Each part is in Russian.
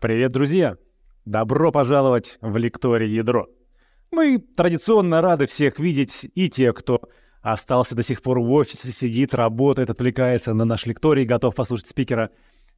Привет, друзья! Добро пожаловать в лекторий Ядро. Мы традиционно рады всех видеть, и те, кто остался до сих пор в офисе, сидит, работает, отвлекается на наш лекторий, готов послушать спикера.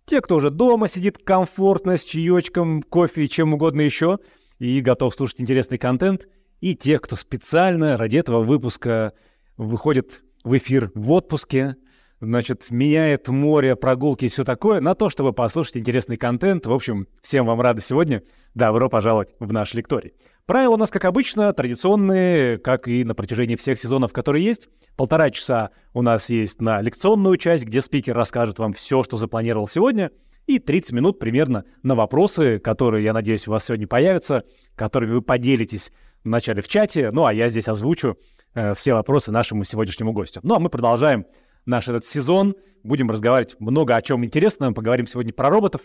Те, кто уже дома сидит комфортно, с чаечком, кофе и чем угодно еще, и готов слушать интересный контент. И те, кто специально ради этого выпуска выходит в эфир в отпуске, значит, меняет море, прогулки и все такое на то, чтобы послушать интересный контент. В общем, всем вам рады сегодня. Добро пожаловать в наш лекторий. Правила у нас, как обычно, традиционные, как и на протяжении всех сезонов, которые есть. Полтора часа у нас есть на лекционную часть, где спикер расскажет вам все, что запланировал сегодня, и 30 минут примерно на вопросы, которые, я надеюсь, у вас сегодня появятся, которыми вы поделитесь вначале в чате, ну а я здесь озвучу э, все вопросы нашему сегодняшнему гостю. Ну а мы продолжаем наш этот сезон. Будем разговаривать много о чем интересном. Поговорим сегодня про роботов.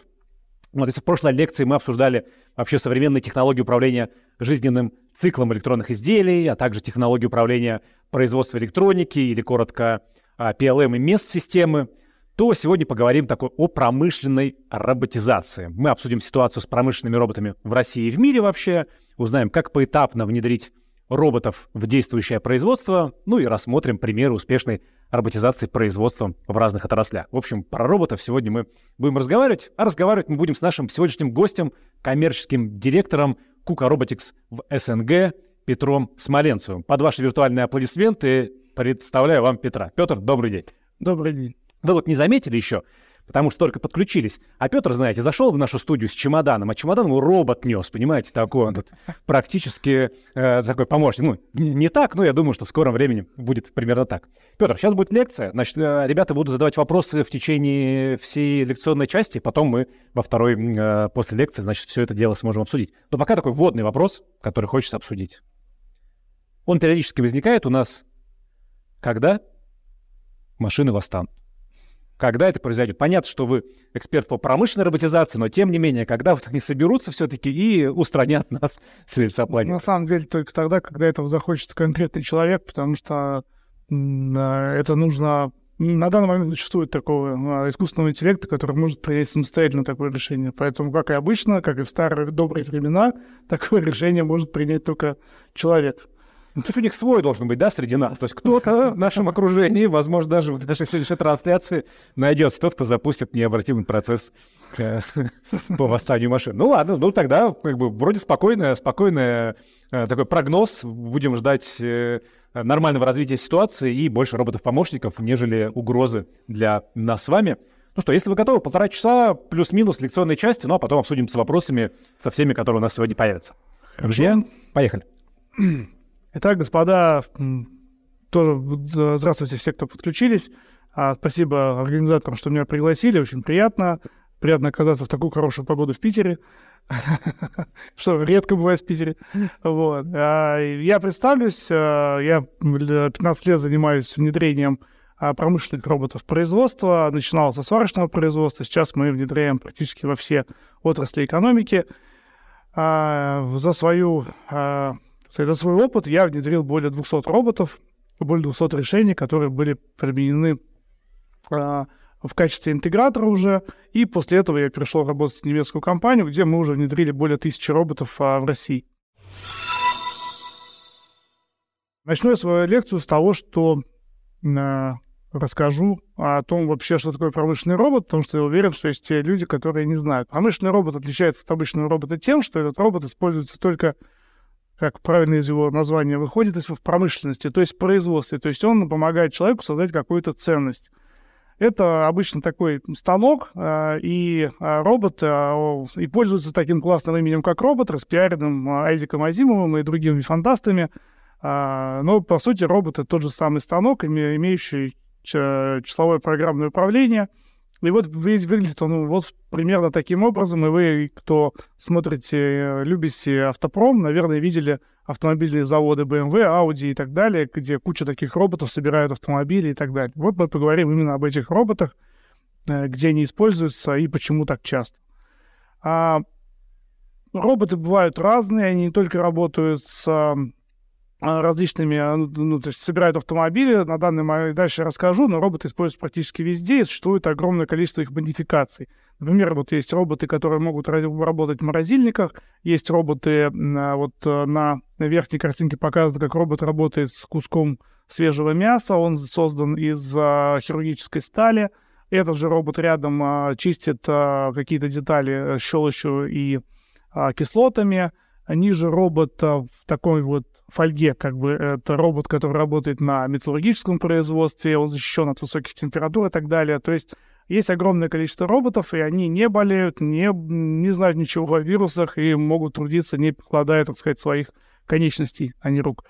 Вот если в прошлой лекции мы обсуждали вообще современные технологии управления жизненным циклом электронных изделий, а также технологии управления производством электроники или коротко а, PLM и MES-системы, то сегодня поговорим такой о промышленной роботизации. Мы обсудим ситуацию с промышленными роботами в России и в мире вообще, узнаем, как поэтапно внедрить роботов в действующее производство, ну и рассмотрим примеры успешной роботизации производства в разных отраслях. В общем, про роботов сегодня мы будем разговаривать, а разговаривать мы будем с нашим сегодняшним гостем, коммерческим директором Кука Роботикс в СНГ Петром Смоленцевым. Под ваши виртуальные аплодисменты представляю вам Петра. Петр, добрый день. Добрый день. Вы вот не заметили еще, потому что только подключились. А Петр, знаете, зашел в нашу студию с чемоданом, а чемодан ему робот нес, понимаете, такой он тут практически э, такой помощник. Ну, не так, но я думаю, что в скором времени будет примерно так. Петр, сейчас будет лекция, значит, э, ребята будут задавать вопросы в течение всей лекционной части, потом мы во второй, э, после лекции, значит, все это дело сможем обсудить. Но пока такой вводный вопрос, который хочется обсудить. Он периодически возникает у нас, когда машины восстанут. Когда это произойдет? Понятно, что вы эксперт по промышленной роботизации, но тем не менее, когда вот они соберутся все-таки и устранят нас с лица планеты? На самом деле только тогда, когда этого захочет конкретный человек, потому что это нужно... На данный момент существует такого а, искусственного интеллекта, который может принять самостоятельно такое решение. Поэтому, как и обычно, как и в старые добрые времена, такое решение может принять только человек. Ну, то есть у них свой должен быть, да, среди нас. То есть кто-то в нашем окружении, возможно, даже в нашей сегодняшней трансляции найдется тот, кто запустит необратимый процесс э, по восстанию машин. Ну ладно, ну тогда как бы вроде спокойно, спокойный э, такой прогноз. Будем ждать э, нормального развития ситуации и больше роботов-помощников, нежели угрозы для нас с вами. Ну что, если вы готовы, полтора часа плюс-минус лекционной части, ну а потом обсудим с вопросами со всеми, которые у нас сегодня появятся. Друзья, поехали. Итак, господа, тоже здравствуйте все, кто подключились. А, спасибо организаторам, что меня пригласили. Очень приятно. Приятно оказаться в такую хорошую погоду в Питере. что редко бывает в Питере. Вот. А, я представлюсь. А, я 15 лет занимаюсь внедрением промышленных роботов производства. Начинал со сварочного производства. Сейчас мы внедряем практически во все отрасли экономики. За свою за свой опыт я внедрил более 200 роботов, более 200 решений, которые были применены а, в качестве интегратора уже. И после этого я перешел работать в немецкую компанию, где мы уже внедрили более тысячи роботов а, в России. Начну я свою лекцию с того, что а, расскажу о том вообще, что такое промышленный робот, потому что я уверен, что есть те люди, которые не знают. Промышленный робот отличается от обычного робота тем, что этот робот используется только как правильно из его названия выходит, если в промышленности, то есть в производстве. То есть он помогает человеку создать какую-то ценность. Это обычно такой станок, а, и а, робот, а, и пользуется таким классным именем, как робот, распиаренным Айзеком Азимовым и другими фантастами. Но, по сути, робот — это тот же самый станок, имеющий числовое программное управление — и вот выглядит он вот примерно таким образом. И вы, кто смотрите, любите автопром, наверное, видели автомобильные заводы BMW, Audi и так далее, где куча таких роботов собирают автомобили и так далее. Вот мы поговорим именно об этих роботах, э, где они используются и почему так часто. А роботы бывают разные, они не только работают с различными, а, ну, ну, то есть собирают автомобили, на данный момент дальше расскажу, но роботы используются практически везде, и существует огромное количество их модификаций. Например, вот есть роботы, которые могут работать в морозильниках, есть роботы, вот э, на верхней картинке показано, как робот работает с куском свежего мяса, он создан из а, хирургической стали, этот же робот рядом чистит какие-то детали э, щелочью и кислотами, ниже робот в такой вот фольге, как бы это робот, который работает на металлургическом производстве, он защищен от высоких температур и так далее. То есть есть огромное количество роботов, и они не болеют, не, не знают ничего о вирусах и могут трудиться, не покладая, так сказать, своих конечностей, а не рук.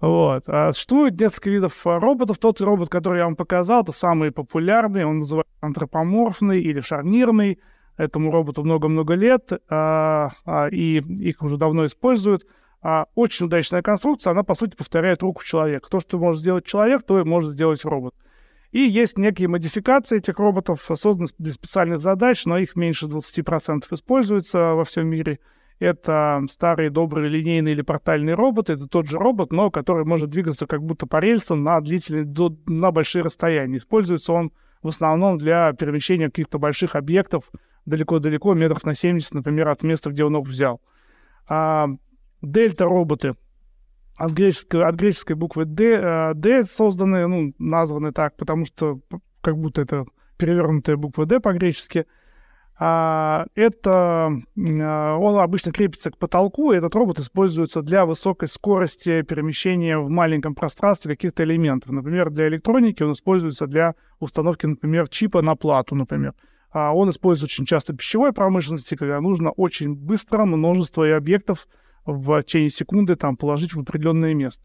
Вот. А существует несколько видов роботов. Тот робот, который я вам показал, это самый популярный. Он называется антропоморфный или шарнирный. Этому роботу много-много лет, а, а, и их уже давно используют а, очень удачная конструкция, она, по сути, повторяет руку человека. То, что может сделать человек, то и может сделать робот. И есть некие модификации этих роботов, созданы для специальных задач, но их меньше 20% используется во всем мире. Это старые добрые линейные или портальные роботы. Это тот же робот, но который может двигаться как будто по рельсам на длительные, на большие расстояния. Используется он в основном для перемещения каких-то больших объектов далеко-далеко, метров на 70, например, от места, где он их взял. А, дельта-роботы от греческой, от греческой буквы D, э, D созданы, ну, названы так, потому что как будто это перевернутая буква D по-гречески. А, это а, он обычно крепится к потолку, и этот робот используется для высокой скорости перемещения в маленьком пространстве каких-то элементов. Например, для электроники он используется для установки, например, чипа на плату, например. А он используется очень часто в пищевой промышленности, когда нужно очень быстро множество объектов в течение секунды там положить в определенное место.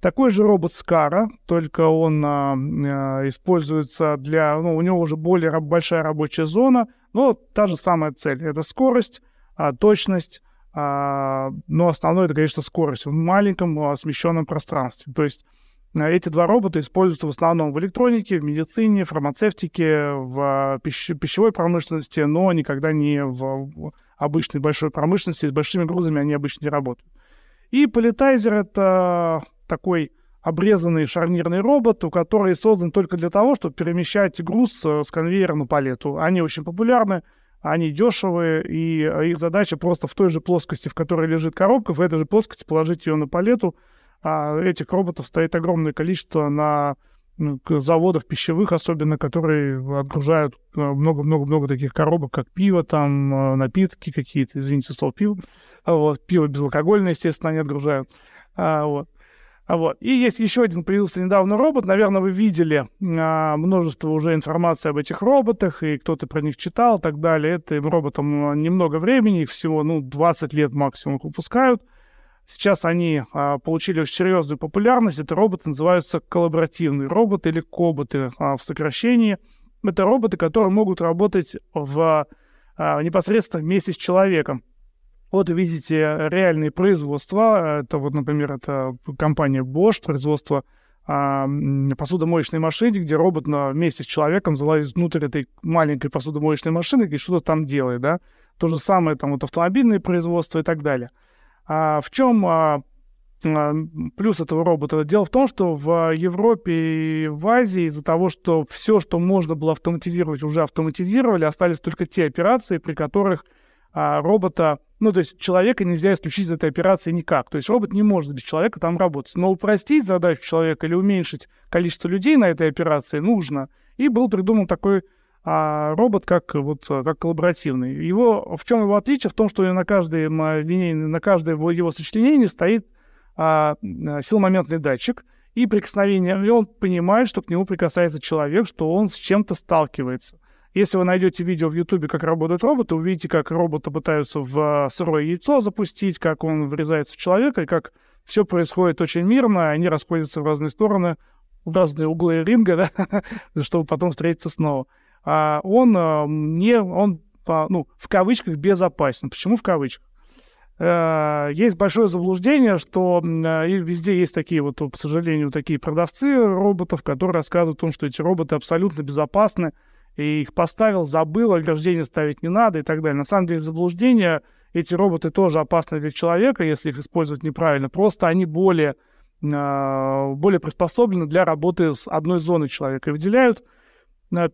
Такой же робот Скара, только он а, а, используется для, ну, у него уже более большая рабочая зона, но та же самая цель. Это скорость, а, точность, а, но основное это, конечно, скорость в маленьком а, смещенном пространстве. То есть а, эти два робота используются в основном в электронике, в медицине, фармацевтике, в а, пищ- пищевой промышленности, но никогда не в обычной большой промышленности. С большими грузами они обычно не работают. И Политайзер — это такой обрезанный шарнирный робот, у который создан только для того, чтобы перемещать груз э, с конвейера на палету. Они очень популярны, они дешевые, и их задача просто в той же плоскости, в которой лежит коробка, в этой же плоскости положить ее на палету. А этих роботов стоит огромное количество на заводов пищевых, особенно, которые отгружают э, много-много-много таких коробок, как пиво, там, э, напитки какие-то, извините, слово пиво. А вот, пиво безалкогольное, естественно, они отгружают. А, вот. А вот. И есть еще один появился недавно робот. Наверное, вы видели а, множество уже информации об этих роботах, и кто-то про них читал и так далее. Этим роботам э, немного времени, их всего ну, 20 лет максимум выпускают. Сейчас они а, получили очень серьезную популярность. Это роботы называются коллаборативные роботы или коботы а, в сокращении. Это роботы, которые могут работать в, а, непосредственно вместе с человеком. Вот видите реальные производства. Это вот, например, это компания Bosch, производство а, посудомоечной машины, где робот на, вместе с человеком залазит внутрь этой маленькой посудомоечной машины и что-то там делает, да. То же самое там вот автомобильные производства и так далее. А в чем а, а, плюс этого робота? Дело в том, что в Европе и в Азии из-за того, что все, что можно было автоматизировать, уже автоматизировали, остались только те операции, при которых а, робота, ну, то есть человека нельзя исключить из этой операции никак. То есть робот не может без человека там работать. Но упростить задачу человека или уменьшить количество людей на этой операции нужно. И был придуман такой а робот как, вот, как коллаборативный. Его, в чем его отличие? В том, что на каждой линейной, на каждое его сочленение стоит а, силомоментный датчик, и прикосновение, и он понимает, что к нему прикасается человек, что он с чем-то сталкивается. Если вы найдете видео в Ютубе, как работают роботы, увидите, как робота пытаются в сырое яйцо запустить, как он врезается в человека, и как все происходит очень мирно, они расходятся в разные стороны, в разные углы ринга, да, чтобы потом встретиться снова. А он а, не, он, ну, в кавычках безопасен. Почему в кавычках? Э, есть большое заблуждение, что и везде есть такие вот, к сожалению, такие продавцы роботов, которые рассказывают о том, что эти роботы абсолютно безопасны, и их поставил, забыл, ограждение ставить не надо и так далее. На самом деле заблуждение, эти роботы тоже опасны для человека, если их использовать неправильно, просто они более более приспособлены для работы с одной зоной человека. И выделяют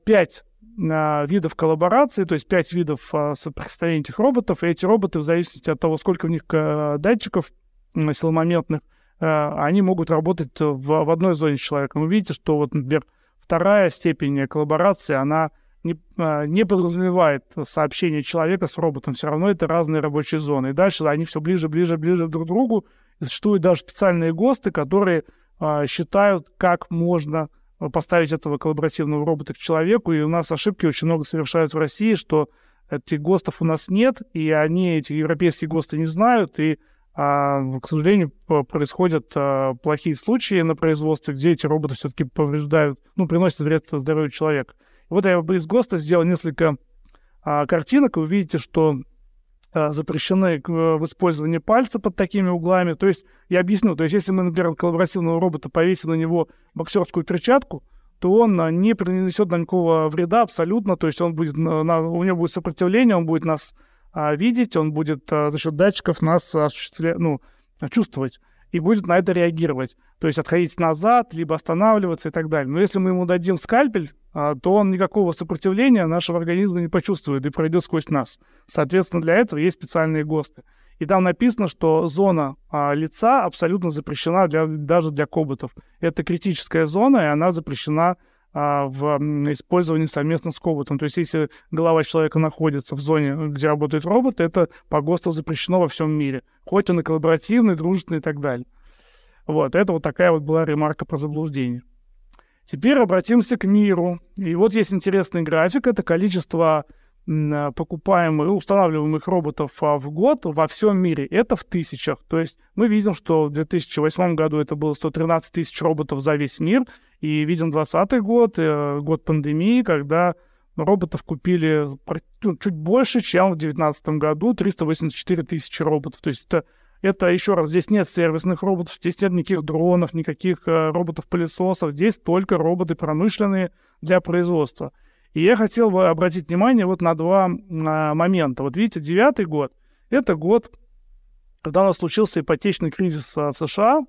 пять видов коллаборации, то есть пять видов соприкосновения этих роботов. И эти роботы, в зависимости от того, сколько в них датчиков силомоментных, они могут работать в, одной зоне с человеком. Вы видите, что вот, например, вторая степень коллаборации, она не, не подразумевает сообщение человека с роботом. Все равно это разные рабочие зоны. И дальше они все ближе, ближе, ближе друг к другу. И существуют даже специальные ГОСТы, которые считают, как можно поставить этого коллаборативного робота к человеку. И у нас ошибки очень много совершают в России, что этих ГОСТов у нас нет, и они, эти европейские ГОСТы, не знают, и а, к сожалению, происходят а, плохие случаи на производстве, где эти роботы все-таки повреждают, ну, приносят вред здоровью человека. Вот я из ГОСТа сделал несколько а, картинок, и вы видите, что запрещены в использовании пальца под такими углами. То есть, я объясню, то есть, если мы, например, коллаборативного робота повесим на него боксерскую перчатку, то он а, не принесет никакого вреда абсолютно, то есть он будет, у него будет сопротивление, он будет нас а, видеть, он будет за счет датчиков нас осуществлять, ну, чувствовать и будет на это реагировать. То есть отходить назад, либо останавливаться и так далее. Но если мы ему дадим скальпель, а, то он никакого сопротивления нашего организма не почувствует и пройдет сквозь нас. Соответственно, для этого есть специальные ГОСТы. И там написано, что зона а, лица абсолютно запрещена для, даже для коботов. Это критическая зона, и она запрещена а, в использовании совместно с коботом. То есть если голова человека находится в зоне, где работает робот, это по ГОСТу запрещено во всем мире. Хоть он и коллаборативный, дружественный и так далее. Вот, это вот такая вот была ремарка про заблуждение. Теперь обратимся к миру. И вот есть интересный график. Это количество а, покупаемых, устанавливаемых роботов а, в год во всем мире. Это в тысячах. То есть мы видим, что в 2008 году это было 113 тысяч роботов за весь мир. И видим 2020 год, э, год пандемии, когда роботов купили ну, чуть больше, чем в 2019 году, 384 тысячи роботов. То есть это, это, еще раз, здесь нет сервисных роботов, здесь нет никаких дронов, никаких э, роботов-пылесосов, здесь только роботы промышленные для производства. И я хотел бы обратить внимание вот на два а, момента. Вот видите, девятый год — это год, когда у нас случился ипотечный кризис а, в США,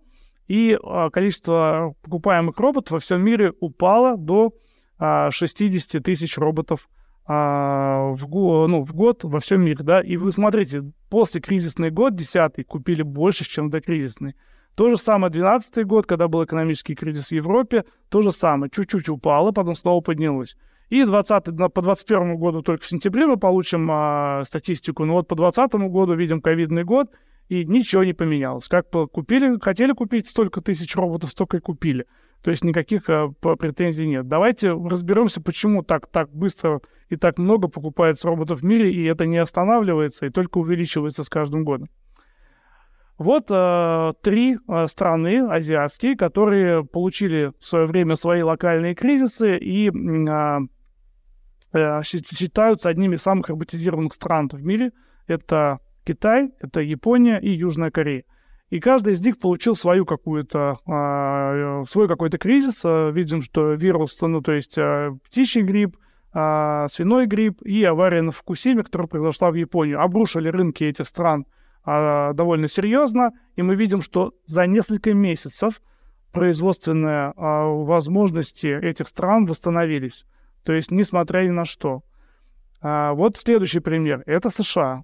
и а, количество покупаемых роботов во всем мире упало до а, 60 тысяч роботов а, в, ну, в год во всем мире. Да? И вы смотрите, после кризисный год, 10 купили больше, чем докризисный. То же самое 2012 год, когда был экономический кризис в Европе, то же самое. Чуть-чуть упало, потом снова поднялось. И 20, по 2021 году только в сентябре мы получим а, статистику. Но вот по 2020 году видим ковидный год, и ничего не поменялось. Как купили, хотели купить столько тысяч роботов, столько и купили. То есть никаких а, претензий нет. Давайте разберемся, почему так, так быстро и так много покупается роботов в мире, и это не останавливается, и только увеличивается с каждым годом. Вот э, три э, страны азиатские, которые получили в свое время свои локальные кризисы и э, считаются одними из самых роботизированных стран в мире. Это Китай, это Япония и Южная Корея. И каждый из них получил свою какую-то, а, свой какой-то кризис. А, видим, что вирус, ну, то есть а, птичий грипп, свиной грипп и авария на Фукусиме, которая произошла в Японию, обрушили рынки этих стран довольно серьезно. И мы видим, что за несколько месяцев производственные возможности этих стран восстановились. То есть, несмотря ни на что. А, вот следующий пример. Это США.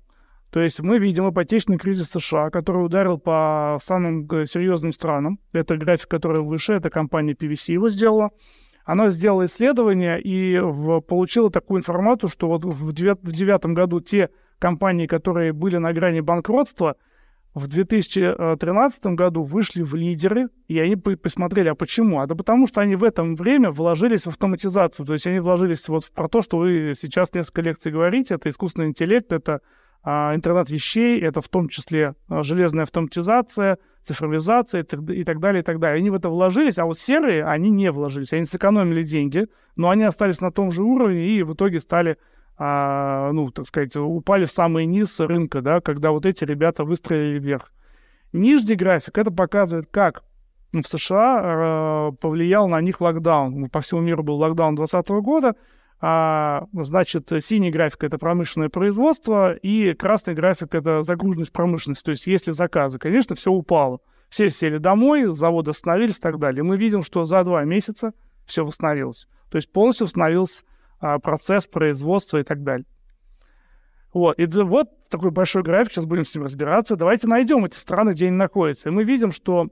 То есть мы видим ипотечный кризис США, который ударил по самым серьезным странам. Это график, который выше, это компания PVC его сделала. Она сделала исследование и в, получила такую информацию, что вот в девятом году те компании, которые были на грани банкротства, в 2013 году вышли в лидеры, и они посмотрели, а почему? А да потому что они в это время вложились в автоматизацию, то есть они вложились вот про то, что вы сейчас несколько лекций говорите, это искусственный интеллект, это а, интернет вещей, это в том числе а, железная автоматизация, цифровизация и так далее, и так далее. Они в это вложились, а вот серые, они не вложились, они сэкономили деньги, но они остались на том же уровне и в итоге стали а, ну, так сказать, упали в самый низ рынка, да, когда вот эти ребята выстрелили вверх. Нижний график, это показывает, как в США э, повлиял на них локдаун. По всему миру был локдаун 2020 года, а, значит, синий график — это промышленное производство, и красный график — это загруженность промышленности, то есть если заказы. Конечно, все упало. Все сели домой, заводы остановились и так далее. Мы видим, что за два месяца все восстановилось. То есть полностью восстановился а, процесс производства и так далее. Вот, и вот такой большой график, сейчас будем с ним разбираться. Давайте найдем эти страны, где они находятся. И мы видим, что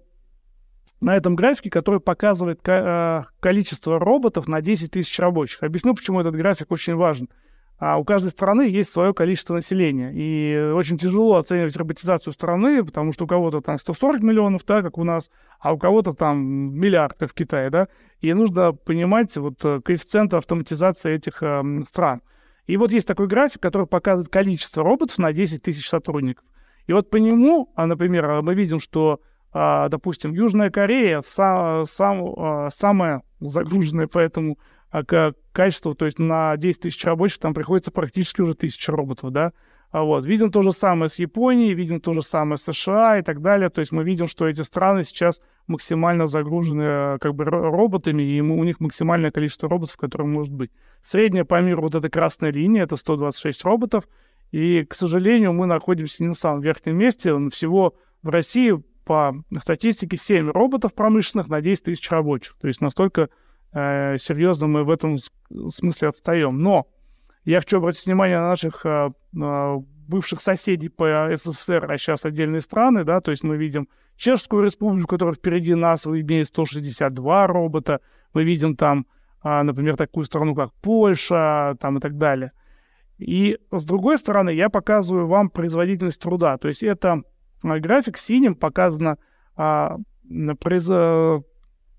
на этом графике, который показывает а, количество роботов на 10 тысяч рабочих. Объясню, почему этот график очень важен. А у каждой страны есть свое количество населения. И очень тяжело оценивать роботизацию страны, потому что у кого-то там 140 миллионов, да, как у нас, а у кого-то там миллиард, как в Китае, да. И нужно понимать вот э, коэффициенты автоматизации этих э, стран. И вот есть такой график, который показывает количество роботов на 10 тысяч сотрудников. И вот по нему, а, например, мы видим, что, а, допустим, Южная Корея сам, сам, а, самая загруженная, поэтому а качество, то есть на 10 тысяч рабочих там приходится практически уже тысяча роботов, да. А вот, видим то же самое с Японией, видим то же самое с США и так далее. То есть мы видим, что эти страны сейчас максимально загружены э, как бы роботами, и у них максимальное количество роботов, которое может быть. Средняя по миру вот эта красная линия, это 126 роботов. И, к сожалению, мы находимся не на самом верхнем месте. Всего в России по статистике 7 роботов промышленных на 10 тысяч рабочих. То есть настолько э, серьезно мы в этом смысле отстаем. Но я хочу обратить внимание на наших э, э, бывших соседей по СССР, а сейчас отдельные страны, да, то есть мы видим Чешскую республику, которая впереди нас, имеет 162 робота, мы видим там, э, например, такую страну, как Польша, там и так далее. И с другой стороны, я показываю вам производительность труда, то есть это график синим показано а,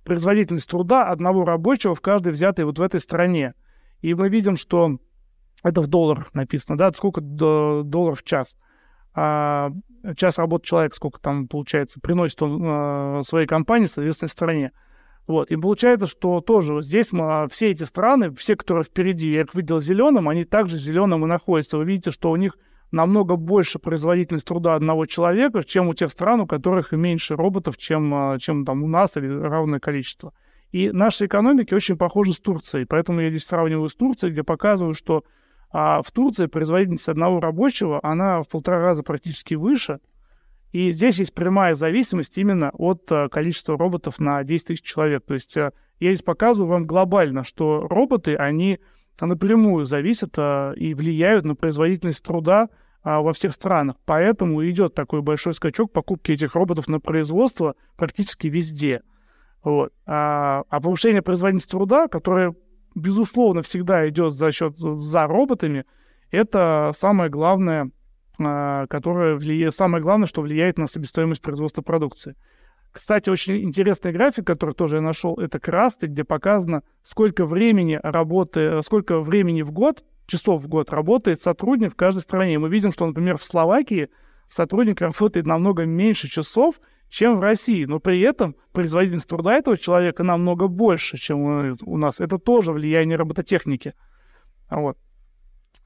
производительность труда одного рабочего в каждой взятой вот в этой стране. И мы видим, что это в долларах написано, да, сколько долларов в час. А час работы человека, сколько там получается, приносит он э, своей компании, соответственно, стране. Вот. И получается, что тоже здесь мы, а, все эти страны, все, которые впереди, я их видел зеленым, они также зеленым и находятся. Вы видите, что у них намного больше производительность труда одного человека, чем у тех стран, у которых меньше роботов, чем, а, чем там у нас или равное количество. И наши экономики очень похожи с Турцией, поэтому я здесь сравниваю с Турцией, где показываю, что а, в Турции производительность одного рабочего, она в полтора раза практически выше, и здесь есть прямая зависимость именно от а, количества роботов на 10 тысяч человек. То есть а, я здесь показываю вам глобально, что роботы, они напрямую зависят а, и влияют на производительность труда а, во всех странах. Поэтому идет такой большой скачок покупки этих роботов на производство практически везде. Вот. А, а повышение производительности труда, которое, безусловно, всегда идет за счет за роботами, это самое главное, а, которое влияет, самое главное, что влияет на себестоимость производства продукции. Кстати, очень интересный график, который тоже я нашел, это красный, где показано, сколько времени работы, сколько времени в год, часов в год работает сотрудник в каждой стране. Мы видим, что, например, в Словакии сотрудник работает намного меньше часов, чем в России, но при этом производительность труда этого человека намного больше, чем у нас. Это тоже влияние робототехники. Вот.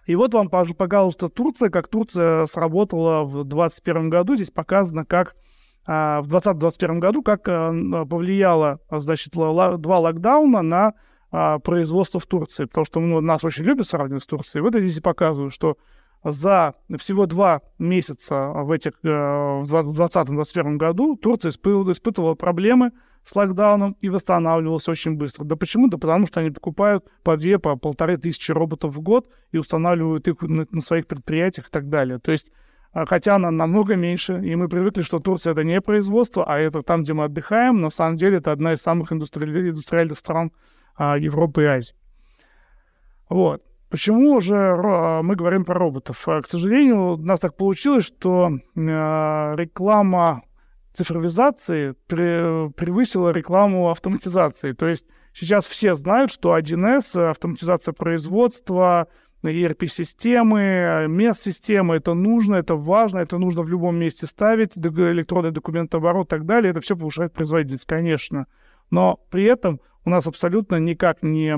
И вот вам, пожалуйста, Турция, как Турция сработала в 2021 году. Здесь показано, как а, в 2021 году, как а, повлияло, значит, два локдауна на а, производства в Турции, потому что ну, нас очень любят сравнивать с Турцией. Вот здесь показываю, что за всего два месяца в этих э, в 2020-2021 году Турция испытывала, проблемы с локдауном и восстанавливалась очень быстро. Да почему? Да потому что они покупают по две, по полторы тысячи роботов в год и устанавливают их на, на своих предприятиях и так далее. То есть а, хотя она намного меньше, и мы привыкли, что Турция это не производство, а это там, где мы отдыхаем, на самом деле это одна из самых индустриальных, индустриальных стран а, Европы и Азии. Вот. Почему же а, мы говорим про роботов? К сожалению, у нас так получилось, что реклама цифровизации превысила рекламу автоматизации. То есть сейчас все знают, что 1С, автоматизация производства, ERP-системы, MES-системы. Это нужно, это важно, это нужно в любом месте ставить, электронный документооборот и так далее. Это все повышает производительность, конечно. Но при этом у нас абсолютно никак не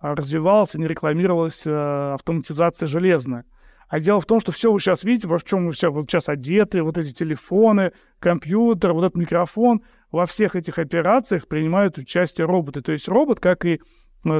развивалась, не рекламировалась э, автоматизация железная. А дело в том, что все вы сейчас видите, во чем мы все вот сейчас одеты, вот эти телефоны, компьютер, вот этот микрофон, во всех этих операциях принимают участие роботы. То есть робот, как и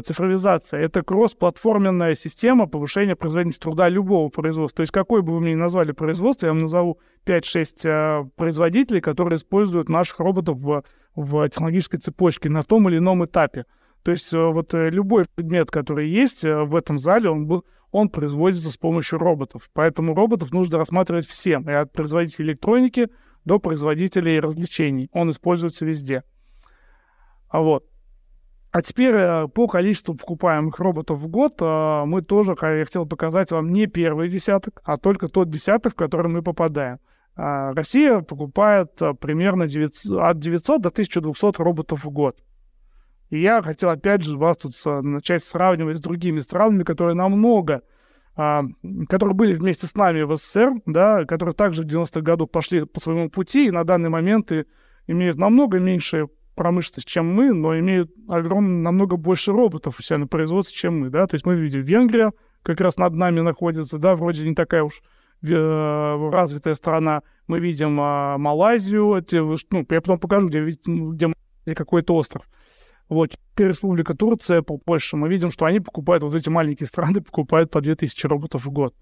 цифровизация. Это кроссплатформенная система повышения производительности труда любого производства. То есть какой бы вы мне ни назвали производство, я вам назову 5-6 э, производителей, которые используют наших роботов в, в технологической цепочке на том или ином этапе. То есть э, вот любой предмет, который есть в этом зале, он, был, он производится с помощью роботов. Поэтому роботов нужно рассматривать всем, и от производителей электроники до производителей развлечений. Он используется везде. А вот. А теперь э, по количеству покупаемых роботов в год э, мы тоже, я хотел показать вам не первый десяток, а только тот десяток, в который мы попадаем. А, Россия покупает э, примерно 900, от 900 до 1200 роботов в год. И я хотел опять же вас тут начать сравнивать с другими странами, которые намного, а, которые были вместе с нами в СССР, да, которые также в 90-х годах пошли по своему пути и на данный момент имеют намного меньшее промышленность, чем мы, но имеют огромно, намного больше роботов у себя на производстве, чем мы, да, то есть мы видим Венгрия как раз над нами находится, да, вроде не такая уж э, развитая страна, мы видим а, Малайзию, эти, ну, я потом покажу, где, где, где какой-то остров, вот, Республика Турция, Польша, мы видим, что они покупают, вот эти маленькие страны покупают по 2000 роботов в год,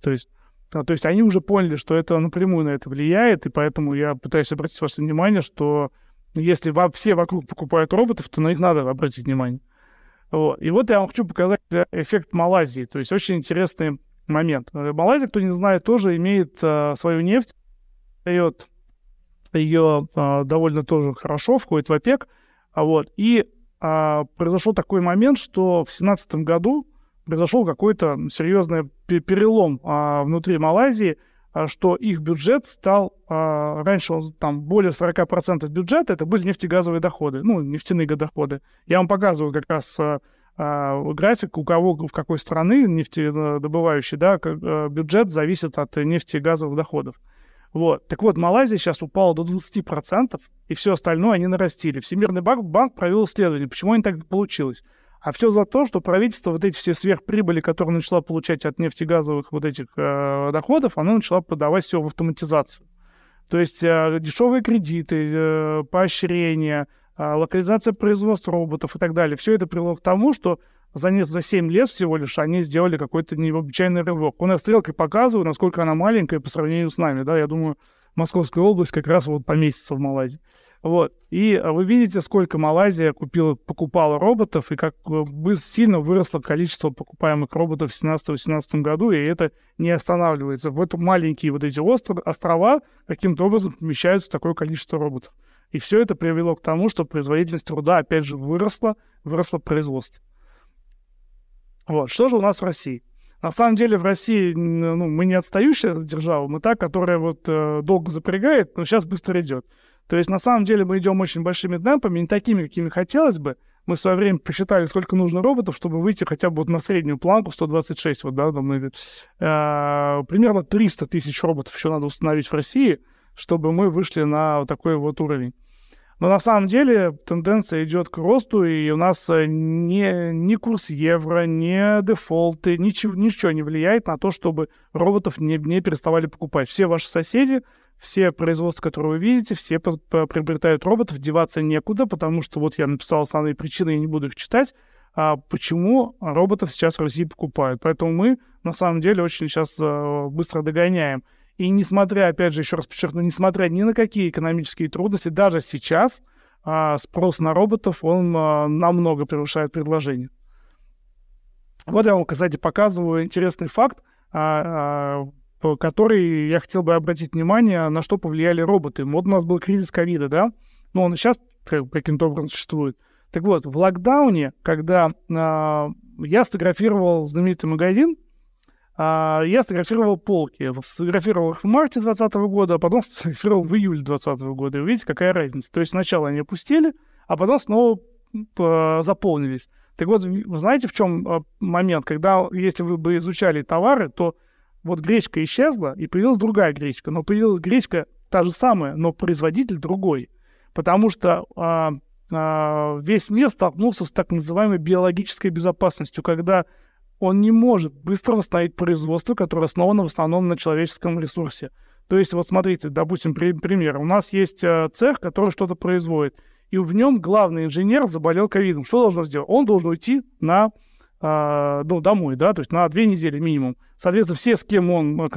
то есть а, то есть они уже поняли, что это напрямую на это влияет, и поэтому я пытаюсь обратить ваше внимание, что если во, все вокруг покупают роботов, то на них надо обратить внимание. Вот. И вот я вам хочу показать э, эффект Малайзии. То есть очень интересный момент. Э, Малайзия, кто не знает, тоже имеет а, свою нефть, дает ее а, довольно тоже хорошо, входит в ОПЕК. А вот. И а, произошел такой момент, что в 2017 году произошел какой-то серьезный перелом а, внутри Малайзии – что их бюджет стал, а, раньше он там более 40% бюджета, это были нефтегазовые доходы, ну, нефтяные доходы. Я вам показываю как раз а, график, у кого, в какой страны нефтедобывающий, да, бюджет зависит от нефтегазовых доходов. Вот. Так вот, Малайзия сейчас упала до 20%, и все остальное они нарастили. Всемирный банк, банк провел исследование, почему они так получилось. А все за то, что правительство вот эти все сверхприбыли, которые начала получать от нефтегазовых вот этих э, доходов, оно начало подавать все в автоматизацию. То есть э, дешевые кредиты, э, поощрения, э, локализация производства роботов и так далее. Все это привело к тому, что за, не, за 7 лет всего лишь они сделали какой-то необычайный рывок. У нас стрелкой показываю, насколько она маленькая по сравнению с нами. Да? Я думаю, Московская область как раз вот поместится в Малайзии. Вот. И а, вы видите, сколько Малайзия купила, покупала роботов, и как э, сильно выросло количество покупаемых роботов в 2017-2018 году, и это не останавливается. В это маленькие вот эти остров, острова каким-то образом помещаются такое количество роботов. И все это привело к тому, что производительность труда, опять же, выросла, выросло производство. Вот. Что же у нас в России? На самом деле в России ну, мы не отстающая держава, мы та, которая вот э, долго запрягает, но сейчас быстро идет. То есть, на самом деле, мы идем очень большими темпами, не такими, какими хотелось бы. Мы в свое время посчитали, сколько нужно роботов, чтобы выйти хотя бы вот на среднюю планку 126. Вот, да, там, э, примерно 300 тысяч роботов еще надо установить в России, чтобы мы вышли на вот такой вот уровень. Но на самом деле тенденция идет к росту, и у нас э, не, ни курс евро, ни дефолты, ничего, ничего не влияет на то, чтобы роботов не, не переставали покупать. Все ваши соседи все производства, которые вы видите, все приобретают роботов, деваться некуда, потому что вот я написал основные причины, я не буду их читать, а почему роботов сейчас в России покупают. Поэтому мы, на самом деле, очень сейчас э, быстро догоняем. И несмотря, опять же, еще раз подчеркну, несмотря ни на какие экономические трудности, даже сейчас а, спрос на роботов, он а, намного превышает предложение. Вот я вам, кстати, показываю интересный факт. А, а, который я хотел бы обратить внимание, на что повлияли роботы. Вот у нас был кризис ковида, да? Но он и сейчас каким-то образом существует. Так вот, в локдауне, когда э, я сфотографировал знаменитый магазин, э, я сфотографировал полки. Сфотографировал их в марте 2020 года, а потом сфотографировал в июле 2020 года. И видите, какая разница. То есть сначала они опустили, а потом снова э, заполнились. Так вот, вы знаете, в чем э, момент? Когда, если вы бы изучали товары, то вот гречка исчезла, и появилась другая гречка. Но появилась гречка та же самая, но производитель другой. Потому что а, а, весь мир столкнулся с так называемой биологической безопасностью, когда он не может быстро восстановить производство, которое основано в основном на человеческом ресурсе. То есть, вот смотрите, допустим, при, пример. У нас есть э, цех, который что-то производит. и в нем главный инженер заболел ковидом. Что должен сделать? Он должен уйти на э, ну, домой, да, то есть на две недели минимум. Соответственно, все, с кем он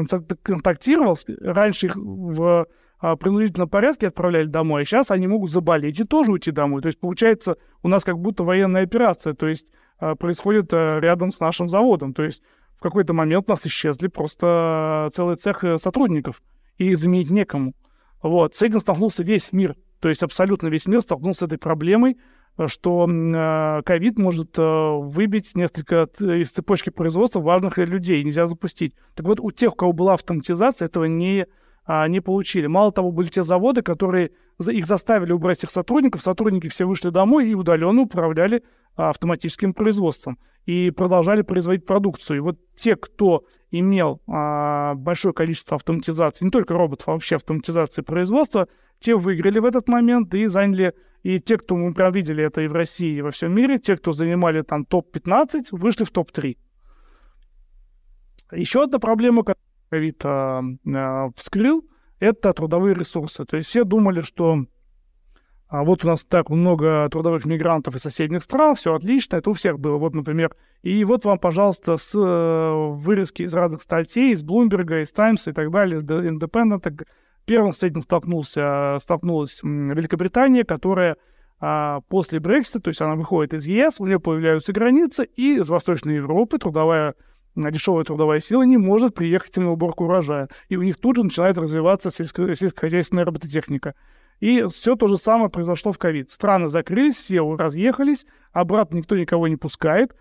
контактировал, раньше их в а, принудительном порядке отправляли домой, а сейчас они могут заболеть и тоже уйти домой. То есть получается у нас как будто военная операция, то есть а, происходит а, рядом с нашим заводом. То есть в какой-то момент у нас исчезли просто целый цех э, сотрудников, и заменить некому. Вот. С этим столкнулся весь мир. То есть абсолютно весь мир столкнулся с этой проблемой, что ковид может э, выбить несколько из цепочки производства важных людей, нельзя запустить. Так вот, у тех, у кого была автоматизация, этого не а, не получили. Мало того, были те заводы, которые их заставили убрать всех сотрудников, сотрудники все вышли домой и удаленно управляли автоматическим производством и продолжали производить продукцию. И вот те, кто имел а, большое количество автоматизации, не только роботов, а вообще автоматизации производства, те выиграли в этот момент и заняли, и те, кто мы прям видели это и в России, и во всем мире, те, кто занимали там топ-15, вышли в топ-3. Еще одна проблема, ковид а, а, вскрыл, это трудовые ресурсы. То есть все думали, что а вот у нас так много трудовых мигрантов из соседних стран, все отлично, это у всех было. Вот, например, и вот вам, пожалуйста, с э, вырезки из разных статей, из Bloomberg, из Times и так далее, Independent. Первым с этим столкнулся, столкнулась Великобритания, которая а, после Брексита, то есть она выходит из ЕС, у нее появляются границы, и из Восточной Европы трудовая дешевая трудовая сила не может приехать на уборку урожая. И у них тут же начинает развиваться сельско- сельскохозяйственная робототехника. И все то же самое произошло в ковид. Страны закрылись, все разъехались, обратно никто никого не пускает.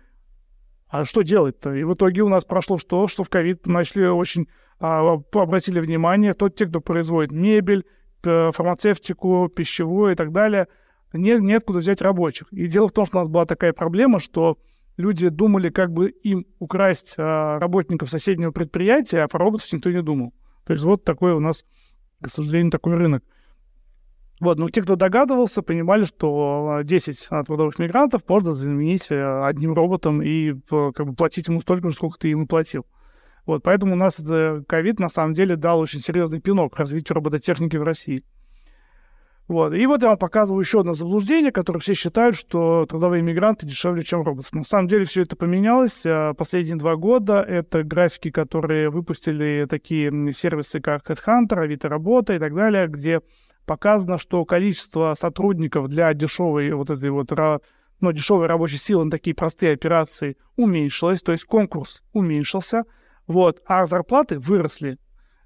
А что делать-то? И в итоге у нас прошло что? Что в ковид начали очень а, обратили внимание, тот, те, кто производит мебель, фармацевтику, пищевую и так далее, не, неоткуда взять рабочих. И дело в том, что у нас была такая проблема, что люди думали, как бы им украсть а, работников соседнего предприятия, а про роботов никто не думал. То есть вот такой у нас, к сожалению, такой рынок. Вот, но те, кто догадывался, понимали, что 10 а, трудовых мигрантов можно заменить э, одним роботом и как бы платить ему столько же, сколько ты ему платил. Вот, поэтому у нас ковид на самом деле дал очень серьезный пинок развитию робототехники в России. Вот. И вот я вам показываю еще одно заблуждение, которое все считают, что трудовые мигранты дешевле, чем роботы. На самом деле все это поменялось. А, последние два года это графики, которые выпустили такие сервисы, как HeadHunter, Авито Работа и так далее, где показано, что количество сотрудников для дешевой вот этой вот ну, дешевой рабочей силы на такие простые операции уменьшилось, то есть конкурс уменьшился, вот, а зарплаты выросли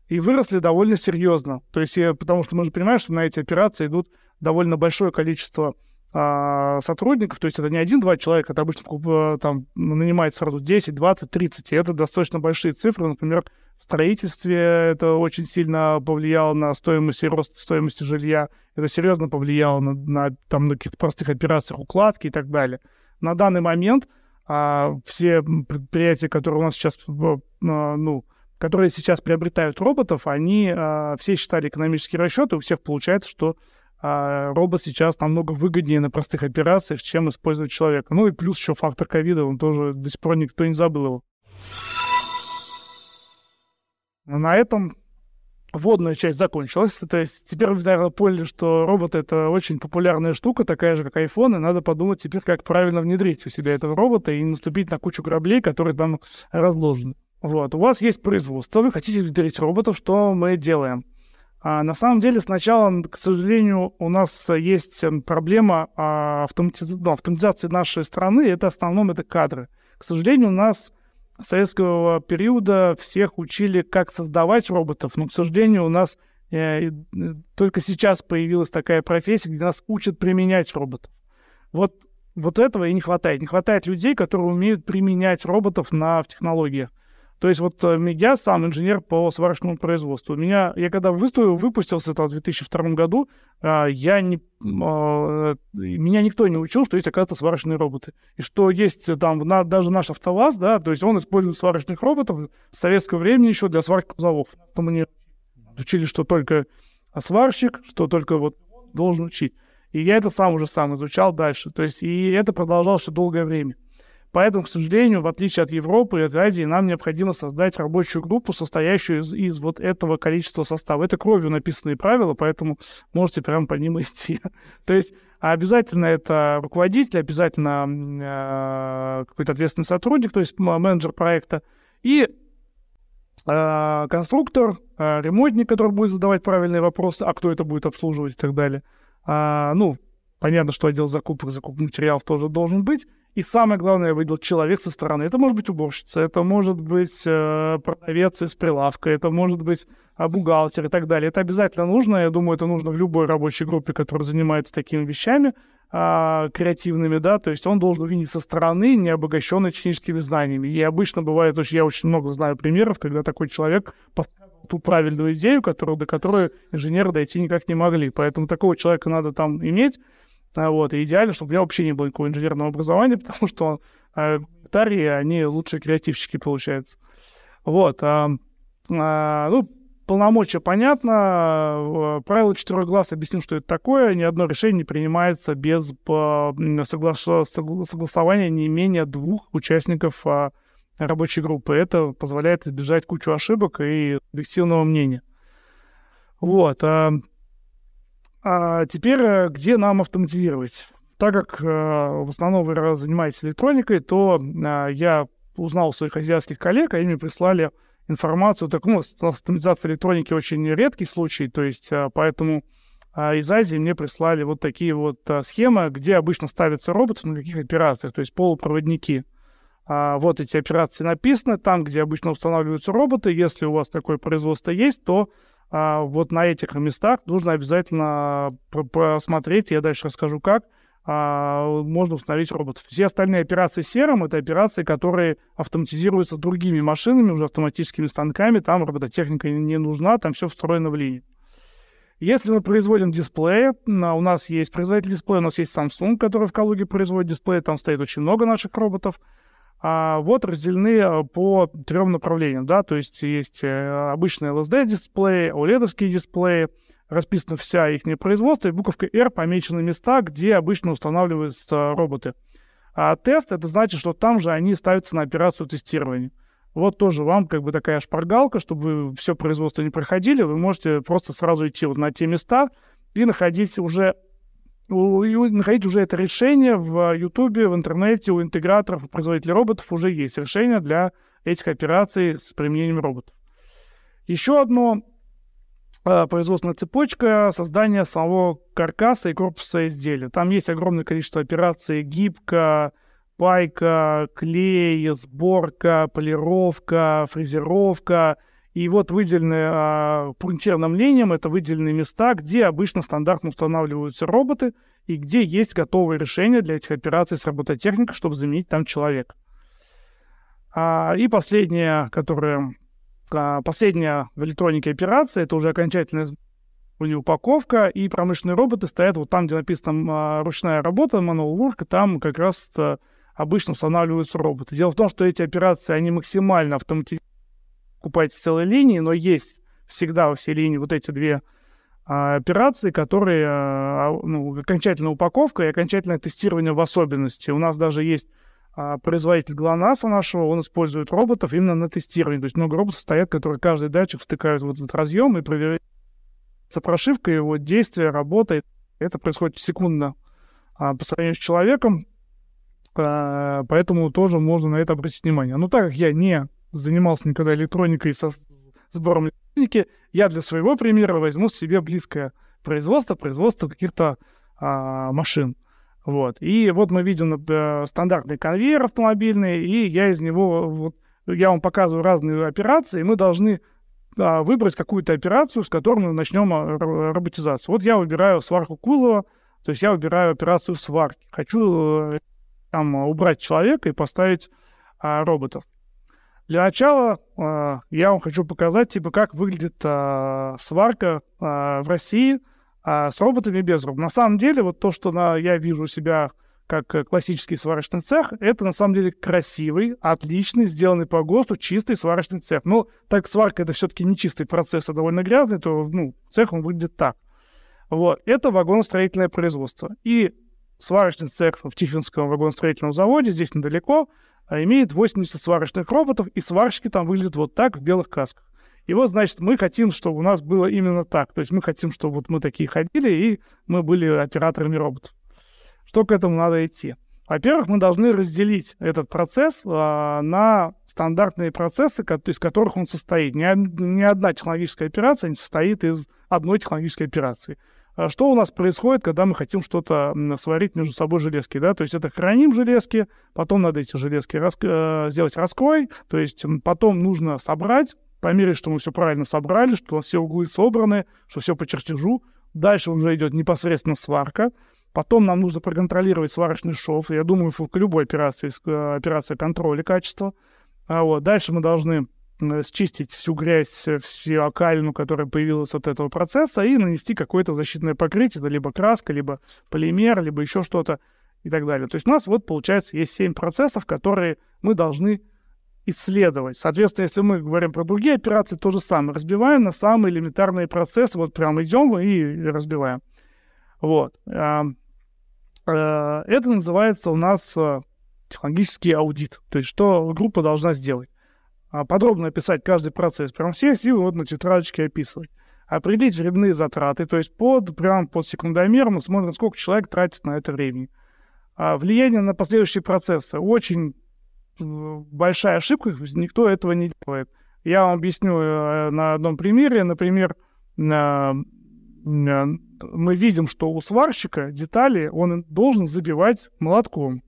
и выросли довольно серьезно. То есть, потому что мы же понимаем, что на эти операции идут довольно большое количество а, сотрудников, то есть это не один-два человека, это обычно э, там нанимает сразу 10, 20, 30, и это достаточно большие цифры. Например, строительстве это очень сильно повлияло на стоимость и рост стоимости жилья, это серьезно повлияло на, на, там, на каких-то простых операциях укладки и так далее. На данный момент а, все предприятия, которые у нас сейчас, а, ну, которые сейчас приобретают роботов, они а, все считали экономические расчеты, у всех получается, что а, робот сейчас намного выгоднее на простых операциях, чем использовать человека. Ну и плюс еще фактор ковида, он тоже до сих пор никто не забыл его. На этом вводная часть закончилась. То есть теперь вы, наверное, поняли, что робот — это очень популярная штука, такая же, как iPhone, и надо подумать теперь, как правильно внедрить у себя этого робота и наступить на кучу граблей, которые там разложены. Вот, у вас есть производство, вы хотите внедрить роботов, что мы делаем? А на самом деле сначала, к сожалению, у нас есть эм, проблема а, автоматиз... ну, автоматизации нашей страны, это в основном это кадры. К сожалению, у нас советского периода всех учили, как создавать роботов, но, к сожалению, у нас э, э, только сейчас появилась такая профессия, где нас учат применять роботов. Вот, вот этого и не хватает. Не хватает людей, которые умеют применять роботов на, в технологиях. То есть вот э, я сам инженер по сварочному производству. Меня, я когда выступил, выпустился это в 2002 году, а, я не, а, меня никто не учил, что есть, оказывается, сварочные роботы. И что есть там на, даже наш АвтоВАЗ, да, то есть он использует сварочных роботов с советского времени еще для сварки кузовов. То мне учили, что только сварщик, что только вот должен учить. И я это сам уже сам изучал дальше. То есть и это продолжалось еще долгое время. Поэтому, к сожалению, в отличие от Европы и от Азии, нам необходимо создать рабочую группу, состоящую из, из вот этого количества состава. Это кровью написанные правила, поэтому можете прямо по ним идти. То есть обязательно это руководитель, обязательно э, какой-то ответственный сотрудник, то есть менеджер проекта, и э, конструктор, э, ремонтник, который будет задавать правильные вопросы, а кто это будет обслуживать и так далее. А, ну, понятно, что отдел закупок, закупок материалов тоже должен быть. И самое главное, я выделил человек со стороны. Это может быть уборщица, это может быть э, продавец из прилавка, это может быть э, бухгалтер и так далее. Это обязательно нужно. Я думаю, это нужно в любой рабочей группе, которая занимается такими вещами э, креативными, да. То есть он должен увидеть со стороны, не обогащенный техническими знаниями. И обычно бывает, очень, я очень много знаю примеров, когда такой человек ту правильную идею, которую, до которой инженеры дойти никак не могли. Поэтому такого человека надо там иметь. А, вот, и идеально, чтобы у меня вообще не было никакого инженерного образования, потому что э, они лучшие креативщики, получается. Вот. А, а, ну, полномочия понятно. Правило четырех глаз объяснил, что это такое. Ни одно решение не принимается без согласования не менее двух участников а, рабочей группы. Это позволяет избежать кучу ошибок и объективного мнения. Вот. А, а теперь, э, где нам автоматизировать? Так как э, в основном вы занимаетесь электроникой, то э, я узнал у своих азиатских коллег, они мне прислали информацию. Так, ну, автоматизация электроники очень редкий случай, то есть поэтому из Азии мне прислали вот такие вот схемы, где обычно ставятся роботы на каких операциях, то есть полупроводники. Вот эти операции написаны, там, где обычно устанавливаются роботы. Если у вас такое производство есть, то а, вот на этих местах нужно обязательно посмотреть, я дальше расскажу как, а, можно установить роботов. Все остальные операции серым — это операции, которые автоматизируются другими машинами, уже автоматическими станками, там робототехника не нужна, там все встроено в линию. Если мы производим дисплеи, у нас есть производитель дисплея, у нас есть Samsung, который в Калуге производит дисплеи, там стоит очень много наших роботов — а, вот разделены э, по трем направлениям, да, то есть есть э, обычные LSD-дисплеи, OLED-овские дисплеи, расписана вся их производство, и буковкой R помечены места, где обычно устанавливаются роботы. А тест — это значит, что там же они ставятся на операцию тестирования. Вот тоже вам как бы такая шпаргалка, чтобы вы все производство не проходили, вы можете просто сразу идти вот на те места и находить уже находить уже это решение в Ютубе, в интернете, у интеграторов, у производителей роботов уже есть решение для этих операций с применением роботов. Еще одно э, производственная цепочка создания самого каркаса и корпуса изделия. Там есть огромное количество операций, гибка, пайка, клей, сборка, полировка, фрезеровка — и вот выделенные а, пунктирным линиям, это выделенные места, где обычно стандартно устанавливаются роботы и где есть готовые решения для этих операций с робототехникой, чтобы заменить там человека. А, и последняя, которая а, последняя в электронике операция, это уже окончательная упаковка, и промышленные роботы стоят вот там, где написано а, ручная работа, manual work, там как раз обычно устанавливаются роботы. Дело в том, что эти операции, они максимально автоматизированы покупать целые линии, но есть всегда во всей линии вот эти две а, операции, которые а, ну, окончательная упаковка и окончательное тестирование в особенности. У нас даже есть а, производитель ГЛОНАССа нашего, он использует роботов именно на тестирование. То есть много роботов стоят, которые каждый датчик втыкают в этот разъем и проверяют прошивка, его действие, работает. Это происходит секундно а, по сравнению с человеком, а, поэтому тоже можно на это обратить внимание. Но так как я не занимался никогда электроникой со сбором электроники, я для своего примера возьму себе близкое производство, производство каких-то а, машин. Вот. И вот мы видим например, стандартный конвейер автомобильный, и я из него, вот, я вам показываю разные операции, и мы должны а, выбрать какую-то операцию, с которой мы начнем роботизацию. Вот я выбираю сварку кузова, то есть я выбираю операцию сварки. Хочу э, там убрать человека и поставить а, роботов. Для начала э, я вам хочу показать, типа, как выглядит э, сварка э, в России э, с роботами без роботов. На самом деле, вот то, что на, я вижу у себя как классический сварочный цех, это на самом деле красивый, отличный, сделанный по ГОСТу, чистый сварочный цех. Ну, так сварка это все-таки не чистый процесс, а довольно грязный, то ну, цех он выглядит так. Вот, это вагоностроительное производство. И сварочный цех в Тихвинском вагоностроительном заводе, здесь недалеко, а имеет 80 сварочных роботов, и сварщики там выглядят вот так в белых касках. И вот, значит, мы хотим, чтобы у нас было именно так. То есть мы хотим, чтобы вот мы такие ходили, и мы были операторами роботов. Что к этому надо идти? Во-первых, мы должны разделить этот процесс а, на стандартные процессы, из которых он состоит. Ни, ни одна технологическая операция не состоит из одной технологической операции. А что у нас происходит, когда мы хотим что-то сварить между собой железки, да, то есть это храним железки, потом надо эти железки рас... Э, сделать раскрой, то есть потом нужно собрать, померить, что мы все правильно собрали, что все углы собраны, что все по чертежу, дальше уже идет непосредственно сварка, потом нам нужно проконтролировать сварочный шов, я думаю, в любой операции, э, операция контроля качества, а вот, дальше мы должны счистить всю грязь, всю окалину, которая появилась от этого процесса, и нанести какое-то защитное покрытие, либо краска, либо полимер, либо еще что-то и так далее. То есть у нас вот, получается, есть 7 процессов, которые мы должны исследовать. Соответственно, если мы говорим про другие операции, то же самое. Разбиваем на самые элементарные процессы, вот прям идем и разбиваем. Вот. Э, это называется у нас э, технологический аудит. То есть что группа должна сделать. А, подробно описать каждый процесс прям все и вот на тетрадочке описывать. Определить временные затраты, то есть под, прям под секундомер мы смотрим, сколько человек тратит на это времени. А влияние на последующие процессы. Очень большая ошибка, никто этого не делает. Я вам объясню э, на одном примере. Например, мы видим, что у сварщика детали он должен забивать молотком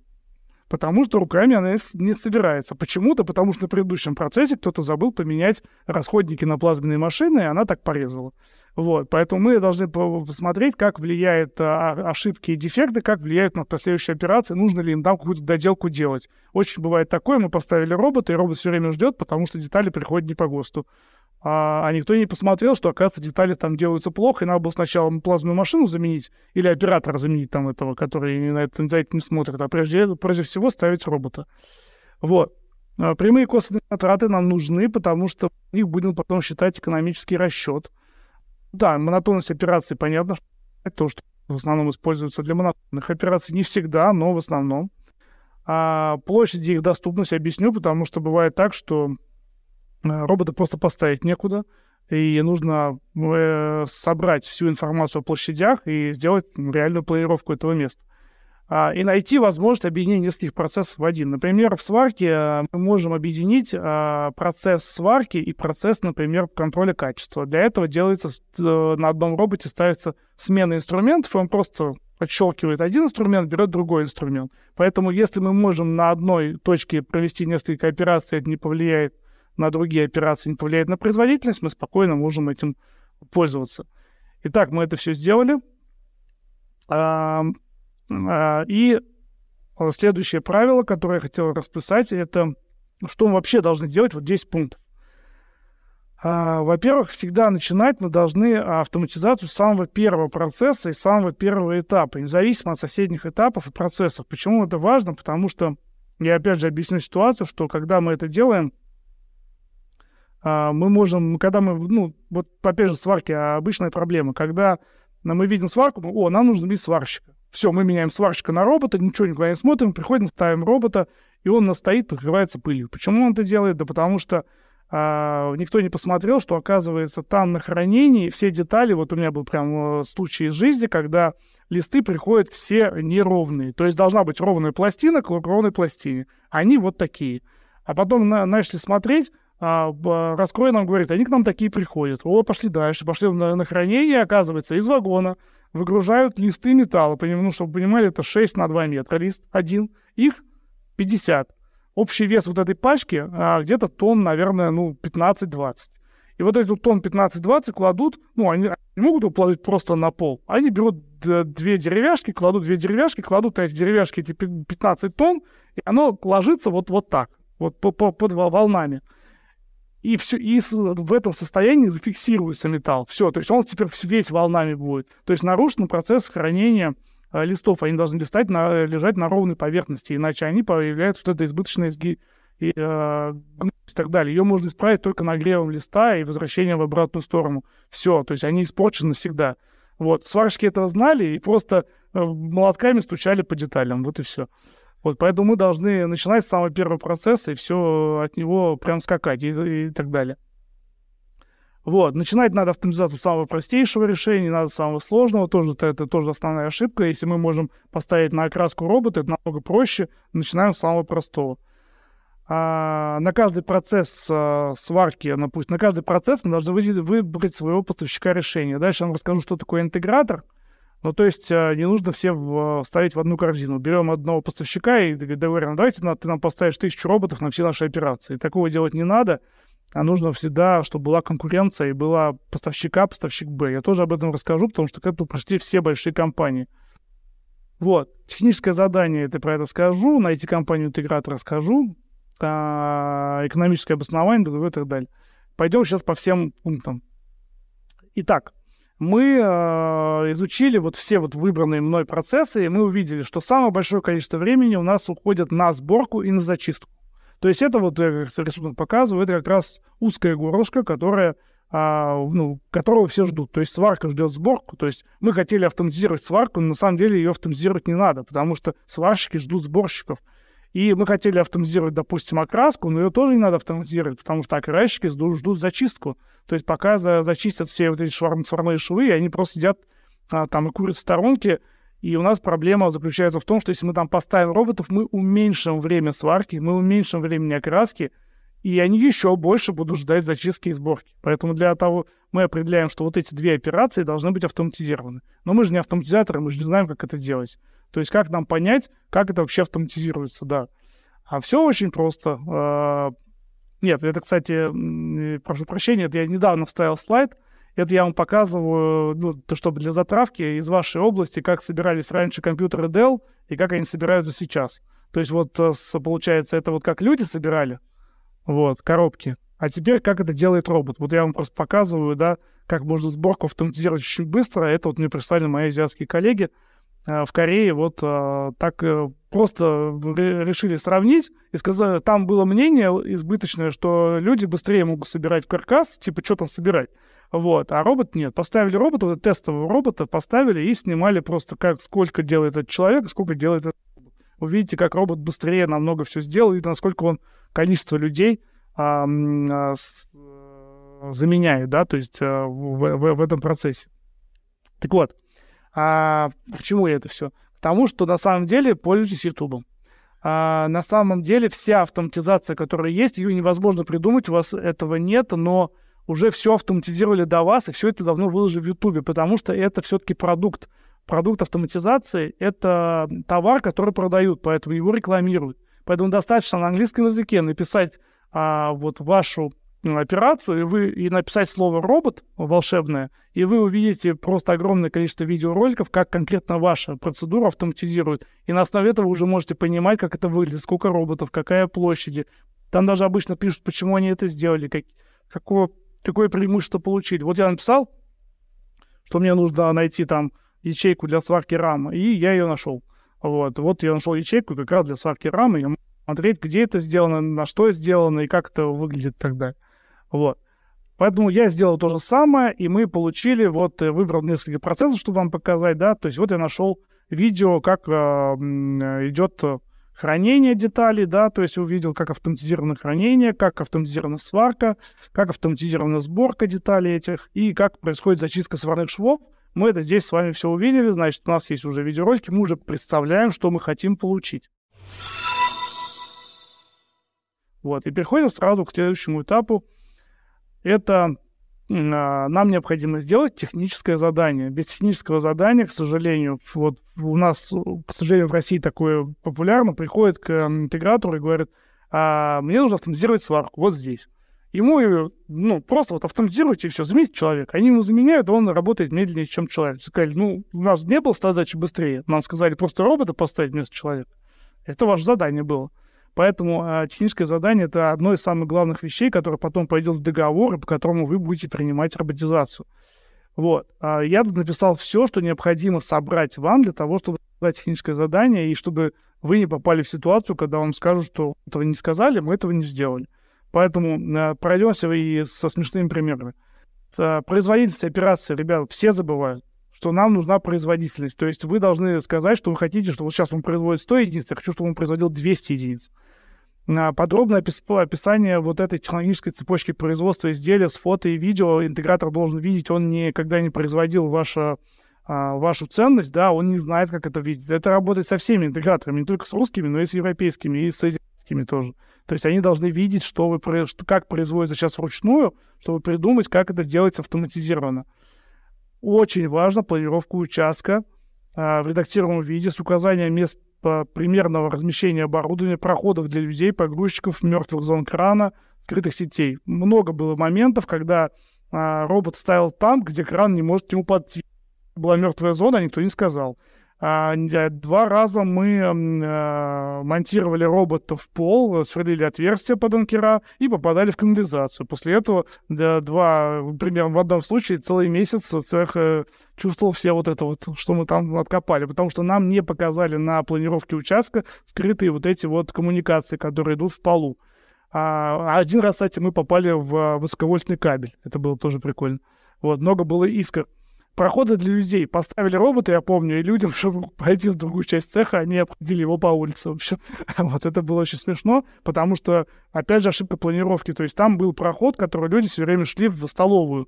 потому что руками она не собирается. Почему-то, потому что на предыдущем процессе кто-то забыл поменять расходники на плазменные машины, и она так порезала. Вот, поэтому мы должны посмотреть, как влияют а, ошибки и дефекты, как влияют на последующие операции, нужно ли им там какую-то доделку делать. Очень бывает такое, мы поставили робота, и робот все время ждет, потому что детали приходят не по ГОСТу а, а никто не посмотрел, что, оказывается, детали там делаются плохо, и надо было сначала плазменную машину заменить или оператора заменить там этого, который на это, за это не смотрит, а прежде, прежде всего ставить робота. Вот. А прямые косвенные затраты нам нужны, потому что их будем потом считать экономический расчет. Да, монотонность операций, понятно, что это то, что в основном используется для монотонных операций. Не всегда, но в основном. А площади их доступность объясню, потому что бывает так, что робота просто поставить некуда, и нужно э, собрать всю информацию о площадях и сделать реальную планировку этого места. А, и найти возможность объединения нескольких процессов в один. Например, в сварке э, мы можем объединить процесс сварки и процесс, например, контроля качества. Для этого делается на одном роботе ставится смена инструментов, и он просто отщелкивает один инструмент, берет другой инструмент. Поэтому если мы можем на одной точке провести несколько операций, это не повлияет на другие операции не повлияет на производительность, мы спокойно можем этим пользоваться. Итак, мы это все сделали. А, а, и следующее правило, которое я хотел расписать, это что мы вообще должны делать, вот 10 пунктов. А, во-первых, всегда начинать мы должны автоматизацию с самого первого процесса и самого первого этапа, независимо от соседних этапов и процессов. Почему это важно? Потому что, я опять же объясню ситуацию, что когда мы это делаем, а, мы можем, когда мы, ну, вот опять же, сварки а обычная проблема. Когда мы видим сварку, мы, о, нам нужно бить сварщика. Все, мы меняем сварщика на робота, ничего никуда не смотрим, приходим, ставим робота, и он нас стоит, покрывается пылью. Почему он это делает? Да потому что а, никто не посмотрел, что, оказывается, там на хранении все детали, вот у меня был прям э, случай из жизни, когда листы приходят все неровные. То есть должна быть ровная пластина к ровной пластине. Они вот такие. А потом на, начали смотреть, а, раскрой нам говорит, они к нам такие приходят. О, пошли дальше, пошли на, на хранение, оказывается, из вагона выгружают листы металла. Ну, чтобы понимали, это 6 на 2 метра лист один. Их 50. Общий вес вот этой пачки а, где-то тонн, наверное, ну, 15-20. И вот этот тонн 15-20 кладут, ну, они не могут его положить просто на пол. Они берут две деревяшки, кладут две деревяшки, кладут эти деревяшки эти 15 тонн, и оно ложится вот, вот так, вот по, по, под волнами и все, и в этом состоянии зафиксируется металл. Все, то есть он теперь весь волнами будет. То есть нарушен процесс хранения э, листов. Они должны листать на, лежать на ровной поверхности, иначе они появляются вот это избыточное сги и, э, и так далее. Ее можно исправить только нагревом листа и возвращением в обратную сторону. Все, то есть они испорчены всегда. Вот, сварщики этого знали и просто э, молотками стучали по деталям, вот и все. Вот поэтому мы должны начинать с самого первого процесса и все от него прям скакать и, и так далее. Вот, начинать надо автоматизацию самого простейшего решения, надо самого сложного, тоже это, это тоже основная ошибка. Если мы можем поставить на окраску робота, это намного проще, начинаем с самого простого. А, на каждый процесс а, сварки, пусть на каждый процесс мы должны выбрать своего поставщика решения. Дальше я вам расскажу, что такое интегратор. Ну, то есть а, не нужно все в, ставить в одну корзину. Берем одного поставщика и говорим, давайте ты нам поставишь тысячу роботов на все наши операции. Такого делать не надо а нужно всегда, чтобы была конкуренция и была поставщика, поставщик Б. Я тоже об этом расскажу, потому что к этому пришли все большие компании. Вот. Техническое задание, это про это скажу, найти компанию-интегратора скажу, а, экономическое обоснование и так далее. Пойдем сейчас по всем пунктам. Итак, мы э, изучили вот все вот выбранные мной процессы, и мы увидели, что самое большое количество времени у нас уходит на сборку и на зачистку. То есть это вот, я рисунок показываю, это как раз узкая горлышко, которая а, ну, которого все ждут. То есть сварка ждет сборку. То есть мы хотели автоматизировать сварку, но на самом деле ее автоматизировать не надо, потому что сварщики ждут сборщиков. И мы хотели автоматизировать, допустим, окраску, но ее тоже не надо автоматизировать, потому что окрасчики ждут, ждут зачистку. То есть пока за, зачистят все вот эти сварные швы, они просто сидят а, там и курят в сторонке, и у нас проблема заключается в том, что если мы там поставим роботов, мы уменьшим время сварки, мы уменьшим время окраски, и они еще больше будут ждать зачистки и сборки. Поэтому для того мы определяем, что вот эти две операции должны быть автоматизированы. Но мы же не автоматизаторы, мы же не знаем, как это делать. То есть как нам понять, как это вообще автоматизируется, да. А все очень просто. А, нет, это, кстати, прошу прощения, это я недавно вставил слайд, это я вам показываю, ну, то, чтобы для затравки из вашей области, как собирались раньше компьютеры Dell и как они собираются сейчас. То есть вот э, получается, это вот как люди собирали, вот, коробки. А теперь как это делает робот. Вот я вам просто показываю, да, как можно сборку автоматизировать очень быстро. Это вот мне прислали мои азиатские коллеги в Корее. Вот э, так просто решили сравнить и сказали, там было мнение избыточное, что люди быстрее могут собирать каркас, типа, что там собирать. Вот, а робот нет. Поставили робота, вот тестового робота поставили и снимали просто, как, сколько делает этот человек, сколько делает этот робот. Вы видите, как робот быстрее намного все сделал, и насколько он количество людей а, а, с, заменяет, да, то есть а, в, в, в этом процессе. Так вот, а, почему я это все? Потому что на самом деле пользуйтесь YouTube. А, на самом деле вся автоматизация, которая есть, ее невозможно придумать, у вас этого нет, но уже все автоматизировали до вас, и все это давно выложили в Ютубе, потому что это все-таки продукт. Продукт автоматизации — это товар, который продают, поэтому его рекламируют. Поэтому достаточно на английском языке написать а, вот вашу операцию и, вы, и написать слово «робот» волшебное, и вы увидите просто огромное количество видеороликов, как конкретно ваша процедура автоматизирует. И на основе этого уже можете понимать, как это выглядит, сколько роботов, какая площади. Там даже обычно пишут, почему они это сделали, как, какого какое преимущество получили. Вот я написал, что мне нужно найти там ячейку для сварки рамы, и я ее нашел. Вот, вот я нашел ячейку как раз для сварки рамы, я смотреть, где это сделано, на что сделано и как это выглядит тогда. Вот. Поэтому я сделал то же самое, и мы получили, вот, э, выбрал несколько процессов, чтобы вам показать, да, то есть вот я нашел видео, как э, идет хранение деталей, да, то есть увидел, как автоматизировано хранение, как автоматизирована сварка, как автоматизирована сборка деталей этих и как происходит зачистка сварных швов. Мы это здесь с вами все увидели, значит, у нас есть уже видеоролики, мы уже представляем, что мы хотим получить. Вот, и переходим сразу к следующему этапу. Это а, нам необходимо сделать техническое задание. Без технического задания, к сожалению, вот у нас, к сожалению, в России такое популярно, приходит к интегратору и говорит, а, мне нужно автоматизировать сварку вот здесь. Ему ну, просто вот автоматизируйте все, замените человека. Они ему заменяют, он работает медленнее, чем человек. Сказали, ну, у нас не было задачи быстрее. Нам сказали просто робота поставить вместо человека. Это ваше задание было. Поэтому э, техническое задание — это одно из самых главных вещей, которое потом пойдет в договор, по которому вы будете принимать роботизацию. Вот. А я тут написал все, что необходимо собрать вам для того, чтобы дать техническое задание, и чтобы вы не попали в ситуацию, когда вам скажут, что этого не сказали, мы этого не сделали. Поэтому э, пройдемся и со смешными примерами. Э, производительность операции, ребят, все забывают что нам нужна производительность. То есть вы должны сказать, что вы хотите, что вот сейчас он производит 100 единиц, я хочу, чтобы он производил 200 единиц. А, подробное описание вот этой технологической цепочки производства изделия с фото и видео интегратор должен видеть, он никогда не производил ваше а, вашу ценность, да, он не знает, как это видеть. Это работает со всеми интеграторами, не только с русскими, но и с европейскими, и с азиатскими тоже. То есть они должны видеть, что вы, что, как производится сейчас вручную, чтобы придумать, как это делается автоматизированно. Очень важно планировка участка а, в редактируемом виде с указанием мест по примерного размещения оборудования, проходов для людей, погрузчиков, мертвых зон крана, скрытых сетей. Много было моментов, когда а, робот ставил там, где кран не может ему подойти. Была мертвая зона, никто не сказал. А, два раза мы а, монтировали робота в пол, сверлили отверстия под анкера и попадали в канализацию. После этого два, примерно в одном случае целый месяц цех э, чувствовал все вот это вот, что мы там откопали, потому что нам не показали на планировке участка скрытые вот эти вот коммуникации, которые идут в полу. А один раз, кстати, мы попали в высоковольтный кабель. Это было тоже прикольно. Вот, много было искр проходы для людей. Поставили робота, я помню, и людям, чтобы пойти в другую часть цеха, они обходили его по улице. В общем, вот это было очень смешно, потому что, опять же, ошибка планировки. То есть там был проход, который люди все время шли в столовую.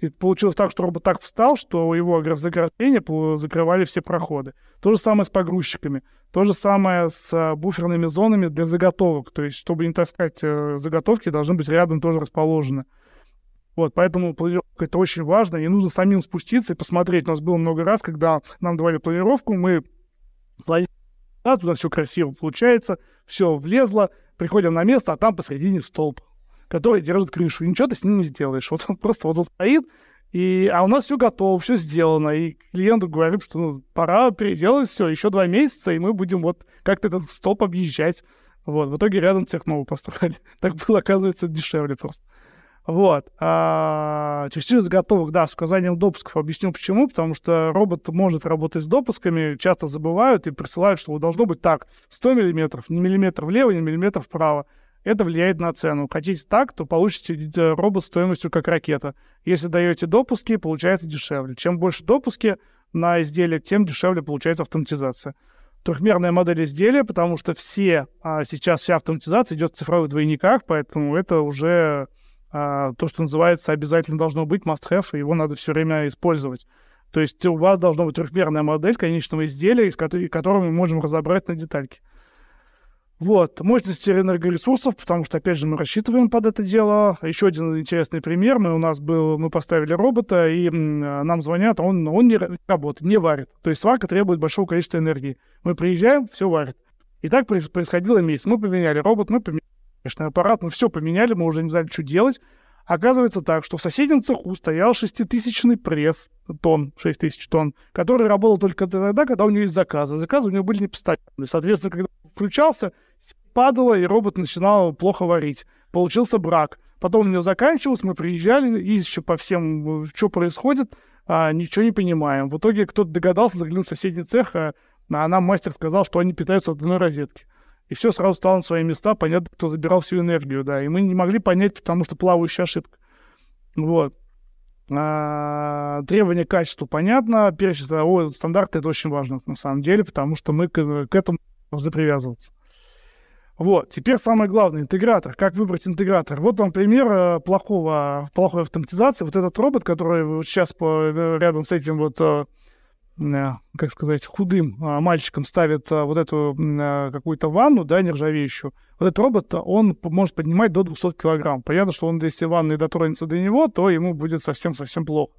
И получилось так, что робот так встал, что у его заграждения закрывали все проходы. То же самое с погрузчиками. То же самое с а, буферными зонами для заготовок. То есть, чтобы не таскать э, заготовки, должны быть рядом тоже расположены. Вот, поэтому планировка это очень важно. Не нужно самим спуститься и посмотреть. У нас было много раз, когда нам давали планировку, мы у нас все красиво получается, все влезло, приходим на место, а там посередине столб, который держит крышу. И ничего ты с ним не сделаешь. Вот он просто вот он стоит, и, а у нас все готово, все сделано. И клиенту говорим, что ну, пора переделать все, еще два месяца, и мы будем вот как-то этот столб объезжать. Вот, в итоге рядом цех новый построили. Так было, оказывается, дешевле просто. Вот. А, через заготовок, да, с указанием допусков. Объясню почему. Потому что робот может работать с допусками, часто забывают и присылают, что должно быть так. 100 миллиметров, не миллиметр влево, не миллиметр вправо. Это влияет на цену. Хотите так, то получите э, робот стоимостью как ракета. Если даете допуски, получается дешевле. Чем больше допуски на изделие, тем дешевле получается автоматизация. Трехмерная модель изделия, потому что все, а сейчас вся автоматизация идет в цифровых двойниках, поэтому это уже то, что называется, обязательно должно быть must-have, и его надо все время использовать. То есть у вас должна быть трехмерная модель конечного изделия, из которой, мы можем разобрать на детальки. Вот, мощности энергоресурсов, потому что, опять же, мы рассчитываем под это дело. Еще один интересный пример. Мы, у нас был, мы поставили робота, и нам звонят, а он, он не работает, не варит. То есть сварка требует большого количества энергии. Мы приезжаем, все варит. И так происходило месяц. Мы поменяли робот, мы поменяли конечно, аппарат, мы все поменяли, мы уже не знали, что делать. Оказывается так, что в соседнем цеху стоял шеститысячный пресс, тонн, 6 тысяч тонн, который работал только тогда, когда у него есть заказы. Заказы у него были непостоянные. Соответственно, когда включался, падало, и робот начинал плохо варить. Получился брак. Потом у него заканчивалось, мы приезжали, и еще по всем, что происходит, а, ничего не понимаем. В итоге кто-то догадался, заглянул в соседний цех, а, а нам мастер сказал, что они питаются от одной розетки и все сразу стало на свои места, понятно, кто забирал всю энергию, да, и мы не могли понять, потому что плавающая ошибка. Вот. А, требования к качеству понятно, перечень о, стандарты это очень важно на самом деле, потому что мы к, к этому должны привязываться. Вот, теперь самое главное, интегратор. Как выбрать интегратор? Вот вам пример э, плохого, плохой автоматизации. Вот этот робот, который сейчас по, э, рядом с этим вот Э, как сказать, худым а, мальчиком ставит а, вот эту а, какую-то ванну, да, нержавеющую, вот этот робот, он может поднимать до 200 килограмм. Понятно, что он, если ванна и дотронется до него, то ему будет совсем-совсем плохо.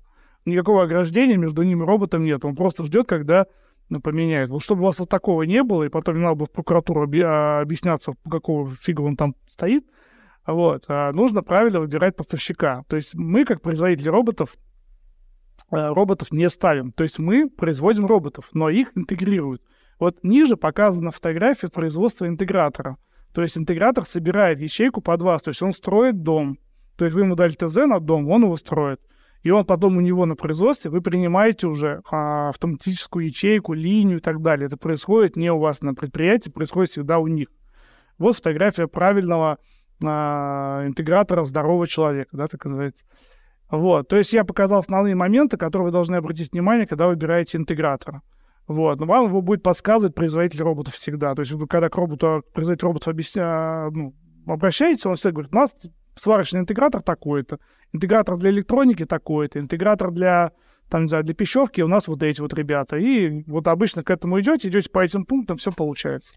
Никакого ограждения между ним и роботом нет. Он просто ждет, когда ну, поменяет. Вот чтобы у вас вот такого не было, и потом не надо было в прокуратуру объясняться, какого фига он там стоит, вот, нужно правильно выбирать поставщика. То есть мы, как производители роботов, Э, роботов не ставим. То есть мы производим роботов, но их интегрируют. Вот ниже показана фотография производства интегратора. То есть интегратор собирает ячейку под вас, то есть он строит дом. То есть вы ему дали ТЗ на дом, он его строит. И он потом у него на производстве, вы принимаете уже а, автоматическую ячейку, линию и так далее. Это происходит не у вас на предприятии, происходит всегда у них. Вот фотография правильного а, интегратора здорового человека, да, так называется. Вот, то есть я показал основные моменты, которые вы должны обратить внимание, когда выбираете интегратора. Вот, но вам его будет подсказывать производитель роботов всегда. То есть вы когда к роботу, производитель роботов объясня, ну, обращаетесь, он всегда говорит, у нас сварочный интегратор такой-то, интегратор для электроники такой-то, интегратор для там, не знаю, для пищевки у нас вот эти вот ребята. И вот обычно к этому идете, идете по этим пунктам, все получается.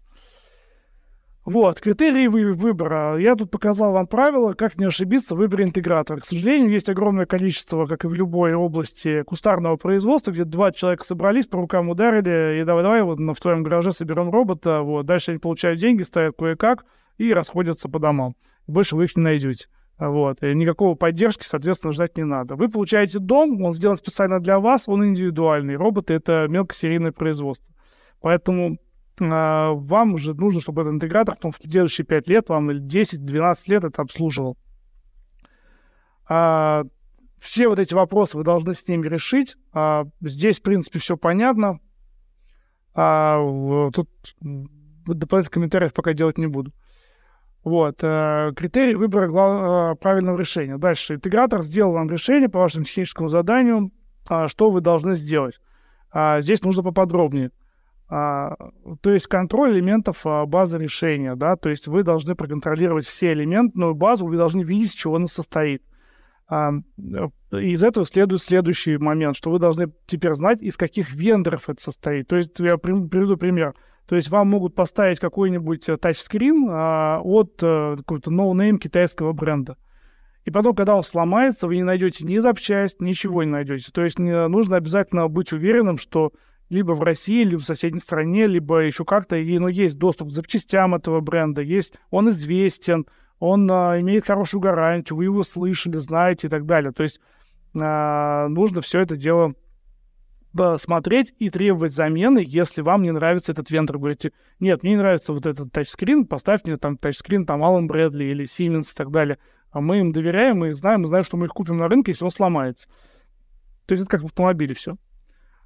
Вот, критерии вы- выбора. Я тут показал вам правила, как не ошибиться в выборе интегратора. К сожалению, есть огромное количество, как и в любой области кустарного производства, где два человека собрались, по рукам ударили, и давай-давай, вот в твоем гараже соберем робота, вот, дальше они получают деньги, ставят кое-как и расходятся по домам. Больше вы их не найдете. Вот. И никакого поддержки, соответственно, ждать не надо. Вы получаете дом, он сделан специально для вас, он индивидуальный. Роботы — это мелкосерийное производство. Поэтому вам уже нужно, чтобы этот интегратор потом в следующие 5 лет, вам или 10-12 лет это обслуживал. А, все вот эти вопросы вы должны с ними решить. А, здесь, в принципе, все понятно. А, тут дополнительных комментариев пока делать не буду. Вот. Э, критерий выбора глав... Э, правильного решения. Дальше. Интегратор сделал вам решение по вашему техническому заданию, а, что вы должны сделать. А, здесь нужно поподробнее. А, то есть контроль элементов базы решения, да, то есть вы должны проконтролировать все элементную базу, вы должны видеть, из чего она состоит. Из этого следует следующий момент, что вы должны теперь знать, из каких вендоров это состоит. То есть я приведу пример. То есть вам могут поставить какой-нибудь э, тачскрин а, от а, какого-то no-name китайского бренда. И потом, когда он сломается, вы не найдете ни запчасть, ничего не найдете. То есть не, нужно обязательно быть уверенным, что либо в России, либо в соседней стране, либо еще как-то и, ну, есть доступ к запчастям этого бренда, есть, он известен, он а, имеет хорошую гарантию, вы его слышали, знаете и так далее. То есть а, нужно все это дело смотреть и требовать замены, если вам не нравится этот вендор. Говорите, нет, мне не нравится вот этот тачскрин, поставьте мне там тачскрин, там Алан Брэдли или Siemens и так далее. А мы им доверяем, мы их знаем, мы знаем, что мы их купим на рынке, если он сломается. То есть это как в автомобиле все.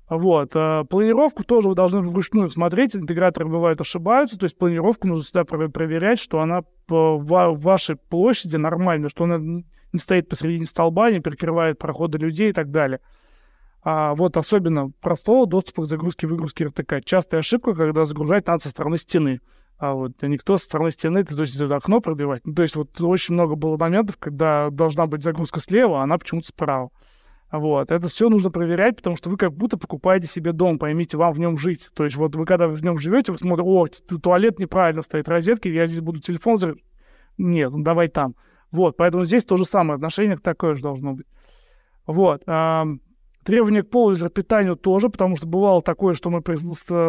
Вот. А планировку тоже вы должны вручную смотреть. Интеграторы бывают ошибаются. То есть планировку нужно всегда проверять, что она в вашей площади нормальна, что она не стоит посередине столба, не перекрывает проходы людей и так далее. А вот особенно простого доступа к загрузке и выгрузке РТК. Частая ошибка, когда загружать надо со стороны стены. А вот никто со стороны стены, то есть окно пробивать. Ну, то есть вот очень много было моментов, когда должна быть загрузка слева, а она почему-то справа. Вот. Это все нужно проверять, потому что вы как будто покупаете себе дом, поймите, вам в нем жить. То есть вот вы когда в нем живете, вы смотрите, о, туалет неправильно стоит, розетки, я здесь буду телефон... Нет, ну давай там. Вот, поэтому здесь то же самое отношение такое же должно быть. Вот. Требования к полу и питанию тоже, потому что бывало такое, что мы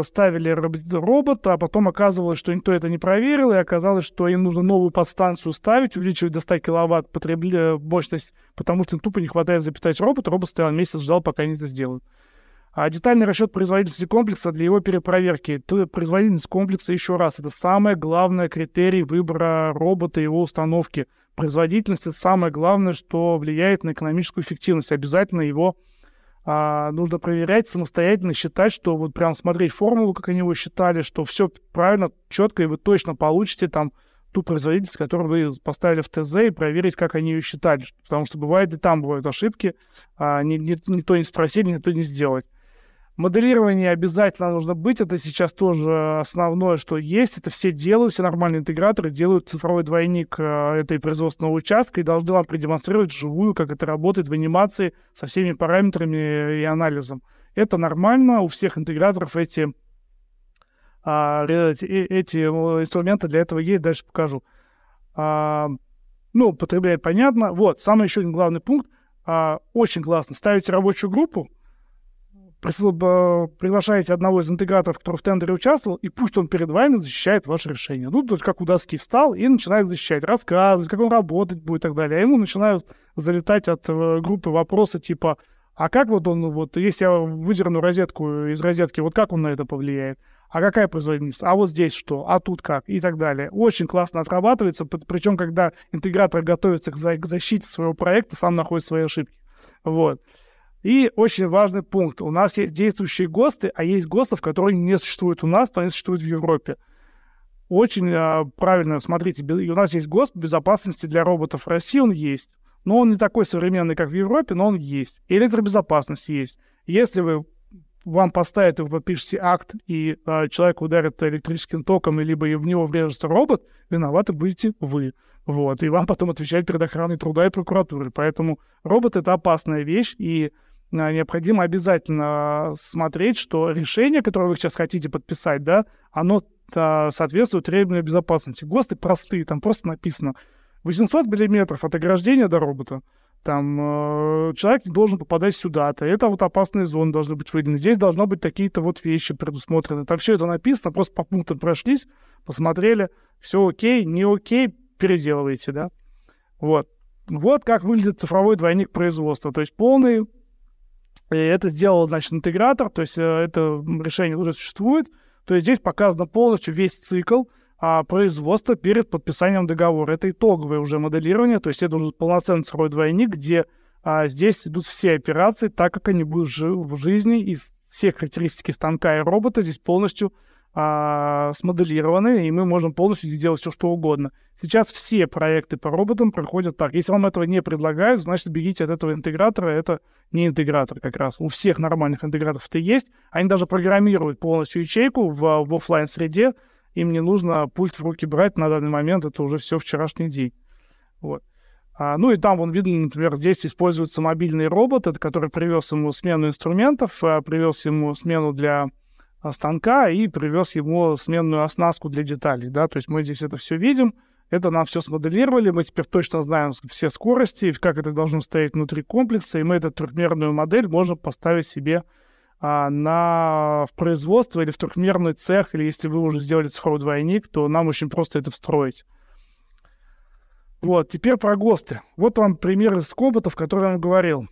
ставили робота, а потом оказывалось, что никто это не проверил, и оказалось, что им нужно новую подстанцию ставить, увеличивать до 100 киловатт потребля... мощность, потому что тупо не хватает запитать робот. Робот стоял месяц, ждал, пока они это сделают. А детальный расчет производительности комплекса для его перепроверки. Производительность комплекса, еще раз, это самое главное критерий выбора робота и его установки. Производительность — это самое главное, что влияет на экономическую эффективность. Обязательно его а, нужно проверять самостоятельно, считать, что вот прям смотреть формулу, как они его считали, что все правильно, четко, и вы точно получите там ту производительность, которую вы поставили в ТЗ, и проверить, как они ее считали. Потому что бывает и там бывают ошибки, а, ни, ни, никто не спросили, никто не сделать. Моделирование обязательно нужно быть. Это сейчас тоже основное, что есть. Это все делают, все нормальные интеграторы делают цифровой двойник э, этой производственного участка и должны вам продемонстрировать вживую, как это работает в анимации со всеми параметрами и анализом. Это нормально. У всех интеграторов эти, а, эти, эти инструменты для этого есть. Дальше покажу. А, ну, потребляет понятно. Вот, самый еще один главный пункт. А, очень классно. Ставите рабочую группу, приглашаете одного из интеграторов, который в тендере участвовал, и пусть он перед вами защищает ваше решение. Ну, то есть как у доски встал и начинает защищать, рассказывать, как он работать будет и так далее. А ему начинают залетать от э, группы вопросы типа, а как вот он, вот, если я выдерну розетку из розетки, вот как он на это повлияет? А какая производительность? А вот здесь что? А тут как? И так далее. Очень классно отрабатывается, причем когда интегратор готовится к защите своего проекта, сам находит свои ошибки. Вот. И очень важный пункт. У нас есть действующие ГОСТы, а есть ГОСТов, которые не существуют у нас, но они существуют в Европе. Очень а, правильно, смотрите, у нас есть ГОСТ безопасности для роботов в России, он есть. но он не такой современный, как в Европе, но он есть. Электробезопасность есть. Если вы вам поставят, вы подпишете акт, и а, человек ударит электрическим током, либо в него врежется робот, виноваты будете вы. Вот, и вам потом отвечать перед охраной труда и прокуратурой. Поэтому робот — это опасная вещь, и необходимо обязательно смотреть, что решение, которое вы сейчас хотите подписать, да, оно а, соответствует требованиям безопасности. ГОСТы простые, там просто написано 800 миллиметров от ограждения до робота. Там э, человек не должен попадать сюда-то. Это вот опасные зоны должны быть выделены. Здесь должно быть такие-то вот вещи предусмотрены. Там все это написано, просто по пунктам прошлись, посмотрели, все окей, не окей, переделываете, да. Вот. Вот как выглядит цифровой двойник производства. То есть полный и это сделал, значит, интегратор, то есть э, это решение уже существует. То есть здесь показано полностью весь цикл а, производства перед подписанием договора. Это итоговое уже моделирование, то есть это уже полноценный цифровой двойник, где а, здесь идут все операции так, как они будут жи- в жизни, и все характеристики станка и робота здесь полностью а, смоделированы, и мы можем полностью делать все, что угодно. Сейчас все проекты по роботам проходят так. Если вам этого не предлагают, значит, бегите от этого интегратора. Это не интегратор как раз. У всех нормальных интеграторов это есть. Они даже программируют полностью ячейку в, в офлайн среде Им не нужно пульт в руки брать на данный момент. Это уже все вчерашний день. Вот. А, ну и там, вон видно, например, здесь используется мобильный робот, который привез ему смену инструментов, а, привез ему смену для станка и привез ему сменную оснастку для деталей, да, то есть мы здесь это все видим, это нам все смоделировали, мы теперь точно знаем все скорости, как это должно стоять внутри комплекса, и мы эту трехмерную модель можем поставить себе а, на в производство или в трехмерный цех, или если вы уже сделали цифровой двойник, то нам очень просто это встроить. Вот, теперь про ГОСТы. Вот вам пример из коботов, который я вам говорил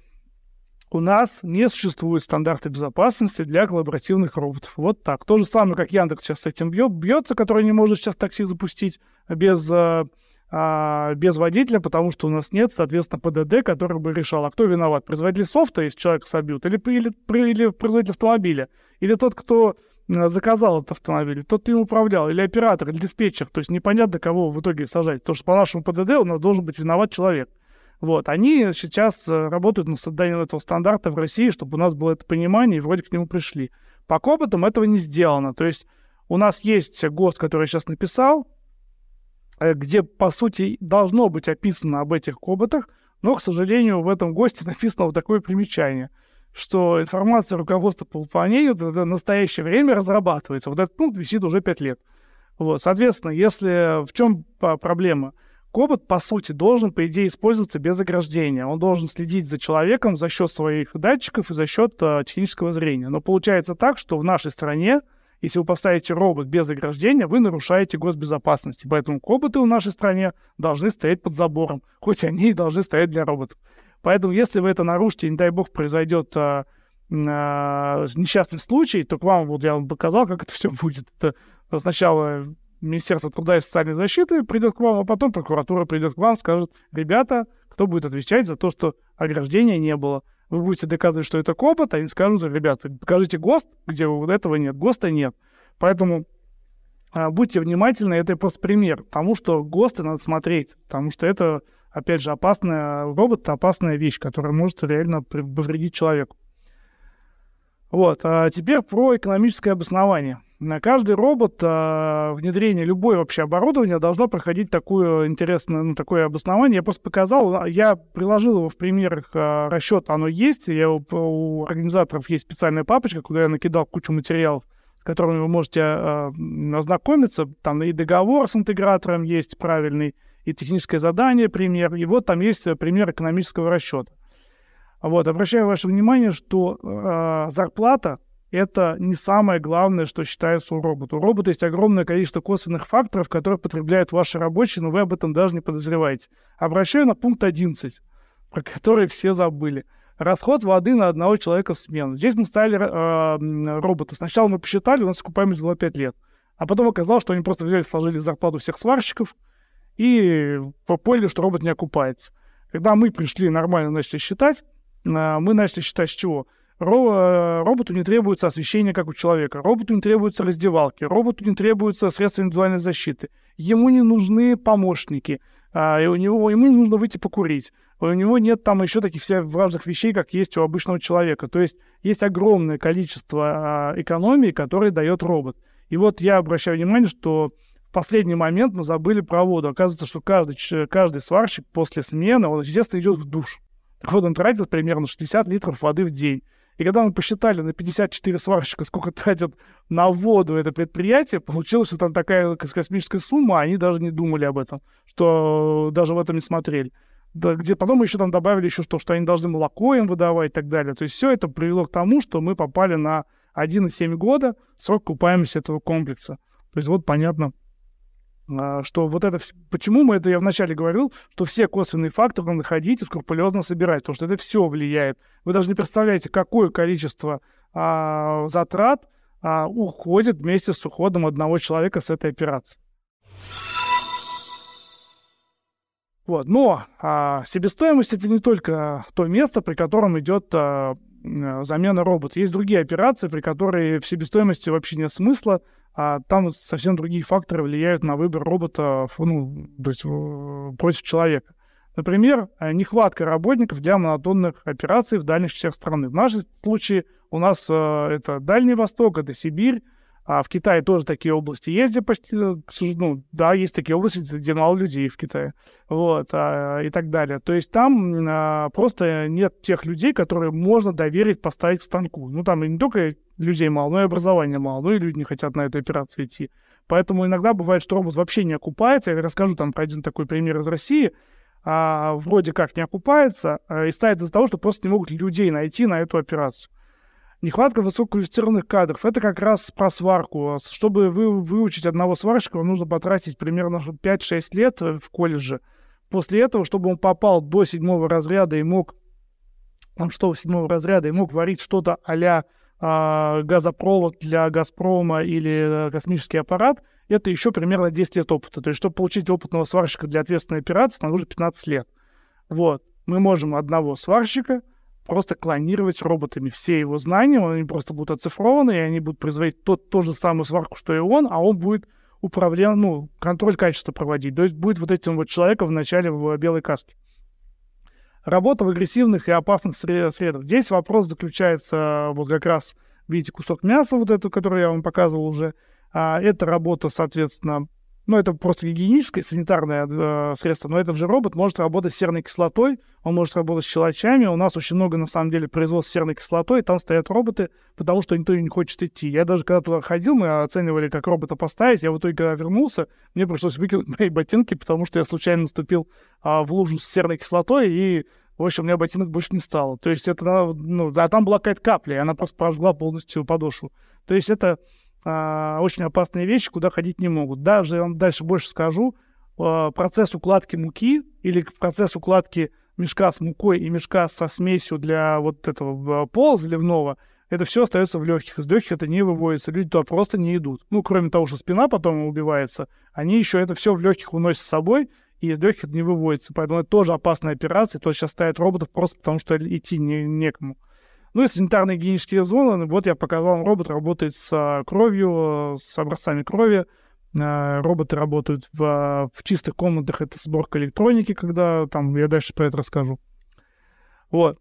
у нас не существует стандарта безопасности для коллаборативных роботов. Вот так. То же самое, как Яндекс сейчас с этим бьет, бьется, который не может сейчас такси запустить без, а, а, без водителя, потому что у нас нет, соответственно, ПДД, который бы решал, а кто виноват, производитель софта, если человек собьют, или, или, или производитель автомобиля, или тот, кто заказал этот автомобиль, тот, им управлял, или оператор, или диспетчер. То есть непонятно, кого в итоге сажать. Потому что по нашему ПДД у нас должен быть виноват человек. Вот, они сейчас э, работают над созданием этого стандарта в России, чтобы у нас было это понимание, и вроде к нему пришли. По опытам этого не сделано. То есть у нас есть ГОСТ, который я сейчас написал, э, где, по сути, должно быть описано об этих коботах, но, к сожалению, в этом ГОСТе написано вот такое примечание, что информация руководства по выполнению в настоящее время разрабатывается. Вот этот пункт висит уже 5 лет. Вот, соответственно, если в чем проблема – Кобот, по сути, должен, по идее, использоваться без ограждения. Он должен следить за человеком за счет своих датчиков и за счет э, технического зрения. Но получается так, что в нашей стране, если вы поставите робот без ограждения, вы нарушаете госбезопасность. Поэтому коботы в нашей стране должны стоять под забором, хоть они и должны стоять для роботов. Поэтому, если вы это нарушите, не дай бог, произойдет а, а, несчастный случай, то к вам, вот я вам показал, как это все будет. Это сначала Министерство труда и социальной защиты придет к вам, а потом прокуратура придет к вам, скажет, ребята, кто будет отвечать за то, что ограждения не было. Вы будете доказывать, что это копот, они скажут, ребята, покажите ГОСТ, где вот этого нет, ГОСТа нет. Поэтому а, будьте внимательны, это просто пример тому, что ГОСТы надо смотреть, потому что это, опять же, опасная, робот — опасная вещь, которая может реально повредить человеку. Вот, а теперь про экономическое обоснование. На каждый робот а, внедрение любое вообще оборудование должно проходить такое интересное, ну, такое обоснование. Я просто показал, а, я приложил его в примерах а, расчета, оно есть. Я, у организаторов есть специальная папочка, куда я накидал кучу материалов, с которыми вы можете а, ознакомиться. Там и договор с интегратором есть правильный, и техническое задание, пример. И вот там есть пример экономического расчета. Вот, обращаю ваше внимание, что э, зарплата это не самое главное, что считается у робота. У робота есть огромное количество косвенных факторов, которые потребляют ваши рабочие, но вы об этом даже не подозреваете. Обращаю на пункт 11, про который все забыли. Расход воды на одного человека в смену. Здесь мы ставили э, робота. Сначала мы посчитали, у нас окупаемость была 5 лет. А потом оказалось, что они просто взяли, сложили зарплату всех сварщиков и поняли, что робот не окупается. Когда мы пришли нормально начали считать, э, мы начали считать с чего? Ро- роботу не требуется освещение, как у человека. Роботу не требуются раздевалки. Роботу не требуются средства индивидуальной защиты. Ему не нужны помощники. а, и у него, ему нужно выйти покурить. У него нет там еще таких всех важных вещей, как есть у обычного человека. То есть есть огромное количество а, экономии, которые дает робот. И вот я обращаю внимание, что в последний момент мы забыли про воду. Оказывается, что каждый, каждый сварщик после смены, он, естественно, идет в душ. Так вот, он тратит примерно 60 литров воды в день. И когда мы посчитали на 54 сварщика, сколько тратят на воду это предприятие, получилось, что там такая космическая сумма, а они даже не думали об этом, что даже в этом не смотрели. Да, где потом еще там добавили еще то, что они должны молоко им выдавать и так далее. То есть все это привело к тому, что мы попали на 1,7 года срок купаемости этого комплекса. То есть вот понятно, что вот это... Почему мы это, я вначале говорил, что все косвенные факторы находить и скрупулезно собирать, потому что это все влияет. Вы даже не представляете, какое количество а, затрат а, уходит вместе с уходом одного человека с этой операции. Вот. Но а, себестоимость это не только то место, при котором идет а, замена робота. Есть другие операции, при которых в себестоимости вообще нет смысла а там совсем другие факторы влияют на выбор робота ну, то есть, против человека. Например, э, нехватка работников для монотонных операций в дальних частях страны. В нашем случае у нас э, это Дальний Восток, это Сибирь, а в Китае тоже такие области есть, где почти, э, ну, да, есть такие области, где мало людей в Китае, вот, а, и так далее. То есть там а, просто нет тех людей, которые можно доверить поставить к станку. Ну, там и не только людей мало, но и образования мало, ну и люди не хотят на эту операцию идти. Поэтому иногда бывает, что робот вообще не окупается. Я расскажу там про один такой пример из России. А, вроде как не окупается, а, и ставит из-за того, что просто не могут людей найти на эту операцию. Нехватка высококвалифицированных кадров. Это как раз про сварку. Чтобы вы, выучить одного сварщика, нужно потратить примерно 5-6 лет в колледже. После этого, чтобы он попал до седьмого разряда и мог он что, седьмого разряда и мог варить что-то а, газопровод для «Газпрома» или э, космический аппарат, это еще примерно 10 лет опыта. То есть, чтобы получить опытного сварщика для ответственной операции, нам нужно 15 лет. Вот. Мы можем одного сварщика просто клонировать роботами. Все его знания, они просто будут оцифрованы, и они будут производить тот, ту же самую сварку, что и он, а он будет управлять, ну, контроль качества проводить. То есть будет вот этим вот человеком в начале в белой каске. Работа в агрессивных и опасных средах. Здесь вопрос заключается вот как раз, видите, кусок мяса вот эту, который я вам показывал уже. А, это работа, соответственно, ну, это просто гигиеническое, санитарное э, средство, но этот же робот может работать с серной кислотой, он может работать с щелочами. У нас очень много, на самом деле, производств серной кислотой, там стоят роботы, потому что никто не хочет идти. Я даже когда туда ходил, мы оценивали, как робота поставить. Я в итоге, когда вернулся, мне пришлось выкинуть мои ботинки, потому что я случайно наступил а, в лужу с серной кислотой, и, в общем, у меня ботинок больше не стало. То есть это, ну, а там была какая-то капля, и она просто прожгла полностью подошву. То есть это а, очень опасные вещи, куда ходить не могут. Даже, я вам дальше больше скажу, а, процесс укладки муки или процесс укладки мешка с мукой и мешка со смесью для вот этого а, пола заливного, это все остается в легких. Из легких это не выводится. Люди туда просто не идут. Ну, кроме того, что спина потом убивается, они еще это все в легких уносят с собой, и из легких это не выводится. Поэтому это тоже опасная операция. То сейчас ставят роботов просто потому, что идти не, некому. Ну и санитарные гигиенические зоны. Вот я показал вам, робот работает с а, кровью, с образцами крови. А, роботы работают в, в чистых комнатах, это сборка электроники, когда там, я дальше про это расскажу. Вот.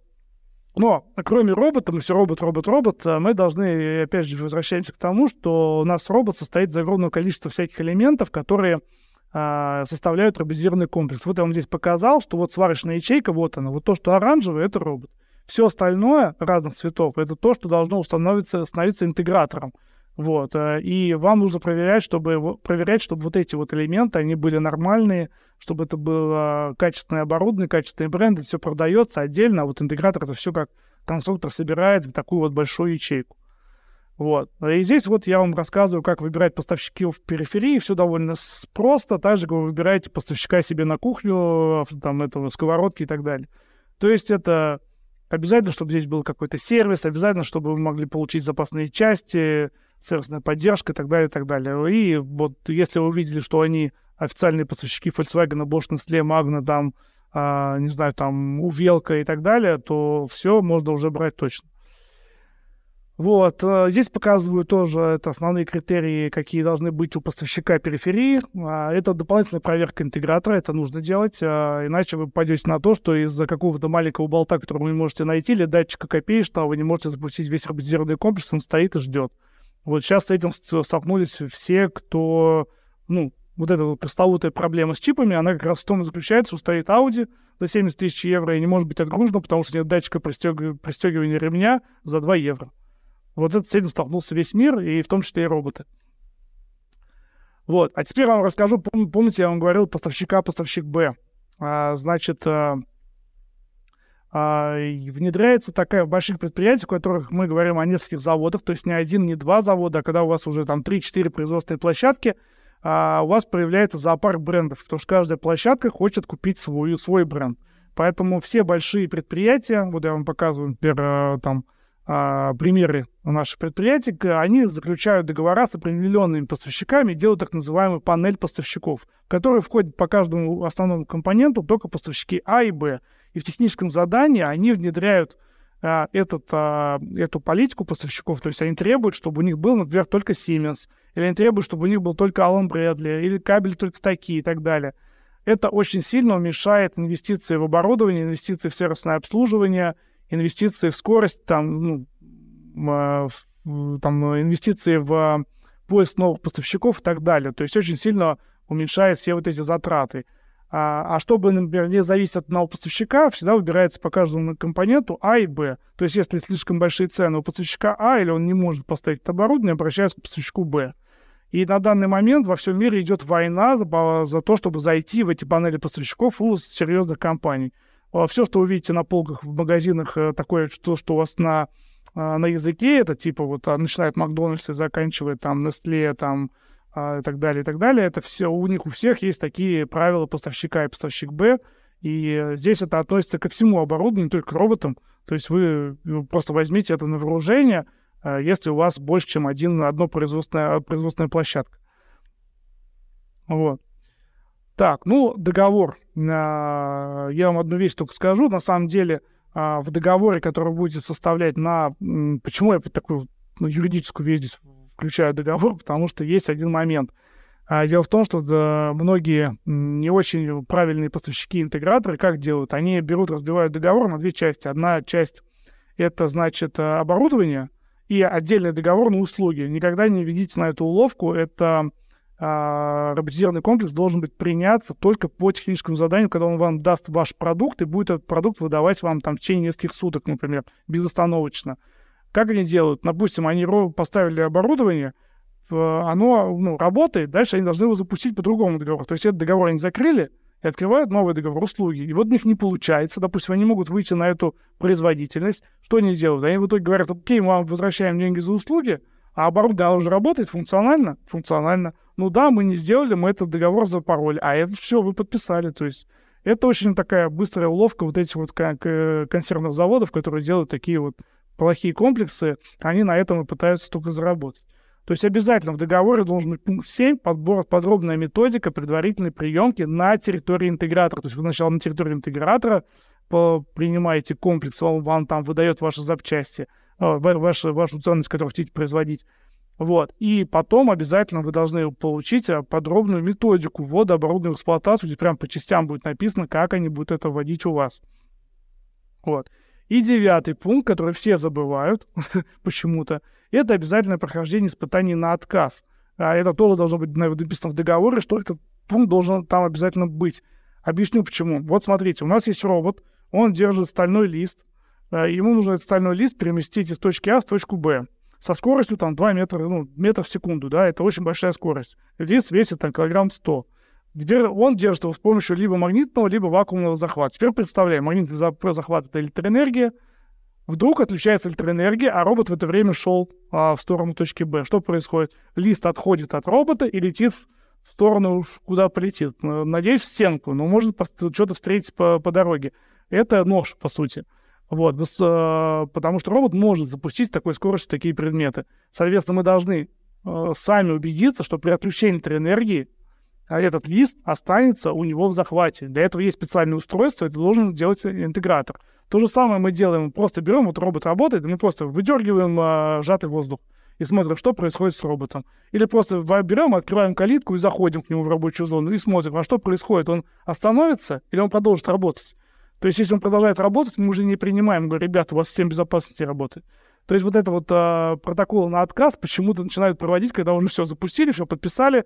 Но кроме робота, мы все робот, робот, робот, а мы должны, опять же, возвращаемся к тому, что у нас робот состоит из огромного количества всяких элементов, которые а, составляют роботизированный комплекс. Вот я вам здесь показал, что вот сварочная ячейка, вот она, вот то, что оранжевое, это робот. Все остальное разных цветов это то, что должно установиться, становиться интегратором. Вот. Э, и вам нужно проверять, чтобы, проверять, чтобы вот эти вот элементы, они были нормальные, чтобы это было качественное оборудование, качественный бренд, все продается отдельно, а вот интегратор это все как конструктор собирает в такую вот большую ячейку. Вот. И здесь вот я вам рассказываю, как выбирать поставщиков в периферии. Все довольно просто. Так же, как вы выбираете поставщика себе на кухню, там, этого, сковородки и так далее. То есть это Обязательно, чтобы здесь был какой-то сервис, обязательно, чтобы вы могли получить запасные части, сервисная поддержка и так далее, и так далее. И вот если вы увидели, что они официальные поставщики Volkswagen, Bosch, Nestle, Magna, там, а, не знаю, там, Увелка и так далее, то все можно уже брать точно. Вот, э, здесь показываю тоже это основные критерии, какие должны быть у поставщика периферии. А, это дополнительная проверка интегратора, это нужно делать, а, иначе вы пойдете на то, что из-за какого-то маленького болта, который вы не можете найти, или датчика копеечного, вы не можете запустить весь роботизированный комплекс, он стоит и ждет. Вот сейчас с этим столкнулись все, кто, ну, вот эта вот пресловутая проблема с чипами, она как раз в том и заключается, что стоит Audi за 70 тысяч евро и не может быть отгружена, потому что нет датчика пристегивания ремня за 2 евро. Вот это с этим столкнулся весь мир, и в том числе и роботы. Вот. А теперь я вам расскажу, пом- помните, я вам говорил поставщика, поставщик Б. А, значит, а, а, внедряется такая в больших предприятиях, в которых мы говорим о нескольких заводах, то есть не один, не два завода, а когда у вас уже там 3-4 производственные площадки, а, у вас проявляется зоопарк брендов, потому что каждая площадка хочет купить свою, свой бренд. Поэтому все большие предприятия, вот я вам показываю, например, а, там, а, примеры наших предприятий, они заключают договора с определенными поставщиками и делают так называемую панель поставщиков, в которую входят по каждому основному компоненту только поставщики А и Б. И в техническом задании они внедряют а, этот, а, эту политику поставщиков, то есть они требуют, чтобы у них был, например, только Siemens, или они требуют, чтобы у них был только Alan Bradley, или кабель только такие и так далее. Это очень сильно уменьшает инвестиции в оборудование, инвестиции в сервисное обслуживание – инвестиции в скорость, там, ну, а, там инвестиции в поиск новых поставщиков и так далее. То есть очень сильно уменьшает все вот эти затраты. А, а чтобы, например, не зависеть от одного поставщика, всегда выбирается по каждому компоненту А и Б. То есть если слишком большие цены у поставщика А, или он не может поставить это оборудование, обращается к поставщику Б. И на данный момент во всем мире идет война за, за то, чтобы зайти в эти панели поставщиков у серьезных компаний. А все, что вы видите на полках в магазинах, э, такое, что, что у вас на, а, на языке, это типа вот а, начинает Макдональдс и заканчивает там Nestle, там и так далее, и так далее. Это все, у них у всех есть такие правила поставщика и поставщик Б, и здесь это относится ко всему оборудованию, не только к роботам. То есть вы просто возьмите это на вооружение, если у вас больше, чем один, одно производственная, производственная площадка. Вот. Так, ну, договор. А, я вам одну вещь только скажу. На самом деле, а, в договоре, который будете составлять на... Почему я такую ну, юридическую вещь здесь включаю договор? Потому что есть один момент. А, дело в том, что многие не очень правильные поставщики-интеграторы как делают? Они берут, разбивают договор на две части. Одна часть — это, значит, оборудование, и отдельный договор на услуги. Никогда не ведите на эту уловку. Это роботизированный комплекс должен быть приняться только по техническому заданию, когда он вам даст ваш продукт и будет этот продукт выдавать вам там в течение нескольких суток, например, безостановочно. Как они делают? Допустим, они поставили оборудование, оно ну, работает, дальше они должны его запустить по другому договору. То есть этот договор они закрыли и открывают новый договор услуги. И вот у них не получается. Допустим, они могут выйти на эту производительность. Что они делают? Они в итоге говорят, окей, мы вам возвращаем деньги за услуги, а оборудование уже работает функционально? Функционально ну да, мы не сделали, мы этот договор запороли, а это все вы подписали, то есть это очень такая быстрая уловка вот этих вот консервных заводов, которые делают такие вот плохие комплексы, они на этом и пытаются только заработать. То есть обязательно в договоре должен быть пункт 7, подбор, подробная методика предварительной приемки на территории интегратора. То есть вы сначала на территории интегратора принимаете комплекс, он вам там выдает ваши запчасти, вашу, вашу ценность, которую хотите производить. Вот. И потом обязательно вы должны получить э, подробную методику ввода оборудования в эксплуатацию, где прям по частям будет написано, как они будут это вводить у вас. Вот. И девятый пункт, который все забывают почему-то, это обязательное прохождение испытаний на отказ. А это тоже должно быть написано в договоре, что этот пункт должен там обязательно быть. Объясню почему. Вот смотрите, у нас есть робот, он держит стальной лист, э, ему нужно этот стальной лист переместить из точки А в точку Б со скоростью там 2 метра, ну, метра в секунду, да, это очень большая скорость. Лист весит там килограмм 100. Где он держит его с помощью либо магнитного, либо вакуумного захвата. Теперь представляем, магнитный захват — это электроэнергия, Вдруг отключается электроэнергия, а робот в это время шел а, в сторону точки Б. Что происходит? Лист отходит от робота и летит в сторону, куда полетит. Надеюсь, в стенку, но может что-то встретить по, по дороге. Это нож, по сути. Вот, э, потому что робот может запустить с такой скоростью такие предметы. Соответственно, мы должны э, сами убедиться, что при отключении электроэнергии а этот лист останется у него в захвате. Для этого есть специальное устройство, это должен делать интегратор. То же самое мы делаем, просто берем, вот робот работает, мы просто выдергиваем а, сжатый воздух и смотрим, что происходит с роботом. Или просто берем, открываем калитку и заходим к нему в рабочую зону и смотрим, а что происходит, он остановится или он продолжит работать. То есть, если он продолжает работать, мы уже не принимаем, говорим, ребята, у вас система безопасности работает. То есть вот это вот а, протокол на отказ почему-то начинают проводить, когда уже все запустили, все подписали,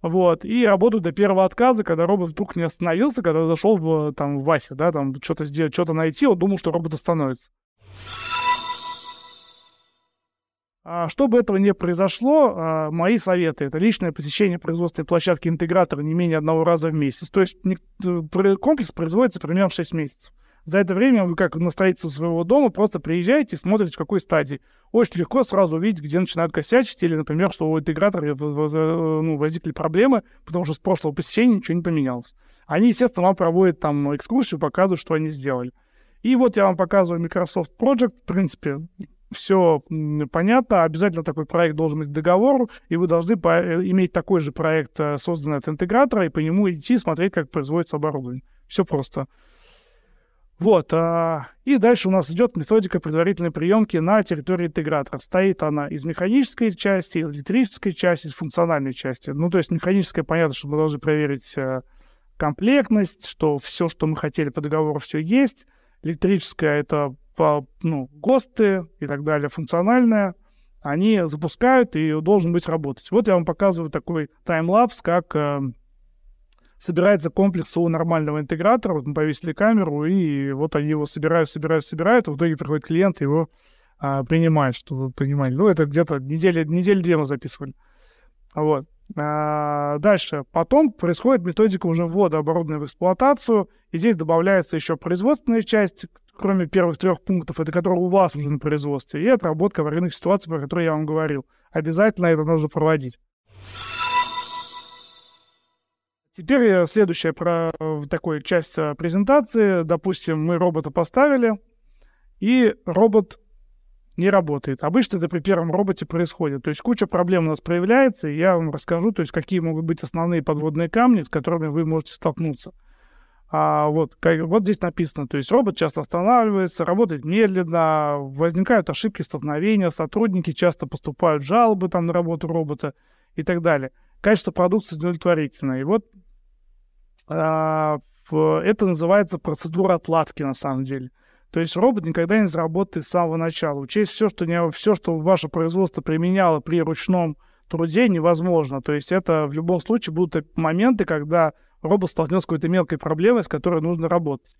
вот, и работают до первого отказа, когда робот вдруг не остановился, когда зашел в, там, Вася, да, там, что-то сделать, что-то найти, он думал, что робот остановится. А чтобы этого не произошло, а, мои советы — это личное посещение производственной площадки интегратора не менее одного раза в месяц. То есть э, комплекс производится примерно 6 месяцев. За это время вы, как на строительство своего дома, просто приезжаете и смотрите, в какой стадии. Очень легко сразу увидеть, где начинают косячить, или, например, что у интегратора ну, возникли проблемы, потому что с прошлого посещения ничего не поменялось. Они, естественно, вам проводят там экскурсию, показывают, что они сделали. И вот я вам показываю Microsoft Project. В принципе, все понятно. Обязательно такой проект должен быть договор, и вы должны э, иметь такой же проект, э, созданный от интегратора, и по нему идти смотреть, как производится оборудование. Все просто. Вот, а, и дальше у нас идет методика предварительной приемки на территории интегратора. Стоит она из механической части, из электрической части, из функциональной части. Ну, то есть механическая, понятно, что мы должны проверить а, комплектность, что все, что мы хотели по договору, все есть. Электрическая — это ну, ГОСТы и так далее, функциональная. Они запускают и должен быть работать. Вот я вам показываю такой таймлапс, как а, собирается комплекс у нормального интегратора, вот мы повесили камеру, и вот они его собирают, собирают, собирают, и в итоге приходит клиент его а, принимает, что вы понимали. Ну, это где-то недели, недели две мы записывали. Вот. А, дальше. Потом происходит методика уже ввода оборудования в эксплуатацию, и здесь добавляется еще производственная часть, кроме первых трех пунктов, это которые у вас уже на производстве, и отработка аварийных ситуаций, про которые я вам говорил. Обязательно это нужно проводить. Теперь следующая про такой часть э, презентации. Допустим, мы робота поставили, и робот не работает. Обычно это при первом роботе происходит. То есть куча проблем у нас проявляется, и я вам расскажу, то есть какие могут быть основные подводные камни, с которыми вы можете столкнуться. А вот, как, вот здесь написано, то есть робот часто останавливается, работает медленно, возникают ошибки столкновения, сотрудники часто поступают жалобы там на работу робота и так далее. Качество продукции удовлетворительное. И вот а, это называется процедура отладки на самом деле. То есть робот никогда не заработает с самого начала. Учесть все, что, не, все, что ваше производство применяло при ручном труде, невозможно. То есть это в любом случае будут моменты, когда робот столкнется с какой-то мелкой проблемой, с которой нужно работать.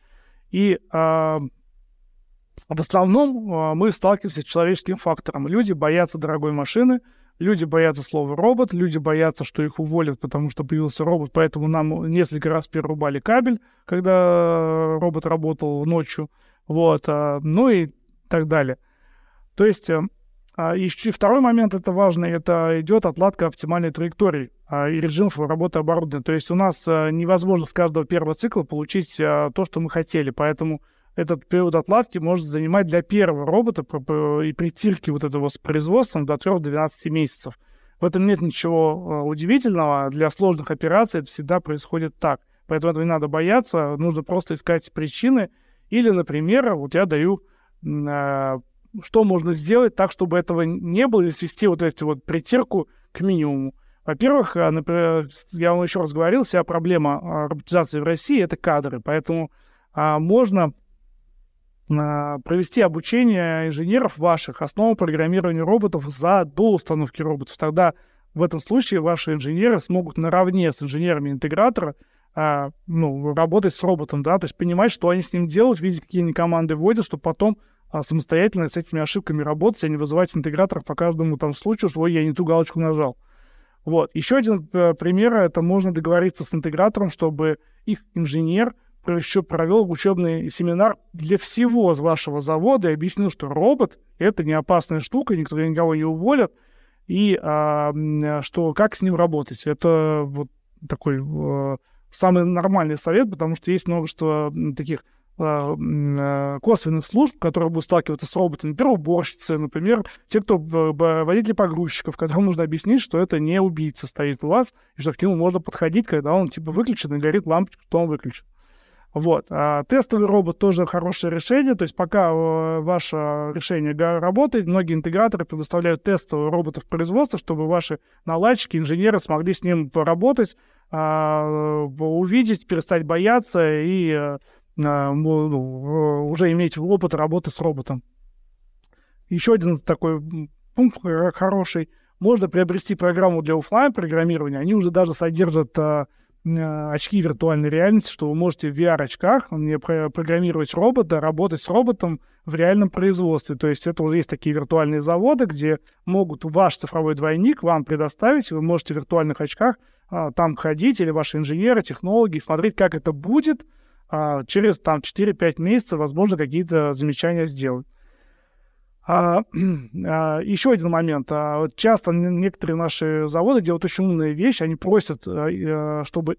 И а, в основном а, мы сталкиваемся с человеческим фактором. Люди боятся дорогой машины, Люди боятся слова робот, люди боятся, что их уволят, потому что появился робот, поэтому нам несколько раз перерубали кабель, когда робот работал ночью, вот, а, ну и так далее. То есть, э, и второй момент, это важный, это идет отладка оптимальной траектории а, и режимов работы оборудования. То есть у нас а, невозможно с каждого первого цикла получить а, то, что мы хотели, поэтому этот период отладки может занимать для первого робота и притирки вот этого с производством до 3-12 месяцев. В этом нет ничего а, удивительного. Для сложных операций это всегда происходит так. Поэтому этого не надо бояться. Нужно просто искать причины. Или, например, вот я даю, а, что можно сделать так, чтобы этого не было, и свести вот эту вот притирку к минимуму. Во-первых, а, например, я вам еще раз говорил, вся проблема роботизации в России — это кадры. Поэтому можно а, провести обучение инженеров ваших основам программирования роботов за до установки роботов. Тогда в этом случае ваши инженеры смогут наравне с инженерами интегратора а, ну, работать с роботом, да, то есть понимать, что они с ним делают, видеть, какие они команды вводят, чтобы потом а, самостоятельно с этими ошибками работать, а не вызывать интеграторов по каждому там случаю, что я не ту галочку нажал. Вот. Еще один э, пример, это можно договориться с интегратором, чтобы их инженер — еще провел учебный семинар для всего с вашего завода и объяснил, что робот — это не опасная штука, никто никого не уволят, и а, что как с ним работать. Это вот такой а, самый нормальный совет, потому что есть множество таких э, косвенных служб, которые будут сталкиваться с роботами, например, уборщицы, например, те, кто водители погрузчиков, которым нужно объяснить, что это не убийца стоит у вас, и что к нему можно подходить, когда он типа выключен и горит лампочка, что он выключен. Вот. А тестовый робот тоже хорошее решение. То есть пока э, ваше решение работает, многие интеграторы предоставляют тестовые роботы в производство, чтобы ваши наладчики, инженеры смогли с ним поработать, а, увидеть, перестать бояться и э, уже иметь опыт работы с роботом. Еще один такой пункт хороший. Можно приобрести программу для офлайн программирования. Они уже даже содержат Э, очки виртуальной реальности, что вы можете в VR-очках программировать робота, работать с роботом в реальном производстве. То есть это уже есть такие виртуальные заводы, где могут ваш цифровой двойник вам предоставить, вы можете в виртуальных очках а, там ходить, или ваши инженеры, технологи, смотреть, как это будет, а, через там 4-5 месяцев, возможно, какие-то замечания сделать. А, а, еще один момент. А, вот часто некоторые наши заводы делают очень умные вещи. Они просят, а, а, чтобы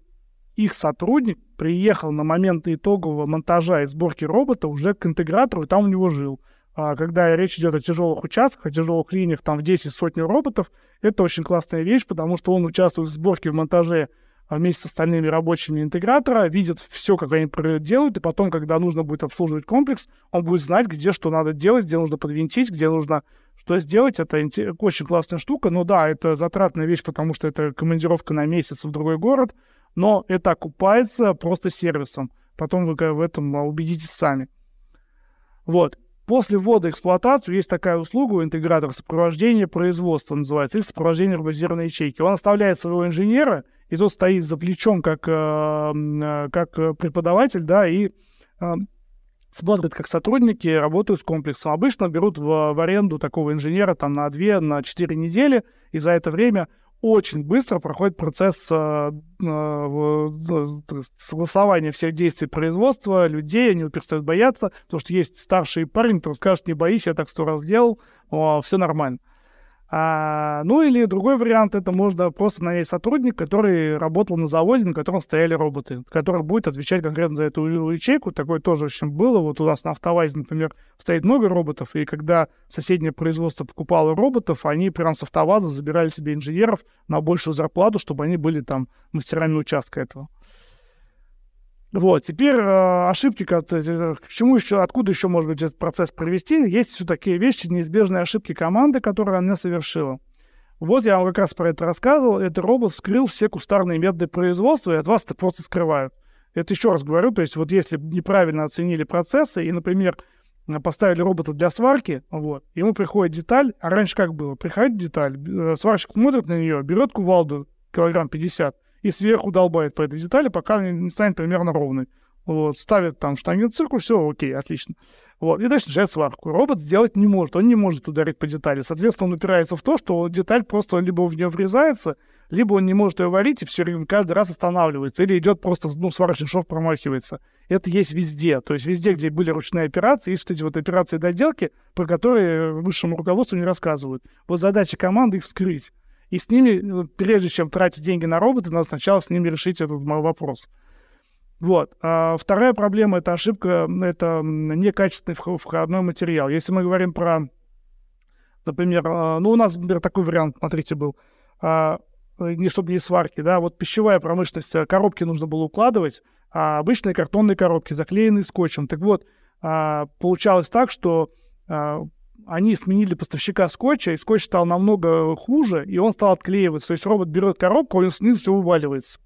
их сотрудник приехал на момент итогового монтажа и сборки робота уже к интегратору, и там у него жил. А, когда речь идет о тяжелых участках, о тяжелых линиях, там в 10 сотни роботов, это очень классная вещь, потому что он участвует в сборке, в монтаже вместе с остальными рабочими интегратора, видит все, как они делают, и потом, когда нужно будет обслуживать комплекс, он будет знать, где что надо делать, где нужно подвинтить, где нужно что сделать. Это очень классная штука. Но да, это затратная вещь, потому что это командировка на месяц в другой город, но это окупается просто сервисом. Потом вы в этом убедитесь сами. Вот. После ввода в эксплуатацию есть такая услуга интегратора сопровождение производства называется, или сопровождение роботизированной ячейки. Он оставляет своего инженера, и тот стоит за плечом как, э, э, как преподаватель, да, и э, смотрит, как сотрудники работают с комплексом. Обычно берут в, в аренду такого инженера там на 2, на 4 недели, и за это время очень быстро проходит процесс э, э, согласования всех действий производства, людей, они перестают бояться, потому что есть старший парень, который скажет, не боись, я так сто раз делал, все нормально. А, ну или другой вариант, это можно просто нанять сотрудника, который работал на заводе, на котором стояли роботы, который будет отвечать конкретно за эту ячейку. Такое тоже очень было. Вот у нас на автовазе, например, стоит много роботов, и когда соседнее производство покупало роботов, они прям с автоваза забирали себе инженеров на большую зарплату, чтобы они были там мастерами участка этого. Вот, теперь э, ошибки, э, к чему еще, откуда еще может быть этот процесс провести? Есть все такие вещи, неизбежные ошибки команды, которые она совершила. Вот я вам как раз про это рассказывал. Этот робот вскрыл все кустарные методы производства, и от вас это просто скрывают. Это еще раз говорю, то есть вот если неправильно оценили процессы, и, например, поставили робота для сварки, вот, ему приходит деталь, а раньше как было? Приходит деталь, э, сварщик смотрит на нее, берет кувалду килограмм 50, и сверху долбает по этой детали, пока не станет примерно ровной. Вот, ставит там штангенциркуль, все, окей, отлично. Вот, и дальше начинает сварку. Робот сделать не может, он не может ударить по детали. Соответственно, он упирается в то, что деталь просто либо в нее врезается, либо он не может ее варить и все время каждый раз останавливается, или идет просто, ну, сварочный шов промахивается. Это есть везде. То есть везде, где были ручные операции, есть эти вот операции доделки, про которые высшему руководству не рассказывают. Вот задача команды их вскрыть. И с ними, ну, прежде чем тратить деньги на роботы, надо сначала с ними решить этот вопрос. Вот. А вторая проблема — это ошибка, это некачественный входной материал. Если мы говорим про, например, а, ну, у нас, например, такой вариант, смотрите, был, а, не чтобы не сварки, да, вот пищевая промышленность, э, коробки нужно было укладывать, а обычные картонные коробки, заклеенные скотчем. Так вот, получалось так, что они сменили поставщика скотча, и скотч стал намного хуже, и он стал отклеиваться. То есть робот берет коробку, он снизу все вываливается.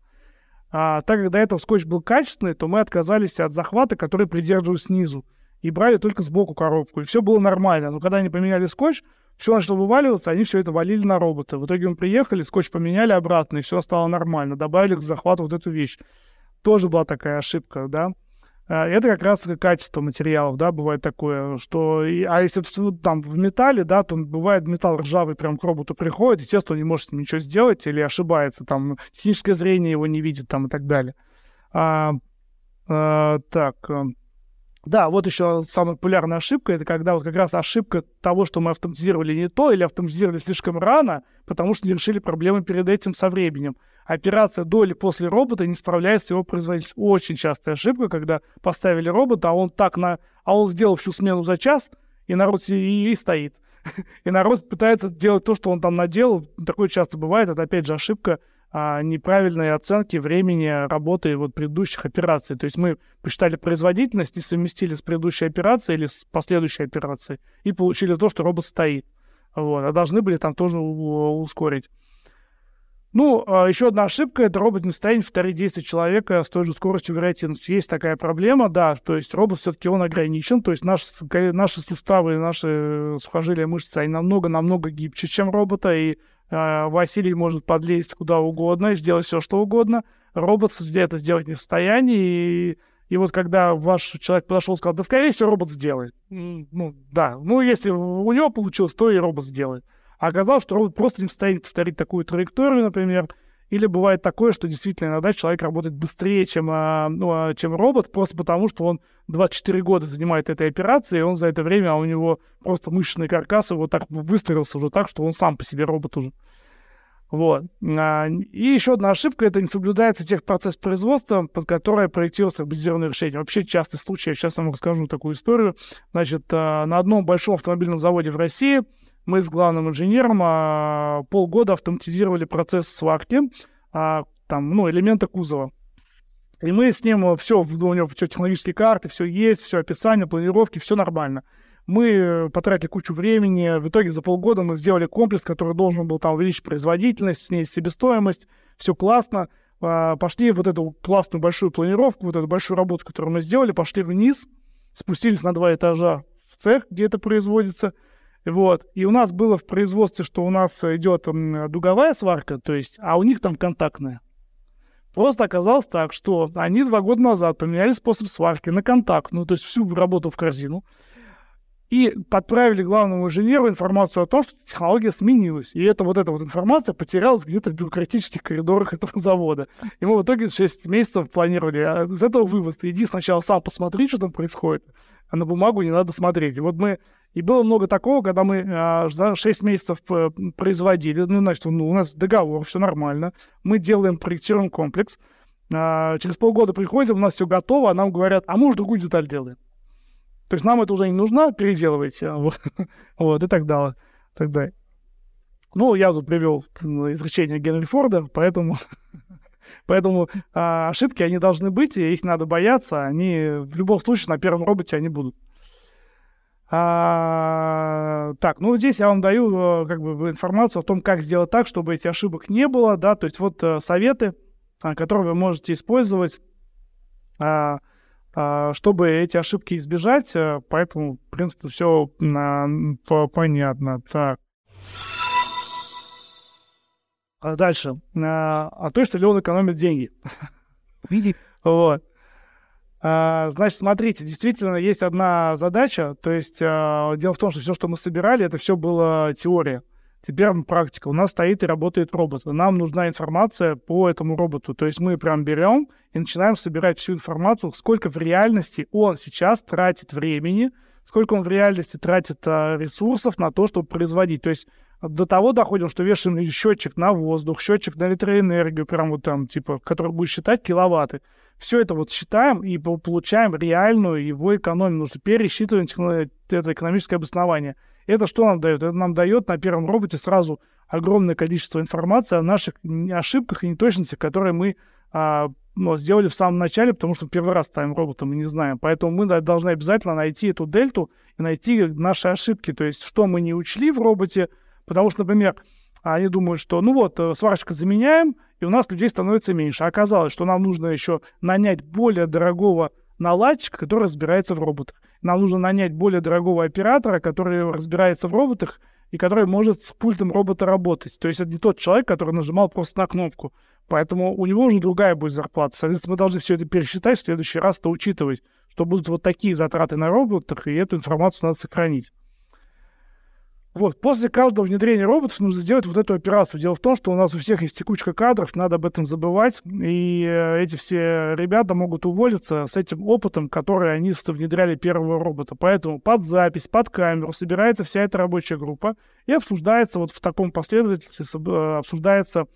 А так как до этого скотч был качественный, то мы отказались от захвата, который придерживают снизу, и брали только сбоку коробку, и все было нормально. Но когда они поменяли скотч, все начало вываливаться, они все это валили на робота. В итоге мы приехали, скотч поменяли обратно, и все стало нормально. Добавили к захвату вот эту вещь. Тоже была такая ошибка, да. А, это как раз качество материалов, да, бывает такое, что, а если там в металле, да, то бывает металл ржавый прям к роботу приходит, естественно, он не может ничего сделать или ошибается, там, техническое зрение его не видит, там, и так далее. А, а, так, э, Да, вот еще самая популярная ошибка, это когда вот как раз ошибка того, что мы автоматизировали не то или автоматизировали слишком рано, потому что не решили проблемы перед этим со временем. Операция до или после робота не справляется с его производительностью. Очень частая ошибка, когда поставили робота, а он так на... а он сделал всю смену за час, и народ и, и стоит. И народ пытается делать то, что он там наделал. Такое часто бывает. Это, опять же, ошибка а, неправильной оценки времени работы вот предыдущих операций. То есть мы посчитали производительность и совместили с предыдущей операцией или с последующей операцией и получили то, что робот стоит. Вот. А должны были там тоже ускорить. Ну, а еще одна ошибка — это робот не в состоянии повторить действия человека с той же скоростью вероятностью. Есть такая проблема, да, то есть робот все-таки он ограничен, то есть наши, наши суставы, наши сухожилия, мышцы, они намного-намного гибче, чем робота, и Василий может подлезть куда угодно и сделать все, что угодно. Робот это сделать не в состоянии, и, и вот когда ваш человек подошел и сказал, да, скорее всего, робот сделает. Ну, да, ну, если у него получилось, то и робот сделает. А оказалось, что робот просто не в состоянии повторить такую траекторию, например. Или бывает такое, что действительно иногда человек работает быстрее, чем, а, ну, а, чем робот, просто потому что он 24 года занимает этой операцией, и он за это время, а у него просто мышечный каркас его так выстроился уже так, что он сам по себе робот уже. Вот. А, и еще одна ошибка — это не соблюдается тех процесс производства, под которое проектировался роботизированное решение. Вообще частый случай, я сейчас вам расскажу такую историю. Значит, на одном большом автомобильном заводе в России — мы с главным инженером а, полгода автоматизировали процесс сварки а, там, ну, элемента кузова. И мы с ним все, у него все технологические карты, все есть, все описание, планировки, все нормально. Мы потратили кучу времени. В итоге за полгода мы сделали комплекс, который должен был там увеличить производительность, снизить себестоимость. Все классно. А, пошли вот эту классную большую планировку, вот эту большую работу, которую мы сделали, пошли вниз, спустились на два этажа в цех, где это производится — вот. И у нас было в производстве, что у нас идет дуговая сварка, то есть, а у них там контактная. Просто оказалось так, что они два года назад поменяли способ сварки на контактную, то есть всю работу в корзину, и подправили главному инженеру информацию о том, что технология сменилась. И эта вот эта вот информация потерялась где-то в бюрократических коридорах этого завода. И мы в итоге 6 месяцев планировали. А из этого вывод. Иди сначала сам посмотри, что там происходит, а на бумагу не надо смотреть. И вот мы и было много такого, когда мы а, за 6 месяцев э, производили, ну, значит, ну, у нас договор, все нормально, мы делаем, проектируем комплекс, а, через полгода приходим, у нас все готово, а нам говорят, а мы уже другую деталь делаем. То есть нам это уже не нужно, переделывайте, вот, вот и так далее. Так далее. Ну, я тут привел изречение Генри Форда, поэтому, поэтому а, ошибки, они должны быть, и их надо бояться, они в любом случае на первом роботе они будут. А, так, ну здесь я вам даю э, как бы информацию о том, как сделать так, чтобы этих ошибок не было, да, то есть вот э, советы, а, которые вы можете использовать, а, а, чтобы эти ошибки избежать, э, поэтому, в принципе, все понятно. Так. Дальше. А то, что ли он экономит деньги. Вот. А, значит, смотрите, действительно есть одна задача. То есть а, дело в том, что все, что мы собирали, это все было теория. Теперь практика. У нас стоит и работает робот. Нам нужна информация по этому роботу. То есть мы прям берем и начинаем собирать всю информацию, сколько в реальности он сейчас тратит времени, сколько он в реальности тратит а, ресурсов на то, чтобы производить. То есть до того доходим, что вешаем счетчик на воздух, счетчик на электроэнергию, прям вот там, типа, который будет считать киловатты. Все это вот считаем и получаем реальную его экономию. Нужно пересчитывать это экономическое обоснование. Это что нам дает? Это нам дает на первом роботе сразу огромное количество информации о наших ошибках и неточностях, которые мы а, ну, сделали в самом начале, потому что первый раз ставим робота, мы не знаем. Поэтому мы должны обязательно найти эту дельту и найти наши ошибки. То есть, что мы не учли в роботе, потому что, например, они думают, что ну вот, э, сварщика заменяем, и у нас людей становится меньше. А оказалось, что нам нужно еще нанять более дорогого наладчика, который разбирается в роботах. Нам нужно нанять более дорогого оператора, который разбирается в роботах и который может с пультом робота работать. То есть это не тот человек, который нажимал просто на кнопку. Поэтому у него уже другая будет зарплата. Соответственно, мы должны все это пересчитать в следующий раз, то учитывать, что будут вот такие затраты на роботах, и эту информацию надо сохранить. Вот, после каждого внедрения роботов нужно сделать вот эту операцию. Дело в том, что у нас у всех есть текучка кадров, надо об этом забывать, и э, эти все ребята могут уволиться с этим опытом, который они внедряли первого робота. Поэтому под запись, под камеру собирается вся эта рабочая группа и обсуждается вот в таком последовательности, э, обсуждается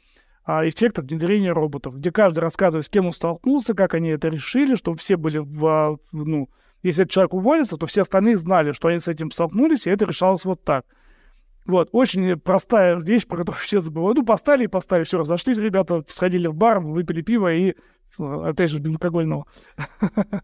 а, эффект внедрения роботов, где каждый рассказывает, с кем он столкнулся, как они это решили, чтобы все были в, ну, если этот человек уволится, то все остальные знали, что они с этим столкнулись, и это решалось вот так. Вот, очень простая вещь, про которую все забывают. Ну, поставили и поставили, все, разошлись ребята, сходили в бар, выпили пиво и, опять же, безалкогольного.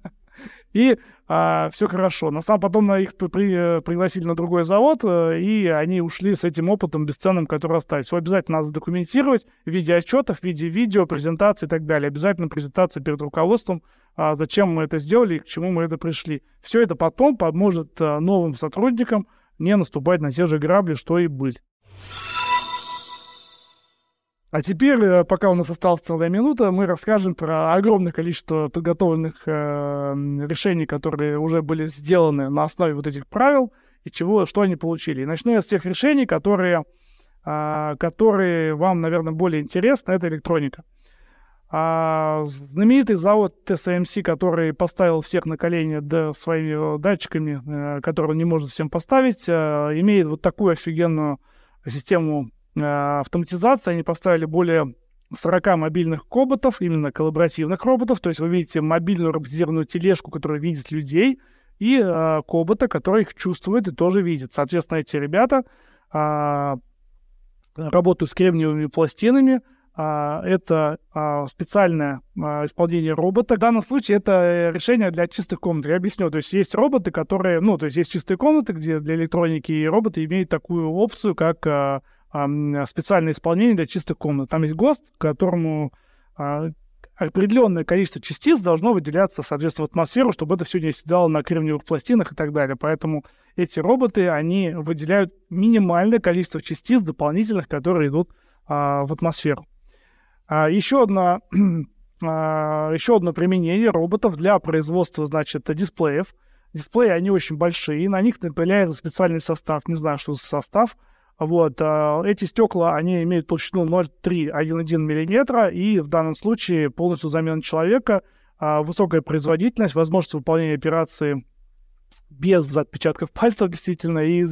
И а, все хорошо. На самом потом на их при, пригласили на другой завод, э, и они ушли с этим опытом бесценным, который остались. Все обязательно надо документировать в виде отчетов, в виде видео, презентации и так далее. Обязательно презентация перед руководством, а, зачем мы это сделали и к чему мы это пришли. Все это потом поможет новым сотрудникам не наступать на те же грабли, что и были. А теперь, э, пока у нас осталась целая минута, мы расскажем про огромное количество подготовленных э, решений, которые уже были сделаны на основе вот этих правил и чего, что они получили. И начну я с тех решений, которые, э, которые вам, наверное, более интересны. Это электроника. А знаменитый завод TSMC, который поставил всех на колени да, своими датчиками, э, которые он не может всем поставить, э, имеет вот такую офигенную систему э, автоматизации. Они поставили более 40 мобильных коботов, именно коллаборативных роботов. То есть вы видите мобильную роботизированную тележку, которая видит людей, и э, кобота, который их чувствует и тоже видит. Соответственно, эти ребята э, работают с кремниевыми пластинами, это а, специальное а, исполнение робота. В данном случае это э, решение для чистых комнат. Я объясню. То есть есть роботы, которые, ну, то есть есть чистые комнаты, где для электроники и роботы имеют такую опцию, как специальное исполнение для чистых комнат. Там есть ГОСТ, которому определенное количество частиц должно выделяться, соответственно, в атмосферу, чтобы это все не оседало на кремниевых пластинах и так далее. Поэтому эти роботы, они выделяют минимальное количество частиц дополнительных, которые идут а, в атмосферу. Еще, одна, а, еще одно применение роботов для производства, значит, дисплеев. Дисплеи, они очень большие, на них напыляется специальный состав, не знаю, что за состав. Вот, а, эти стекла, они имеют толщину 0,3-1,1 мм, и в данном случае полностью замена человека, а, высокая производительность, возможность выполнения операции без отпечатков пальцев, действительно, и,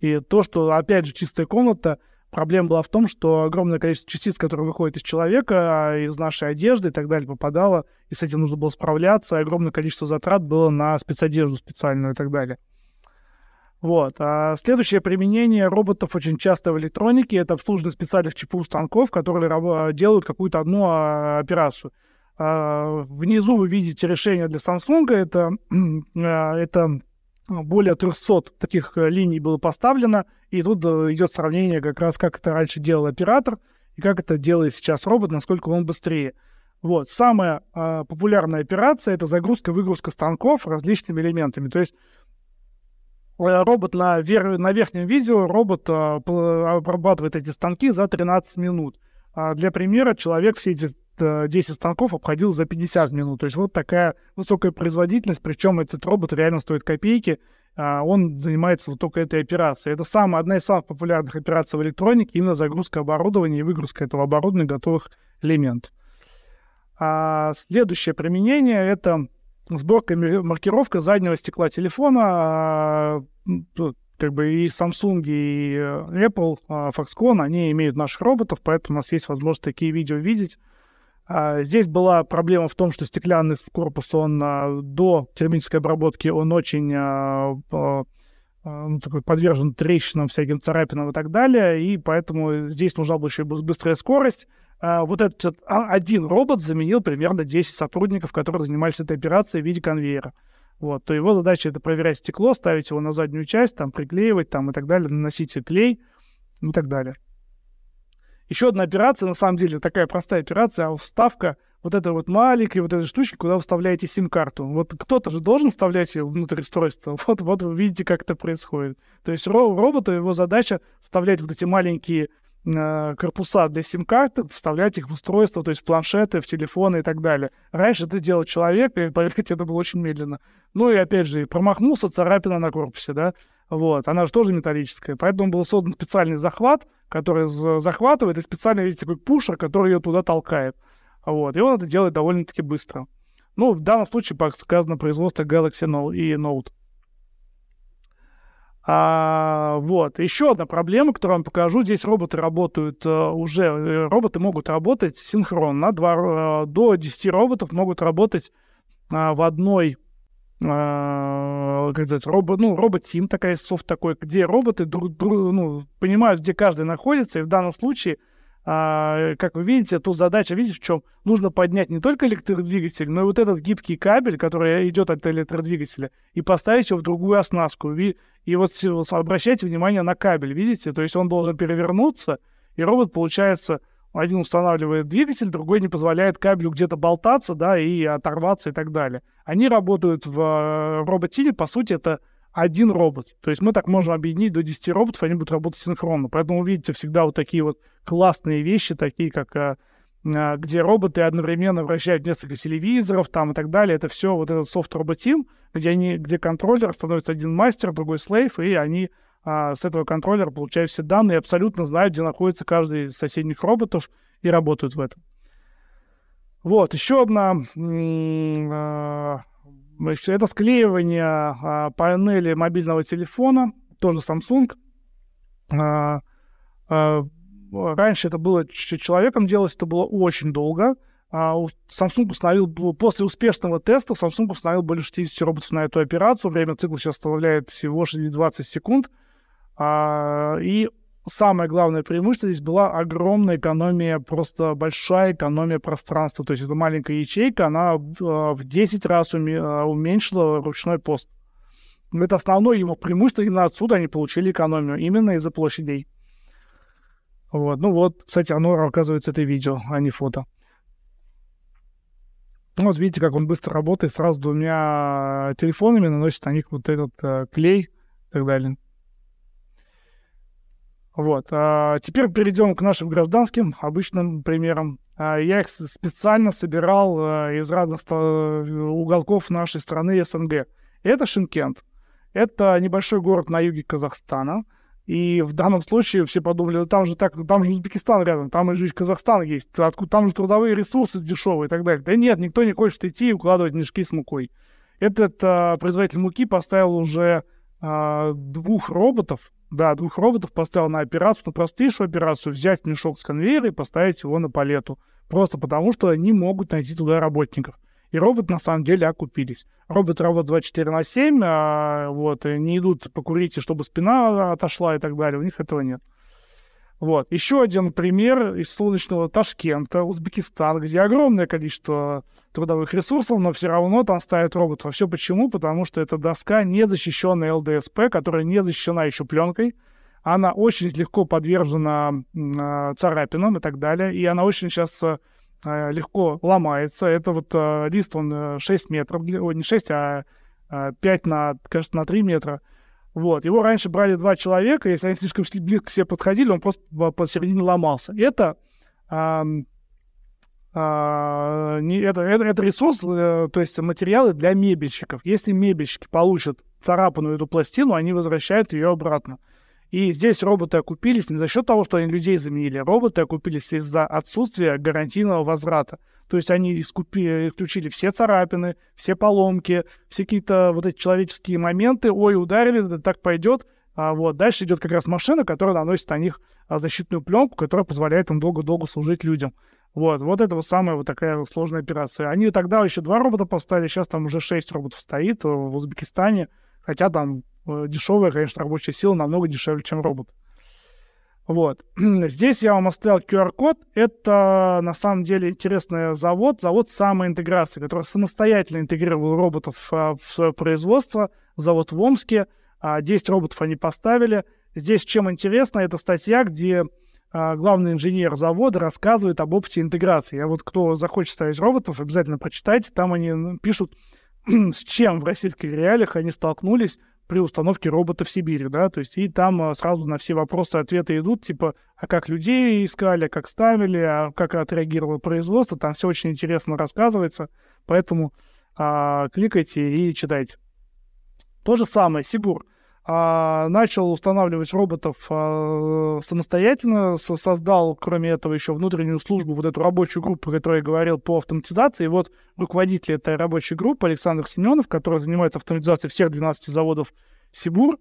и то, что, опять же, чистая комната — Проблема была в том, что огромное количество частиц, которые выходят из человека, а, из нашей одежды и так далее, попадало, и с этим нужно было справляться, и огромное количество затрат было на спецодежду специальную и так далее. Вот. А следующее применение роботов очень часто в электронике — это обслуживание специальных ЧПУ станков, которые делают какую-то одну а, операцию. А, внизу вы видите решение для Samsung. Это, это более 300 таких э, линий было поставлено, и тут э, идет сравнение как раз, как это раньше делал оператор, и как это делает сейчас робот, насколько он быстрее. Вот. Самая э, популярная операция — это загрузка-выгрузка станков различными элементами. То есть э, робот на, вер... на верхнем видео, робот э, обрабатывает эти станки за 13 минут. А для примера, человек все эти 10 станков обходил за 50 минут. То есть вот такая высокая производительность, причем этот робот реально стоит копейки, а он занимается вот только этой операцией. Это самая, одна из самых популярных операций в электронике, именно загрузка оборудования и выгрузка этого оборудования готовых элементов. А следующее применение — это сборка и маркировка заднего стекла телефона. А, как бы и Samsung, и э, Apple, а, Foxconn, они имеют наших роботов, поэтому у нас есть возможность такие видео видеть. А, здесь была проблема в том, что стеклянный корпус, он а, до термической обработки, он очень а, ну, такой подвержен трещинам, всяким царапинам и так далее, и поэтому здесь нужна была еще быстрая скорость. Вот этот один робот заменил примерно 10 сотрудников, которые занимались этой операцией в виде конвейера. Вот, то его задача это проверять стекло, ставить его на заднюю часть, там приклеивать там и так далее, наносить клей и так далее. Еще одна операция, на самом деле, такая простая операция, а вставка вот этой вот маленькой вот этой штучки, куда вы вставляете сим-карту. Вот кто-то же должен вставлять ее внутрь устройства. Вот, вот вы видите, как это происходит. То есть ро- роботу его задача вставлять вот эти маленькие э, корпуса для сим-карты, вставлять их в устройство, то есть в планшеты, в телефоны и так далее. Раньше это делал человек, и, поверьте, это было очень медленно. Ну и опять же, промахнулся, царапина на корпусе, да. Вот, она же тоже металлическая, поэтому был создан специальный захват, который захватывает, и специально, видите, такой пушер, который ее туда толкает. Вот, и он это делает довольно-таки быстро. Ну, в данном случае сказано производство Galaxy Note и Note. А, вот. Еще одна проблема, которую вам покажу. Здесь роботы работают uh, уже, э, роботы могут работать синхронно. Два, uh, до 10 роботов могут работать uh, в одной как сказать, робот, ну, робот-тим, такая софт такой, где роботы друг, друг, ну, понимают, где каждый находится, и в данном случае а, как вы видите, тут задача, видите, в чем? Нужно поднять не только электродвигатель, но и вот этот гибкий кабель, который идет от электродвигателя, и поставить его в другую оснастку. И вот обращайте внимание на кабель, видите? То есть он должен перевернуться, и робот, получается, один устанавливает двигатель, другой не позволяет кабелю где-то болтаться, да, и оторваться и так далее. Они работают в э, роботине, по сути, это один робот. То есть мы так можем объединить до 10 роботов, они будут работать синхронно. Поэтому вы видите всегда вот такие вот классные вещи, такие как а, а, где роботы одновременно вращают несколько телевизоров там и так далее. Это все вот этот софт роботим, где они, где контроллер становится один мастер, другой слейв, и они а, с этого контроллера получают все данные и абсолютно знают, где находится каждый из соседних роботов и работают в этом. Вот, еще одна а, это склеивание а, панели мобильного телефона, тоже Samsung. А, раньше это было человеком делалось, это было очень долго. Samsung установил, после успешного теста Samsung установил более 60 роботов на эту операцию. Время цикла сейчас составляет всего 20 секунд. И самое главное преимущество здесь была огромная экономия, просто большая экономия пространства. То есть эта маленькая ячейка, она в 10 а, раз а, уменьшила ручной пост. Это основное его преимущество, именно отсюда они получили экономию, именно из-за площадей. Вот, ну вот, кстати, оно, оказывается, это видео, а не фото. Вот видите, как он быстро работает, сразу двумя телефонами наносит на них вот этот э, клей и так далее. Вот. А теперь перейдем к нашим гражданским, обычным примерам. А, я их специально собирал а, из разных уголков нашей страны СНГ. Это Шимкент. Это небольшой город на юге Казахстана. И в данном случае все подумали, там же так, там же Узбекистан рядом, там же Казахстан есть, откуда, там же трудовые ресурсы дешевые и так далее. Да нет, никто не хочет идти и укладывать мешки с мукой. Этот а, производитель муки поставил уже а, двух роботов, да, двух роботов поставил на операцию, на простейшую операцию, взять мешок с конвейера и поставить его на палету. Просто потому, что они могут найти туда работников. И роботы на самом деле окупились. Роботы работают 24 на 7, а, вот, не идут покурить, чтобы спина отошла и так далее. У них этого нет. Вот. Еще один пример из солнечного Ташкента, Узбекистан, где огромное количество трудовых ресурсов, но все равно там ставят роботов. А все почему? Потому что это доска, не защищенная ЛДСП, которая не защищена еще пленкой. Она очень легко подвержена э, царапинам и так далее. И она очень сейчас э, легко ломается. Это вот э, лист, он 6 метров, ой, не 6, а 5 на, кажется, на 3 метра. Вот. Его раньше брали два человека, если они слишком близко к себе подходили, он просто посередине ломался. Это, а, а, не, это, это, это ресурс, э, то есть материалы для мебельщиков. Если мебельщики получат царапанную эту пластину, они возвращают ее обратно. И здесь роботы окупились не за счет того, что они людей заменили. Роботы окупились из-за отсутствия гарантийного возврата. То есть они искупи, исключили все царапины, все поломки, все какие-то вот эти человеческие моменты. Ой, ударили, да так пойдет. А вот дальше идет как раз машина, которая наносит на них а, защитную пленку, которая позволяет им долго-долго служить людям. Вот, вот это вот самая вот такая сложная операция. Они тогда еще два робота поставили, сейчас там уже шесть роботов стоит в Узбекистане, хотя там э, дешевая, конечно, рабочая сила намного дешевле, чем робот. Вот. Здесь я вам оставил QR-код. Это на самом деле интересный завод, завод самоинтеграции, который самостоятельно интегрировал роботов а, в производство. Завод в Омске. 10 а, роботов они поставили. Здесь чем интересно, это статья, где а, главный инженер завода рассказывает об опыте интеграции. Я вот кто захочет ставить роботов, обязательно прочитайте. Там они пишут, с чем в российских реалиях они столкнулись при установке робота в Сибири, да, то есть и там а, сразу на все вопросы ответы идут, типа, а как людей искали, а как ставили, а как отреагировало производство, там все очень интересно рассказывается, поэтому а, кликайте и читайте. То же самое, Сибур. А, начал устанавливать роботов а, самостоятельно, создал, кроме этого, еще внутреннюю службу, вот эту рабочую группу, о которой я говорил, по автоматизации. И вот руководитель этой рабочей группы Александр Семенов, который занимается автоматизацией всех 12 заводов Сибур,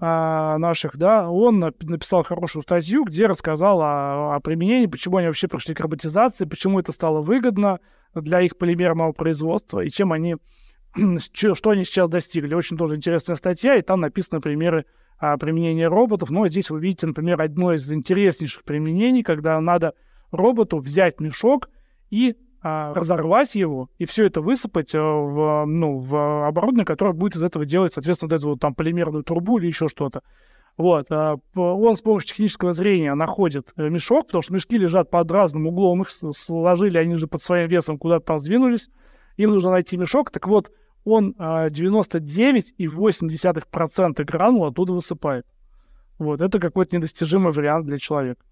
а, наших, да, он написал хорошую статью, где рассказал о, о применении, почему они вообще пришли к роботизации, почему это стало выгодно для их полимерного производства и чем они что они сейчас достигли. Очень тоже интересная статья, и там написаны примеры а, применения роботов. Но здесь вы видите, например, одно из интереснейших применений, когда надо роботу взять мешок и а, разорвать его, и все это высыпать а, в, ну, в оборудование, которое будет из этого делать, соответственно, вот эту вот там полимерную трубу или еще что-то. Вот. А, он с помощью технического зрения находит э, мешок, потому что мешки лежат под разным углом, их сложили, они же под своим весом куда-то там сдвинулись им нужно найти мешок, так вот, он 99,8% а, гранул оттуда высыпает. Вот, это какой-то недостижимый вариант для человека.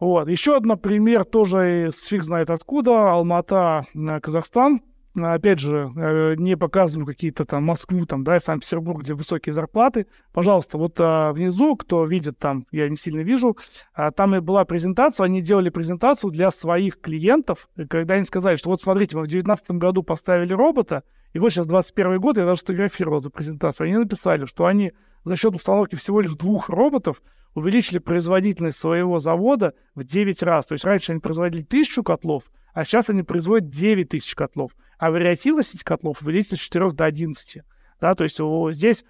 Вот, еще один пример тоже с фиг знает откуда, Алмата, Казахстан опять же, э, не показываю какие-то там Москву, там, да, Санкт-Петербург, где высокие зарплаты. Пожалуйста, вот а, внизу, кто видит там, я не сильно вижу, а, там и была презентация, они делали презентацию для своих клиентов, когда они сказали, что вот смотрите, мы в 2019 году поставили робота, и вот сейчас 21 год, я даже сфотографировал эту презентацию, они написали, что они за счет установки всего лишь двух роботов увеличили производительность своего завода в 9 раз. То есть раньше они производили тысячу котлов, а сейчас они производят 9 тысяч котлов а вариативность котлов увеличится с 4 до 11. Да, то есть здесь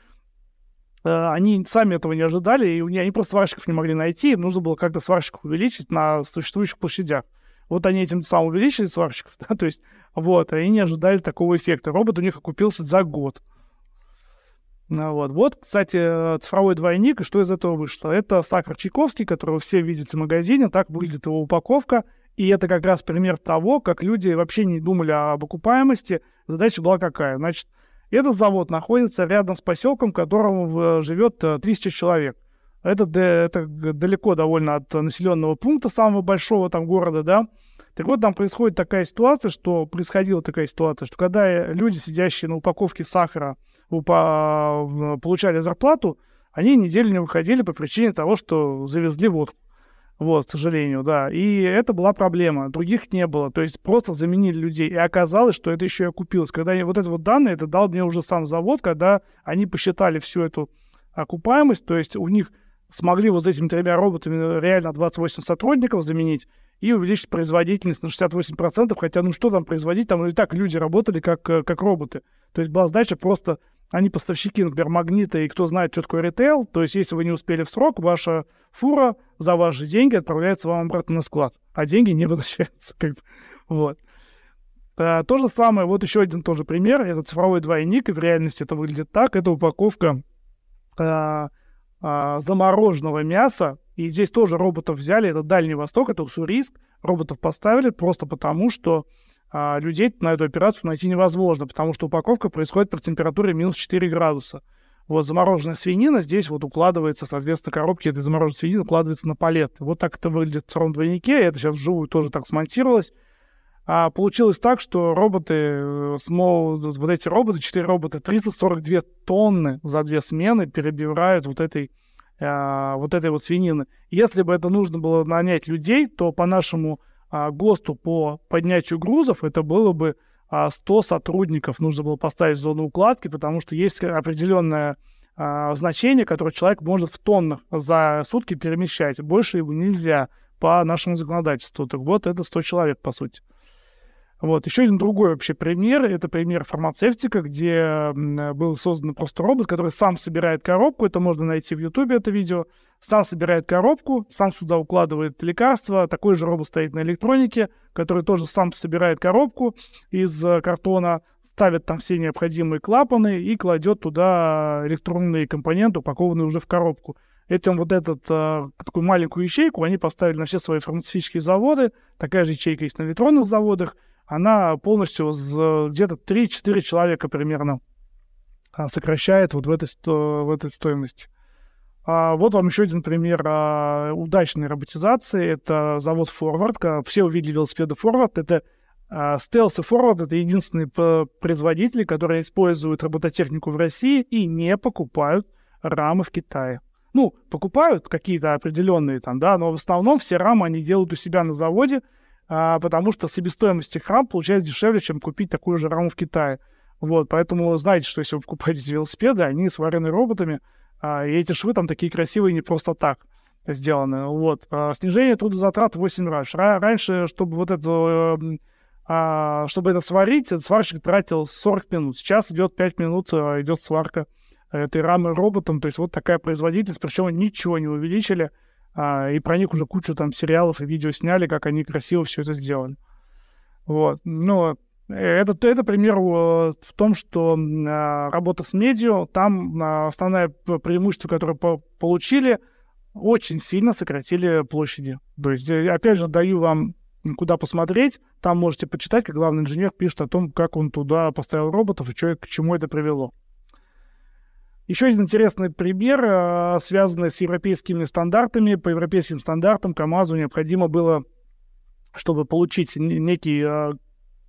э, они сами этого не ожидали, и они просто сварщиков не могли найти, им нужно было как-то сварщиков увеличить на существующих площадях. Вот они этим самым увеличили сварщиков, да, то есть вот, они не ожидали такого эффекта. Робот у них окупился за год. Ну, вот. вот, кстати, цифровой двойник, и что из этого вышло? Это сахар Чайковский, которого все видят в магазине, так выглядит его упаковка. И это как раз пример того, как люди вообще не думали об окупаемости. Задача была какая? Значит, этот завод находится рядом с поселком, в котором живет э, тысяча человек. Это, это далеко довольно от населенного пункта самого большого там города, да. Так вот, там происходит такая ситуация, что происходила такая ситуация, что когда люди, сидящие на упаковке сахара, упа- получали зарплату, они неделю не выходили по причине того, что завезли водку. Вот, к сожалению, да. И это была проблема. Других не было. То есть просто заменили людей. И оказалось, что это еще и окупилось. Когда я, вот эти вот данные, это дал мне уже сам завод, когда они посчитали всю эту окупаемость. То есть у них смогли вот с этими тремя роботами реально 28 сотрудников заменить и увеличить производительность на 68%, хотя ну что там производить, там и так люди работали как, как роботы. То есть была задача просто они поставщики, например, магнита, и кто знает, что такое ритейл, то есть если вы не успели в срок, ваша фура за ваши деньги отправляется вам обратно на склад, а деньги не возвращаются. Как бы. Вот. А, то же самое, вот еще один тоже пример, это цифровой двойник, и в реальности это выглядит так, это упаковка а, а, замороженного мяса, и здесь тоже роботов взяли, это Дальний Восток, это Уссурийск, роботов поставили просто потому, что а людей на эту операцию найти невозможно, потому что упаковка происходит при температуре минус 4 градуса. Вот замороженная свинина здесь вот укладывается, соответственно, коробки этой замороженной свинины укладываются на палет. Вот так это выглядит в втором двойнике, это сейчас вживую тоже так смонтировалось. А получилось так, что роботы, э, вот эти роботы, 4 робота, 342 тонны за две смены перебирают вот этой, а, вот этой вот свинины. Если бы это нужно было нанять людей, то по нашему а, ГОСТу по поднятию грузов, это было бы а, 100 сотрудников нужно было поставить в зону укладки, потому что есть определенное а, значение, которое человек может в тоннах за сутки перемещать. Больше его нельзя по нашему законодательству. Так вот, это 100 человек, по сути. Вот. Еще один другой вообще пример, это пример фармацевтика, где был создан просто робот, который сам собирает коробку, это можно найти в Ютубе, это видео, сам собирает коробку, сам сюда укладывает лекарства, такой же робот стоит на электронике, который тоже сам собирает коробку из э, картона, ставит там все необходимые клапаны и кладет туда электронные компоненты, упакованные уже в коробку. Этим вот этот, э, такую маленькую ячейку они поставили на все свои фармацевтические заводы, такая же ячейка есть на электронных заводах, она полностью где-то 3-4 человека примерно а, сокращает вот в этой, в этой стоимости. А вот вам еще один пример а, удачной роботизации. Это завод Forward. Все увидели велосипеды Forward. Это Stealth и Forward — это единственные производители, которые используют робототехнику в России и не покупают рамы в Китае. Ну, покупают какие-то определенные там, да, но в основном все рамы они делают у себя на заводе, а, потому что себестоимость этих рам получается дешевле, чем купить такую же раму в Китае. Вот, поэтому знаете, что если вы покупаете велосипеды, они сварены роботами, а, и эти швы там такие красивые не просто так сделаны. Вот. А, снижение трудозатрат 8 раз. Раньше, чтобы вот это эм, а, чтобы это сварить, сварщик тратил 40 минут. Сейчас идет 5 минут, идет сварка этой рамы роботом. То есть вот такая производительность, причем ничего не увеличили. А, и про них уже кучу там сериалов и видео сняли, как они красиво все это сделали. Вот. Но это, это пример в том, что работа с медиа, там основное преимущество, которое по получили, очень сильно сократили площади. То есть, э, опять же, даю вам куда посмотреть. Там можете почитать, как главный инженер пишет о том, как он туда поставил роботов и что, к чему это привело. Еще один интересный пример, а, связанный с европейскими стандартами. По европейским стандартам КАМАЗу необходимо было, чтобы получить некий а,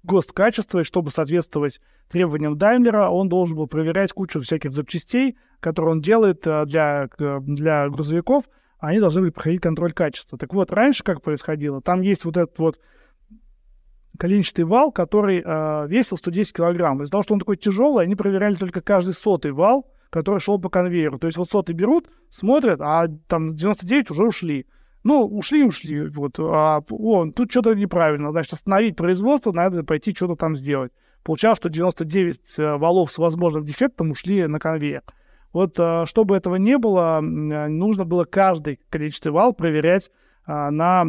ГОСТ качества, и чтобы соответствовать требованиям Даймлера, он должен был проверять кучу всяких запчастей, которые он делает а, для, для грузовиков, они должны были проходить контроль качества. Так вот, раньше как происходило? Там есть вот этот вот коленчатый вал, который э, весил 110 килограмм. Из-за того, что он такой тяжелый, они проверяли только каждый сотый вал, который шел по конвейеру. То есть вот сотый берут, смотрят, а там 99 уже ушли. Ну, ушли, ушли. Вот. А, о, тут что-то неправильно. Значит, остановить производство, надо пойти что-то там сделать. Получалось, что 99 э, валов с возможным дефектом ушли на конвейер. Вот а, чтобы этого не было, нужно было каждый количественный вал проверять на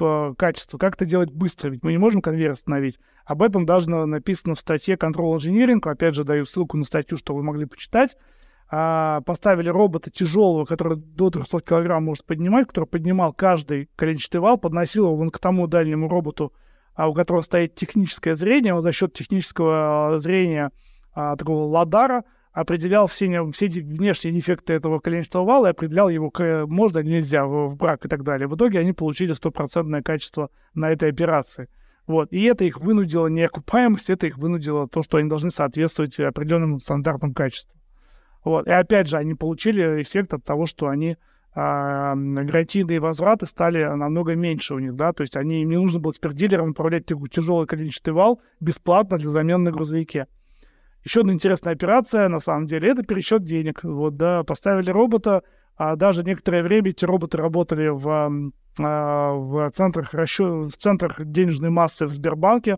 а, качество. Как это делать быстро? Ведь мы не можем конвейер остановить. Об этом даже написано в статье Control Engineering. Опять же, даю ссылку на статью, чтобы вы могли почитать. Поставили робота тяжелого, который до 300 килограмм может поднимать, который поднимал каждый коленчатый вал, подносил его к тому дальнему роботу, у которого стоит техническое зрение. Он за счет технического зрения такого ладара определял все, все внешние дефекты этого коленчатого вала и определял его, можно или нельзя в брак и так далее. В итоге они получили стопроцентное качество на этой операции. Вот. И это их вынудило не окупаемость, это их вынудило то, что они должны соответствовать определенным стандартам качества. Вот. И опять же, они получили эффект от того, что они а, гарантийные возвраты стали намного меньше у них, да, то есть они, им не нужно было теперь дилерам управлять тяжелый коленчатый вал бесплатно для замены на грузовике. Еще одна интересная операция, на самом деле, это пересчет денег. Вот, да, поставили робота, а даже некоторое время эти роботы работали в, а, в, центрах, расчет, в центрах денежной массы в Сбербанке.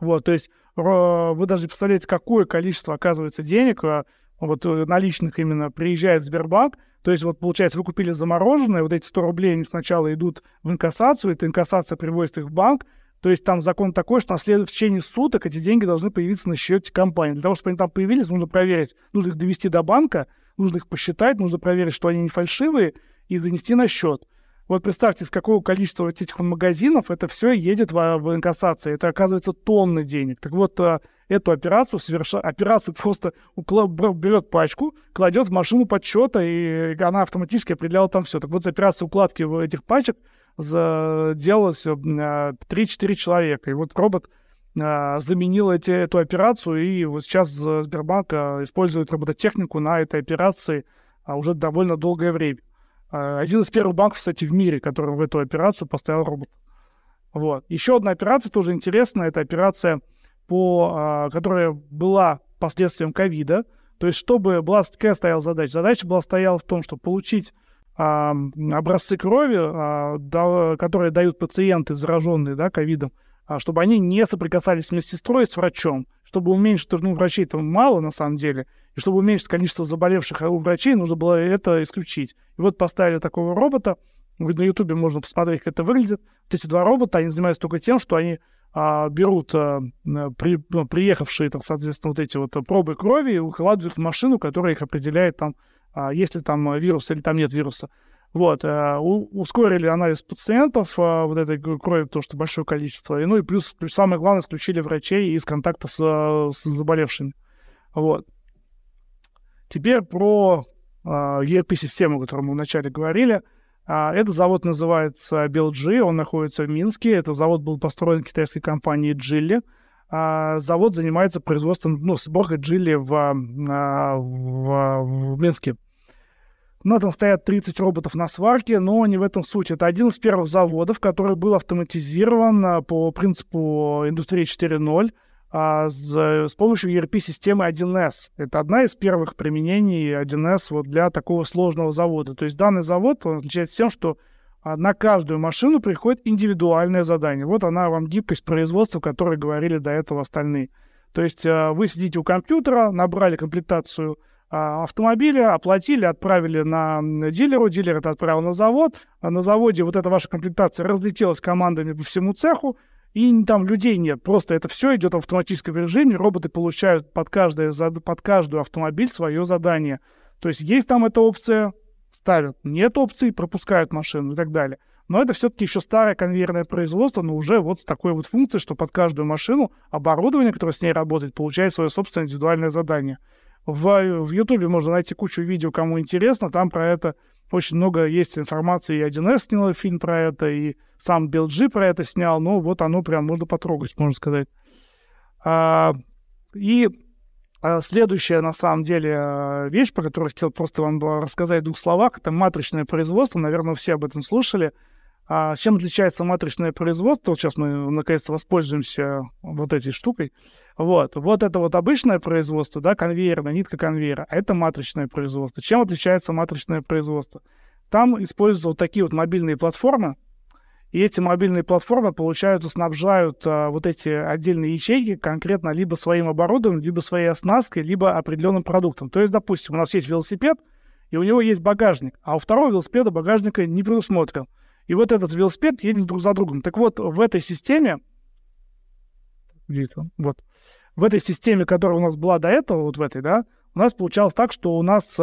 Вот, то есть вы даже представляете, какое количество, оказывается, денег, а, вот э, наличных именно, приезжает в Сбербанк. То есть вот, получается, вы купили замороженное, вот эти 100 рублей, они сначала идут в инкассацию, эта инкассация приводит их в банк, то есть там закон такой, что в течение суток эти деньги должны появиться на счете компании. Для того, чтобы они там появились, нужно проверить, нужно их довести до банка, нужно их посчитать, нужно проверить, что они не фальшивые, и занести на счет. Вот представьте, с какого количества вот этих магазинов это все едет в, в инкассации. Это, оказывается, тонны денег. Так вот, а, эту операцию совершает, операцию просто укла... берет пачку, кладет в машину подсчета, и она автоматически определяла там все. Так вот, операция укладки этих пачек делалось 3-4 э, человека. И вот робот э, заменил эти, эту операцию, и вот сейчас Сбербанк э, использует робототехнику на этой операции а, уже довольно долгое время. Один из первых банков, кстати, в мире, который в эту операцию поставил робот. Вот. Еще одна операция тоже интересная. Это операция, по, которая была последствием ковида. То есть, чтобы была какая стояла задача? Задача была стояла в том, чтобы получить а, образцы крови, а, которые дают пациенты, зараженные да, ковидом, а, чтобы они не соприкасались с медсестрой и с врачом, чтобы уменьшить, ну, врачей там мало на самом деле, и чтобы уменьшить количество заболевших у врачей, нужно было это исключить. И вот поставили такого робота, на Ютубе можно посмотреть, как это выглядит. Вот эти два робота, они занимаются только тем, что они а, берут а, при, ну, приехавшие, там, соответственно, вот эти вот пробы крови и укладывают в машину, которая их определяет там а, есть ли там вирус или там нет вируса. Вот, э, ускорили анализ пациентов э, вот этой крови, потому что большое количество. И, ну и плюс, плюс самое главное, исключили врачей из контакта с, с заболевшими. Вот. Теперь про э, ERP-систему, о которой мы вначале говорили. Э, этот завод называется BLG, он находится в Минске. Этот завод был построен китайской компанией Geely. А, завод занимается производством, ну, сборкой джили в, а, в, в Минске. На этом стоят 30 роботов на сварке, но не в этом суть. Это один из первых заводов, который был автоматизирован а, по принципу индустрии 4.0 а, с, с помощью ERP-системы 1С. Это одна из первых применений 1С вот для такого сложного завода. То есть данный завод он отличается тем, что а, на каждую машину приходит индивидуальное задание. Вот она вам гибкость производства, о которой говорили до этого остальные. То есть а, вы сидите у компьютера, набрали комплектацию а, автомобиля, оплатили, отправили на дилеру, дилер это отправил на завод, а на заводе вот эта ваша комплектация разлетелась командами по всему цеху, и там людей нет, просто это все идет в автоматическом режиме, роботы получают под, каждое, под каждую автомобиль свое задание. То есть есть там эта опция, ставят, нет опции, пропускают машину и так далее. Но это все-таки еще старое конвейерное производство, но уже вот с такой вот функцией, что под каждую машину оборудование, которое с ней работает, получает свое собственное индивидуальное задание. В, YouTube можно найти кучу видео, кому интересно. Там про это очень много есть информации. И 1С снял фильм про это, и сам BLG про это снял. Ну, вот оно прям можно потрогать, можно сказать. А, и следующая, на самом деле, а, вещь, про которую хотел просто вам рассказать в двух словах, это матричное производство. Наверное, все об этом слушали. А чем отличается матричное производство? Вот сейчас мы наконец-то воспользуемся вот этой штукой. Вот. вот это вот обычное производство, да, конвейерная, нитка конвейера, а это матричное производство. Чем отличается матричное производство? Там используются вот такие вот мобильные платформы, и эти мобильные платформы, получают, снабжают а, вот эти отдельные ячейки конкретно либо своим оборудованием, либо своей оснасткой, либо определенным продуктом. То есть, допустим, у нас есть велосипед, и у него есть багажник, а у второго велосипеда багажника не предусмотрен. И вот этот велосипед едет друг за другом. Так вот, в этой системе, где это? Вот. В этой системе, которая у нас была до этого, вот в этой, да, у нас получалось так, что у нас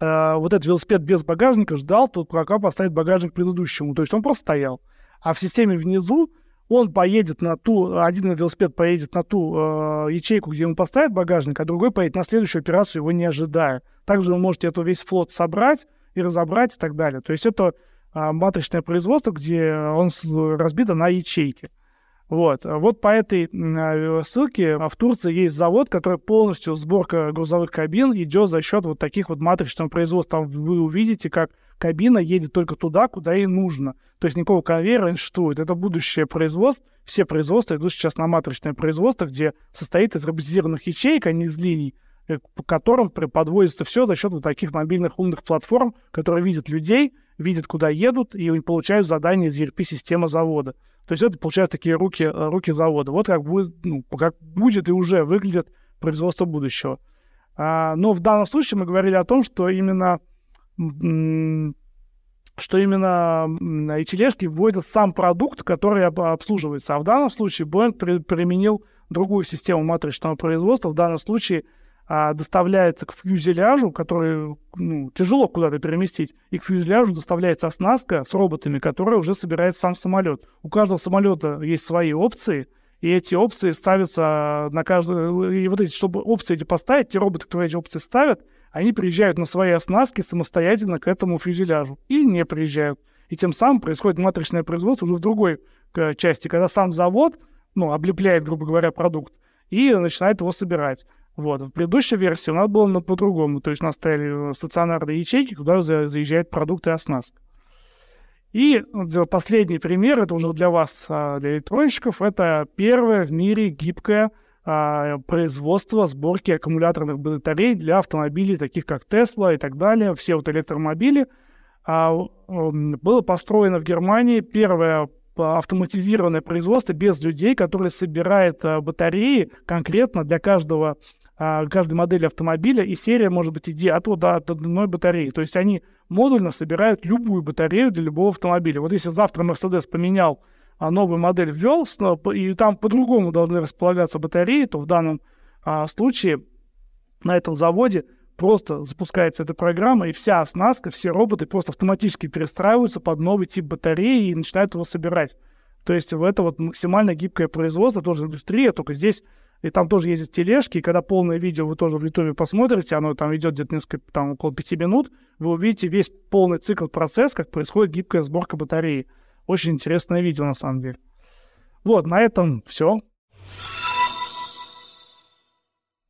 э, э, вот этот велосипед без багажника ждал, тут пока поставить багажник предыдущему. То есть он просто стоял. А в системе внизу он поедет на ту, один велосипед поедет на ту э, ячейку, где ему поставят багажник, а другой поедет на следующую операцию, его не ожидая. Также вы можете эту весь флот собрать и разобрать и так далее. То есть это а, матричное производство, где он разбито на ячейки. Вот. вот по этой а, ссылке в Турции есть завод, который полностью сборка грузовых кабин идет за счет вот таких вот матричного производства. Там вы увидите, как кабина едет только туда, куда ей нужно. То есть никакого конвейера не существует. Это будущее производство. Все производства идут сейчас на матричное производство, где состоит из роботизированных ячеек, а не из линий, э, по которым подводится все за счет вот таких мобильных умных платформ, которые видят людей, видят, куда едут, и получают задания из ERP-системы завода. То есть это получают такие руки, э, руки завода. Вот как будет, ну, как будет и уже выглядит производство будущего. А, но в данном случае мы говорили о том, что именно что именно эти тележки вводят сам продукт, который обслуживается. А в данном случае Boeing при, применил другую систему матричного производства. В данном случае а, доставляется к фюзеляжу, который ну, тяжело куда-то переместить, и к фюзеляжу доставляется оснастка с роботами, которые уже собирает сам самолет. У каждого самолета есть свои опции, и эти опции ставятся на каждую... И вот эти, чтобы опции эти поставить, те роботы, которые эти опции ставят, они приезжают на свои оснастки самостоятельно к этому фюзеляжу. Или не приезжают. И тем самым происходит матричное производство уже в другой э, части, когда сам завод, ну, облепляет, грубо говоря, продукт, и начинает его собирать. Вот. В предыдущей версии у нас было по-другому. То есть у нас стояли стационарные ячейки, куда заезжают продукты и оснастка. И последний пример, это уже для вас, а, для электронщиков, это первое в мире гибкое а, производство сборки аккумуляторных батарей для автомобилей, таких как Tesla и так далее, все вот электромобили. А, было построено в Германии первое автоматизированное производство без людей, которые собирают а, батареи конкретно для каждого, а, каждой модели автомобиля, и серия может быть иди от, до, от одной батареи. То есть они модульно собирают любую батарею для любого автомобиля. Вот если завтра Mercedes поменял а, новую модель, ввел, и там по-другому должны располагаться батареи, то в данном а, случае на этом заводе просто запускается эта программа, и вся оснастка, все роботы просто автоматически перестраиваются под новый тип батареи и начинают его собирать. То есть это вот максимально гибкое производство, тоже индустрия, только здесь и там тоже ездят тележки, и когда полное видео вы тоже в Ютубе посмотрите, оно там идет где-то несколько, там около пяти минут, вы увидите весь полный цикл процесс, как происходит гибкая сборка батареи. Очень интересное видео, на самом деле. Вот, на этом все.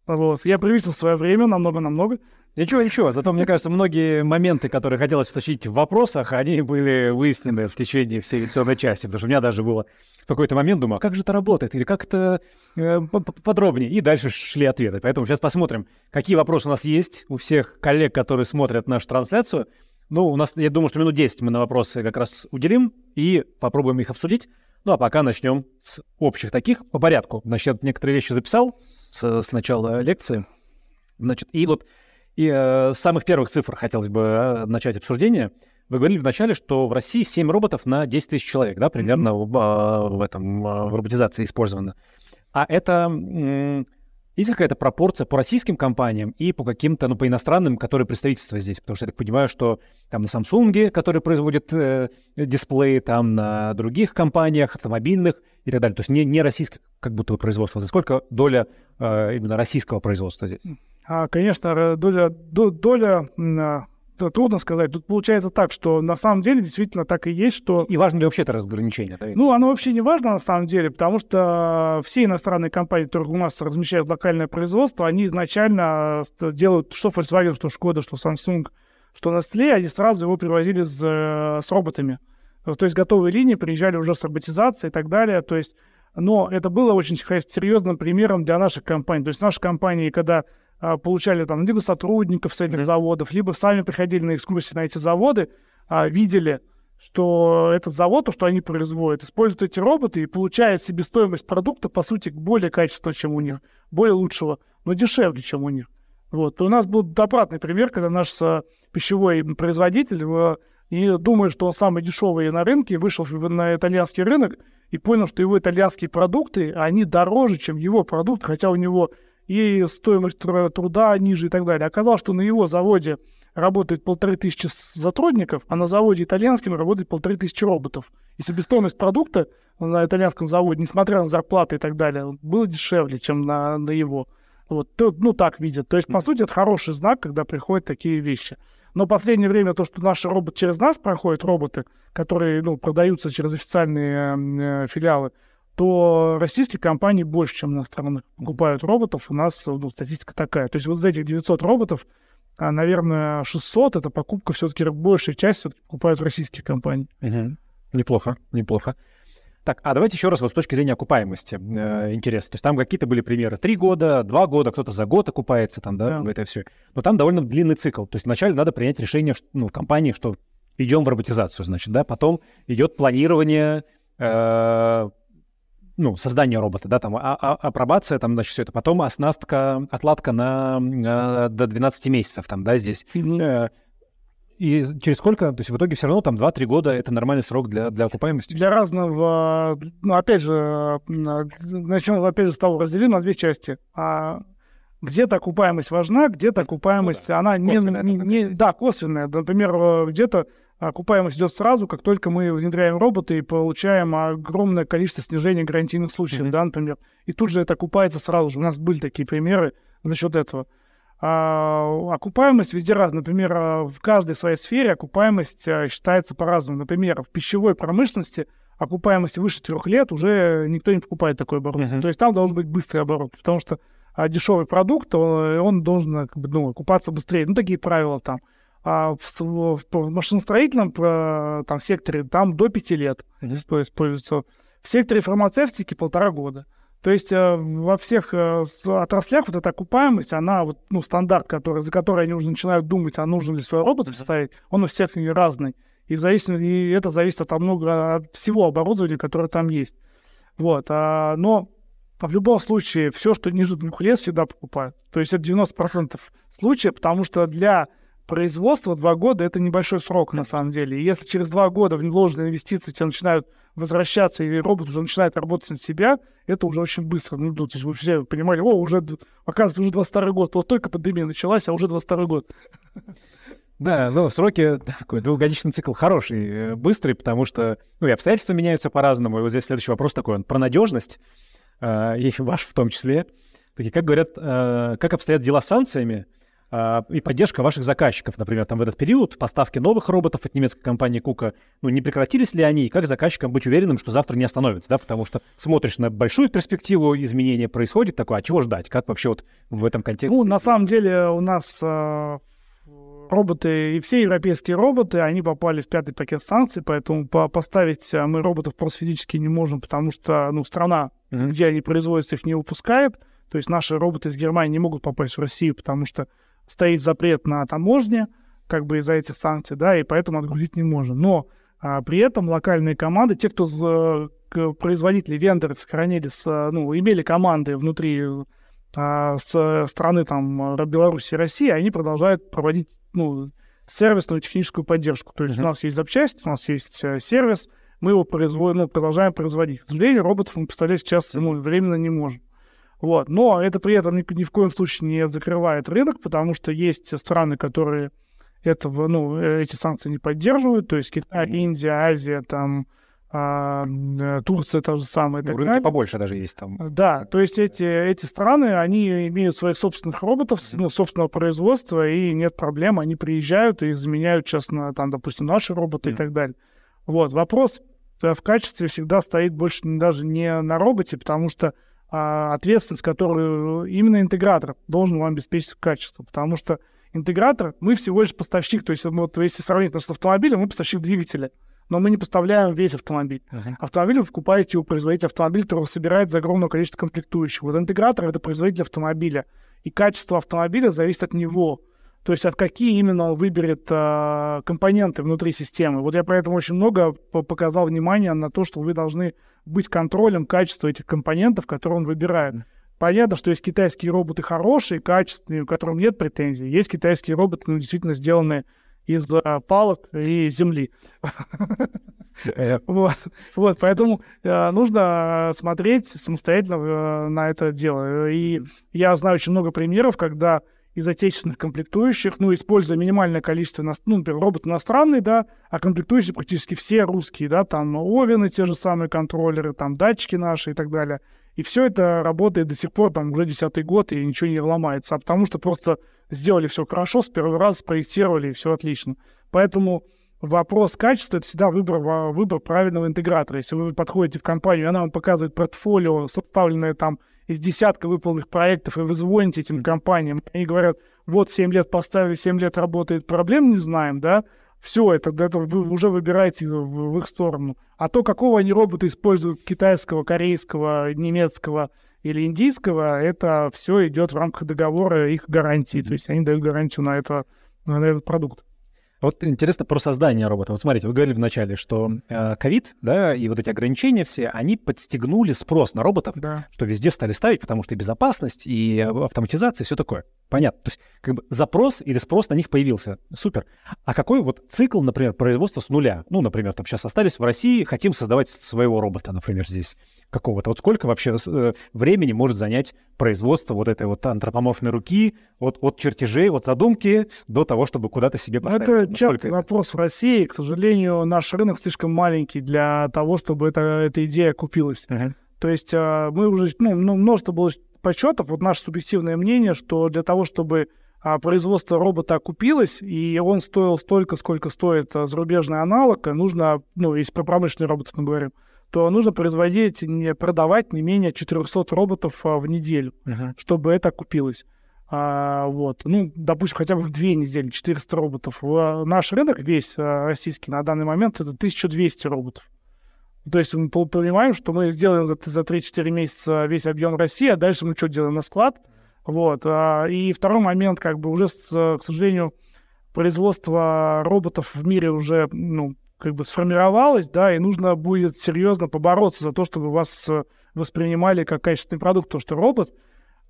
Вот. Я превысил свое время намного-намного. Ничего, ничего. Зато, мне кажется, многие моменты, которые хотелось уточнить в вопросах, они были выяснены в течение всей лекционной части. Потому что у меня даже было в какой-то момент, думаю, а как же это работает? Или как это э, подробнее? И дальше шли ответы. Поэтому сейчас посмотрим, какие вопросы у нас есть у всех коллег, которые смотрят нашу трансляцию. Ну, у нас, я думаю, что минут 10 мы на вопросы как раз уделим и попробуем их обсудить. Ну, а пока начнем с общих таких по порядку. Значит, я некоторые вещи записал с, с начала лекции. Значит, и вот и э, с самых первых цифр хотелось бы э, начать обсуждение. Вы говорили вначале, что в России 7 роботов на 10 тысяч человек, да, примерно mm-hmm. в, в этом э, в роботизации использовано. А это э, есть какая-то пропорция по российским компаниям и по каким-то, ну, по иностранным, которые представительства здесь? Потому что я так понимаю, что там на Samsung, который производит э, дисплеи, там на других компаниях, автомобильных и так далее. То есть не, не российское как будто бы производство. За сколько доля э, именно российского производства здесь? А, конечно, доля, доля а, трудно сказать. Тут получается так, что на самом деле действительно так и есть, что... И важно ли вообще это разграничение? Ну, оно вообще не важно на самом деле, потому что все иностранные компании, которые у нас размещают локальное производство, они изначально делают что Volkswagen, что Skoda, что Samsung, что Nestle, они сразу его привозили с, э, с роботами. То есть готовые линии приезжали уже с роботизацией и так далее. То есть, но это было очень серьезным примером для наших компаний. То есть наши компании, когда получали там либо сотрудников с этих заводов, либо сами приходили на экскурсии на эти заводы, а, видели, что этот завод, то, что они производят, используют эти роботы и получает себестоимость продукта, по сути, более качественного, чем у них, более лучшего, но дешевле, чем у них. Вот. у нас был обратный пример, когда наш пищевой производитель и думая, что он самый дешевый на рынке, вышел на итальянский рынок и понял, что его итальянские продукты, они дороже, чем его продукт, хотя у него и стоимость труда ниже и так далее. Оказалось, что на его заводе работает полторы тысячи сотрудников, а на заводе итальянском работает полторы тысячи роботов. И себестоимость продукта на итальянском заводе, несмотря на зарплаты и так далее, было дешевле, чем на, на его. Вот, ну, так видят. То есть, по сути, это хороший знак, когда приходят такие вещи. Но последнее время то, что наши роботы через нас проходят, роботы, которые ну, продаются через официальные э, филиалы, то российские компании больше, чем иностранных, покупают роботов. У нас ну, статистика такая. То есть вот из этих 900 роботов, а, наверное, 600 — это покупка все-таки большая часть все покупают российские компании. Угу. Неплохо, неплохо. Так, а давайте еще раз вот с точки зрения окупаемости. Э, интересно. То есть там какие-то были примеры. Три года, два года, кто-то за год окупается там, да, да. это все. Но там довольно длинный цикл. То есть вначале надо принять решение ну, в компании, что идем в роботизацию, значит, да, потом идет планирование, э, ну, создание робота, да, там а, а, апробация, там, значит, все это. Потом оснастка, отладка на э, до 12 месяцев, там, да, здесь. Mm-hmm. И через сколько, то есть в итоге все равно там 2-3 года это нормальный срок для, для окупаемости? Для разного, ну, опять же, начнем, опять же, с того, разделим на две части. А где-то окупаемость важна, где-то окупаемость, ну, да. она не, не, не, да, косвенная. Например, где-то окупаемость идет сразу, как только мы внедряем роботы и получаем огромное количество снижения гарантийных случаев, mm-hmm. да, например. И тут же это окупается сразу же. У нас были такие примеры за счет этого. А, окупаемость везде разная. Например, а, в каждой своей сфере окупаемость а, считается по-разному. Например, в пищевой промышленности окупаемость выше трех лет уже никто не покупает такой оборот. Uh-huh. То есть там должен быть быстрый оборот, потому что а, дешевый продукт, он, он должен как бы, ну, окупаться быстрее. Ну, такие правила там а в, в, в машиностроительном там, секторе там до пяти лет используется. В секторе фармацевтики полтора года. То есть э, во всех э, отраслях вот эта окупаемость, она вот, ну, стандарт, который, за который они уже начинают думать, а нужно ли свой робот вставить, он у всех разный. И, зависит, и это зависит от, много, от всего оборудования, которое там есть. Вот. А, но в любом случае, все, что ниже двух лет, всегда покупают. То есть это 90% случаев, потому что для производство два года — это небольшой срок, на самом деле. И если через два года вложенные инвестиции тебе начинают возвращаться, и робот уже начинает работать на себя, это уже очень быстро. Ну, то есть вы все понимали, о, уже, оказывается, уже 22 год, вот только пандемия началась, а уже 22 год. Да, ну, сроки, такой двухгодичный цикл хороший, э, быстрый, потому что, ну, и обстоятельства меняются по-разному. И вот здесь следующий вопрос такой, он про надежность, э, и ваш в том числе. Такие, как говорят, э, как обстоят дела с санкциями, и поддержка ваших заказчиков, например, там в этот период поставки новых роботов от немецкой компании Кука, ну, не прекратились ли они, и как заказчикам быть уверенным, что завтра не остановится, да, потому что смотришь на большую перспективу, изменения происходит, такое, а чего ждать, как вообще вот в этом контексте? Ну, на самом деле у нас э, роботы, и все европейские роботы, они попали в пятый пакет санкций, поэтому по поставить а, мы роботов просто физически не можем, потому что, ну, страна, mm-hmm. где они производятся, их не выпускает, то есть наши роботы из Германии не могут попасть в Россию, потому что стоит запрет на таможне, как бы из-за этих санкций, да, и поэтому отгрузить не можем. Но а, при этом локальные команды, те, кто э, производители, вендоры сохранили, с, ну, имели команды внутри а, с страны там Беларуси и России, они продолжают проводить ну, сервисную техническую поддержку. То есть mm-hmm. у нас есть запчасть, у нас есть э, сервис, мы его производим, ну, продолжаем производить. К сожалению, роботов мы поставлять сейчас ну, временно не можем. Вот. Но это при этом ни, ни в коем случае не закрывает рынок, потому что есть страны, которые этого, ну, э, эти санкции не поддерживают, то есть Китай, Индия, Азия, там, а, э, Турция та же самая. Ну, рынки побольше даже есть там. Да, то есть эти, эти страны, они имеют своих собственных роботов, ну, собственного производства, и нет проблем, они приезжают и заменяют на, там, допустим, наши роботы mm. и так далее. Вот, вопрос в качестве всегда стоит больше даже не на роботе, потому что а, ответственность, которую именно интегратор должен вам обеспечить качество, потому что интегратор, мы всего лишь поставщик, то есть вот если сравнить нас с автомобилем, мы поставщик двигателя, но мы не поставляем весь автомобиль. Uh-huh. Автомобиль вы покупаете у производителя автомобиля, который собирает за огромное количество комплектующих. Вот интегратор — это производитель автомобиля, и качество автомобиля зависит от него. То есть от какие именно он выберет э, компоненты внутри системы. Вот я поэтому очень много показал внимания на то, что вы должны быть контролем качества этих компонентов, которые он выбирает. Понятно, что есть китайские роботы хорошие, качественные, к которым нет претензий. Есть китайские роботы, ну, действительно сделанные из э, палок и земли. Вот, вот, поэтому э, нужно смотреть самостоятельно э, на это дело. И я знаю очень много примеров, когда из отечественных комплектующих, ну, используя минимальное количество, ну, например, робот иностранный, да, а комплектующие практически все русские, да, там овены, те же самые контроллеры, там датчики наши и так далее. И все это работает до сих пор, там, уже десятый год, и ничего не ломается, а потому что просто сделали все хорошо, с первого раза спроектировали, и все отлично. Поэтому вопрос качества — это всегда выбор, выбор правильного интегратора. Если вы подходите в компанию, и она вам показывает портфолио, составленное там из десятка выполненных проектов, и вы звоните этим компаниям, и они говорят, вот 7 лет поставили, 7 лет работает, проблем не знаем, да, все, это, это вы уже выбираете в, в их сторону. А то, какого они робота используют, китайского, корейского, немецкого или индийского, это все идет в рамках договора их гарантии. То есть они дают гарантию на, это, на этот продукт. Вот интересно про создание робота. Вот смотрите, вы говорили вначале, что э, ковид, э, да, и вот эти ограничения все, они подстегнули спрос на роботов, да. что везде стали ставить, потому что и безопасность, и автоматизация, все такое. Понятно. То есть как бы запрос или спрос на них появился. Супер. А какой вот цикл, например, производства с нуля? Ну, например, там сейчас остались в России, хотим создавать своего робота, например, здесь какого-то. Вот сколько вообще э, времени может занять производство вот этой вот антропоморфной руки от, от чертежей, от задумки до того, чтобы куда-то себе поставить? Это частый вопрос в России. К сожалению, наш рынок слишком маленький для того, чтобы это, эта идея купилась. Uh-huh. То есть э, мы уже, ну, множество было подсчетов, вот наше субъективное мнение, что для того, чтобы а, производство робота окупилось, и он стоил столько, сколько стоит а, зарубежный аналог, нужно, ну, если про промышленный робот мы говорим, то нужно производить, не продавать не менее 400 роботов а, в неделю, uh-huh. чтобы это окупилось. А, вот, ну, допустим, хотя бы в две недели 400 роботов. Наш рынок весь а, российский на данный момент это 1200 роботов. То есть мы понимаем, что мы сделаем за, за 3-4 месяца весь объем России, а дальше мы что делаем на склад. Вот. А, и второй момент, как бы уже, к сожалению, производство роботов в мире уже, ну, как бы сформировалось, да, и нужно будет серьезно побороться за то, чтобы вас э, воспринимали как качественный продукт, потому что робот,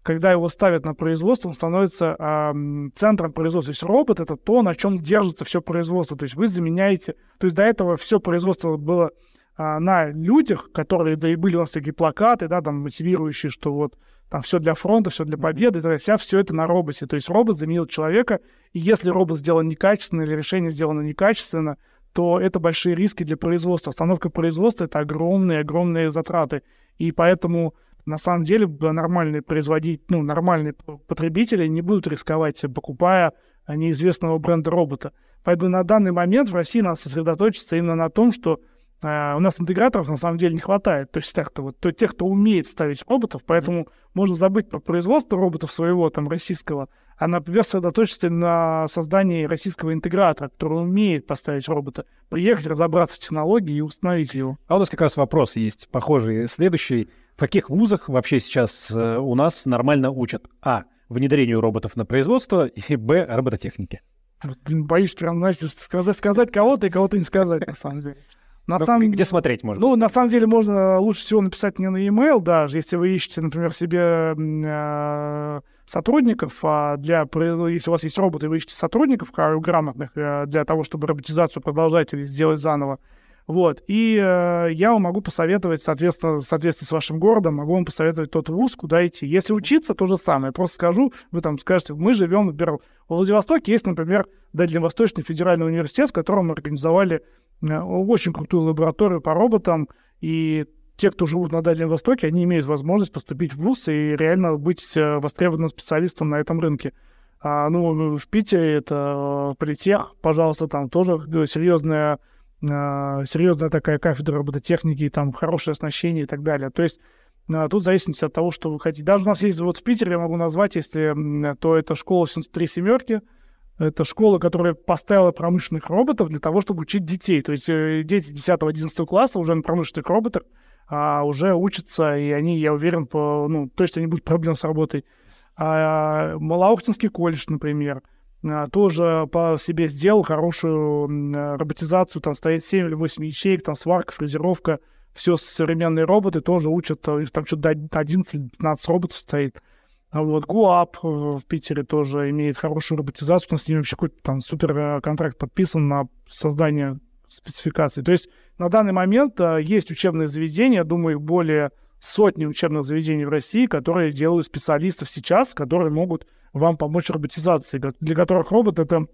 когда его ставят на производство, он становится э, центром производства. То есть робот — это то, на чем держится все производство. То есть вы заменяете... То есть до этого все производство было а, на людях, которые, да и были у нас такие плакаты, да, там, мотивирующие, что вот там все для фронта, все для победы, то есть вся все это на роботе. То есть робот заменил человека, и если робот сделан некачественно или решение сделано некачественно, то это большие риски для производства. Остановка производства — это огромные-огромные затраты. И поэтому На самом деле нормальные производители, ну, нормальные потребители не будут рисковать, покупая неизвестного бренда робота. Поэтому на данный момент в России надо сосредоточиться именно на том, что э, у нас интеграторов на самом деле не хватает. То есть тех-то, вот, то, тех, кто умеет ставить роботов, поэтому mm-hmm. можно забыть про производство роботов своего там российского, а, например, сосредоточиться на создании российского интегратора, который умеет поставить робота, приехать, разобраться в технологии и установить его. А у нас как раз вопрос есть похожий. Следующий. В каких вузах вообще сейчас э, у нас нормально учат? А. Внедрению роботов на производство и Б. Робототехнике. Вот, блин, боюсь прям, знаете, сказать, сказать кого-то и кого-то не сказать, на самом деле. На ну, самом... Где смотреть можно? Ну, на самом деле, можно лучше всего написать не на e-mail даже, если вы ищете, например, себе э, сотрудников, а для, если у вас есть роботы, вы ищете сотрудников грамотных э, для того, чтобы роботизацию продолжать или сделать заново, вот. И э, я вам могу посоветовать, соответственно, соответственно с вашим городом, могу вам посоветовать тот вуз, куда идти. Если учиться, то же самое. Просто скажу, вы там скажете, мы живем, например, в Владивостоке есть, например, Дальневосточный федеральный университет, в котором мы организовали очень крутую лабораторию по роботам, и те, кто живут на Дальнем Востоке, они имеют возможность поступить в ВУЗ и реально быть э, востребованным специалистом на этом рынке. А, ну, в Питере это политех, пожалуйста, там тоже серьезная серьезная такая кафедра робототехники, там хорошее оснащение и так далее. То есть тут в зависимости от того, что вы хотите. Даже у нас есть вот в Питере, я могу назвать, если то это школа 73 семерки, это школа, которая поставила промышленных роботов для того, чтобы учить детей. То есть э, дети 10-11 класса уже на промышленных роботах а, уже учатся, и они, я уверен, по, ну, точно не будет проблем с работой. А, Малоохтинский колледж, например, а, тоже по себе сделал хорошую роботизацию, там стоит 7 или 8 ячеек, там сварка, фрезеровка, все современные роботы тоже учат, там что-то 11-15 роботов стоит. А вот ГУАП в Питере тоже имеет хорошую роботизацию, у нас с ними вообще какой-то там супер э, контракт подписан на создание спецификаций. То есть на данный момент есть учебные заведения, думаю, их более сотни учебных заведений в России, которые делают специалистов сейчас, которые могут вам помочь роботизации, для которых робот — это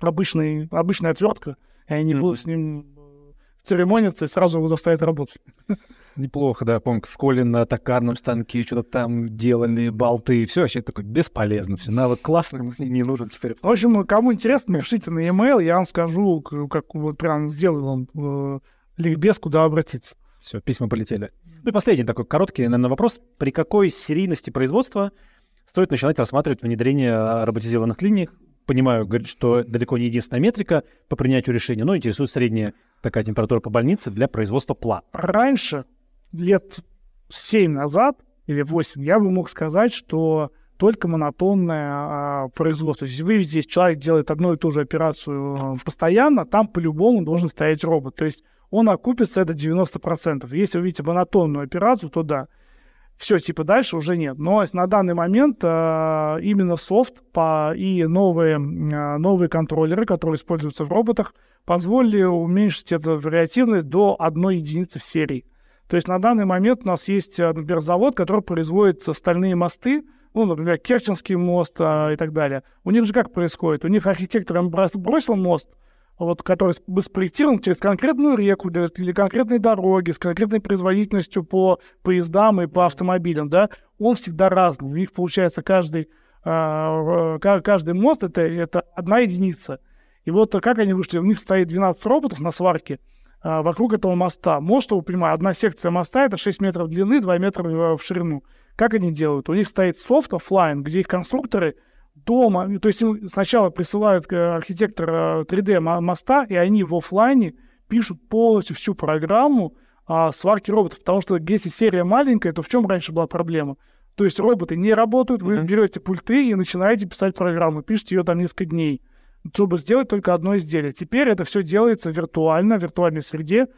обычный, обычная отвертка, и они mm-hmm. будут с ним э, церемониться и сразу его заставят работать. Неплохо, да, помню, в школе на токарном станке что-то там делали, болты, все вообще такое бесполезно, все, навык классный, не нужен теперь. В общем, кому интересно, пишите на e-mail, я вам скажу, как вот прям сделаю вам э, ликбез, куда обратиться. Все, письма полетели. Ну и последний такой короткий, наверное, вопрос. При какой серийности производства стоит начинать рассматривать внедрение роботизированных линий. Понимаю, говорит, что далеко не единственная метрика по принятию решения, но интересует средняя такая температура по больнице для производства плат. Раньше, лет 7 назад или 8, я бы мог сказать, что только монотонное а, производство. То есть вы здесь человек делает одну и ту же операцию а, постоянно, там по-любому должен стоять робот. То есть он окупится это 90%. Если вы видите монотонную операцию, то да все, типа, дальше уже нет. Но на данный момент э, именно софт по, и новые, э, новые контроллеры, которые используются в роботах, позволили уменьшить эту вариативность до одной единицы в серии. То есть на данный момент у нас есть, э, например, завод, который производит стальные мосты, ну, например, Керченский мост а, и так далее. У них же как происходит? У них архитектор бросил мост, вот, который спроектирован через конкретную реку или конкретные дороги, с конкретной производительностью по поездам и по автомобилям, да, он всегда разный. У них, получается, каждый, э, каждый мост это, это одна единица. И вот как они вышли? У них стоит 12 роботов на сварке вокруг этого моста. Мост, чтобы вы понимали, одна секция моста это 6 метров длины, 2 метра в ширину. Как они делают? У них стоит софт офлайн, где их конструкторы — дома, то есть им сначала присылают архитектор 3D э, моста, и они в офлайне пишут полностью всю программу а, сварки роботов, потому что если серия маленькая, то в чем раньше была проблема? То есть роботы не работают, вы mm-hmm. берете пульты и начинаете писать программу, пишете ее там несколько дней, чтобы сделать только одно изделие. Теперь это все делается виртуально, в виртуальной среде,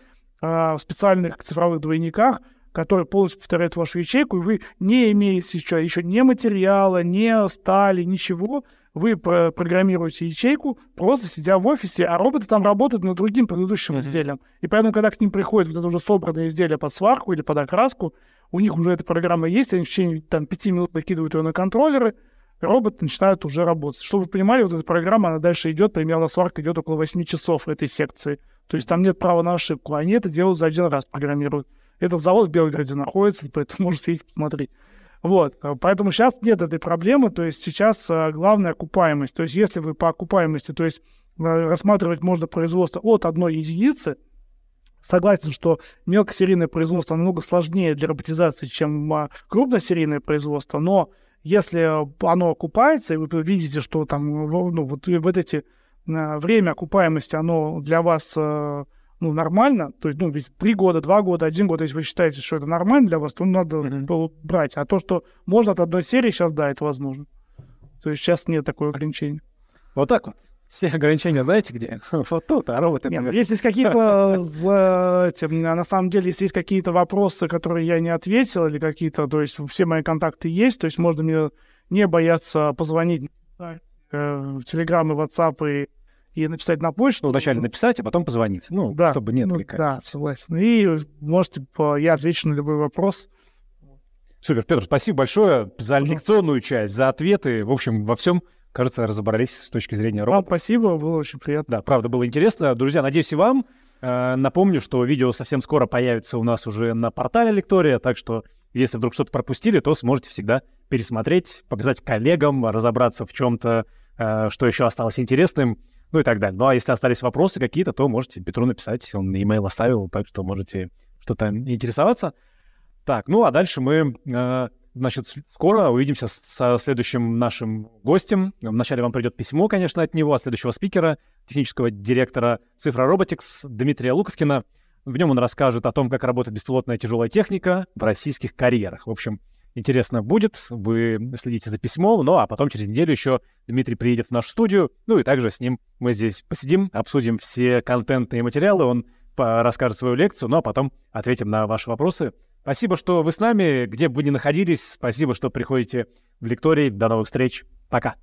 а, в специальных цифровых двойниках, который полностью повторяет вашу ячейку, и вы не имеете еще, еще ни материала, ни стали, ничего, вы про программируете ячейку, просто сидя в офисе, а роботы там работают над другим предыдущим mm-hmm. изделием. И поэтому, когда к ним приходит вот это уже собранное изделие под сварку или под окраску, у них уже эта программа есть, они в течение там, пяти минут накидывают ее на контроллеры, роботы начинают уже работать. Чтобы вы понимали, вот эта программа, она дальше идет, примерно сварка идет около 8 часов этой секции. То есть там нет права на ошибку. Они это делают за один раз, программируют. Этот завод в Белгороде находится, поэтому можно съездить посмотреть. Вот, поэтому сейчас нет этой проблемы, то есть сейчас главная окупаемость. То есть если вы по окупаемости, то есть рассматривать можно производство от одной единицы, согласен, что мелкосерийное производство намного сложнее для роботизации, чем крупносерийное производство, но если оно окупается, и вы видите, что там ну, вот, вот эти время окупаемости, оно для вас ну, нормально, то есть, ну, ведь три года, два года, один год, если вы считаете, что это нормально для вас, то надо mm-hmm. брать. А то, что можно от одной серии, сейчас, да, это возможно. То есть сейчас нет такого ограничения. Вот так вот. Все ограничения знаете где? Вот тут, а роботы... Нет, если есть какие-то... На самом деле, если есть какие-то вопросы, которые я не ответил, или какие-то... То есть все мои контакты есть, то есть можно мне не бояться позвонить э, в Телеграм и WhatsApp и и написать на почту. Ну, вначале написать, а потом позвонить. Ну, да, чтобы не отвлекать. Ну, да, согласен. И можете, я отвечу на любой вопрос. Супер, Петр, спасибо большое за лекционную часть, за ответы. В общем, во всем, кажется, разобрались с точки зрения робота. Вам спасибо, было очень приятно. Да, правда, было интересно. Друзья, надеюсь, и вам. Э, напомню, что видео совсем скоро появится у нас уже на портале Лектория, так что если вдруг что-то пропустили, то сможете всегда пересмотреть, показать коллегам, разобраться в чем-то, э, что еще осталось интересным ну и так далее. Ну а если остались вопросы какие-то, то можете Петру написать, он имейл оставил, так что можете что-то интересоваться. Так, ну а дальше мы, э, значит, скоро увидимся со следующим нашим гостем. Вначале вам придет письмо, конечно, от него, от следующего спикера, технического директора Цифра Роботикс Дмитрия Луковкина. В нем он расскажет о том, как работает беспилотная тяжелая техника в российских карьерах. В общем, интересно будет. Вы следите за письмом, ну а потом через неделю еще Дмитрий приедет в нашу студию, ну и также с ним мы здесь посидим, обсудим все контентные материалы, он расскажет свою лекцию, ну а потом ответим на ваши вопросы. Спасибо, что вы с нами, где бы вы ни находились. Спасибо, что приходите в лекторий. До новых встреч. Пока.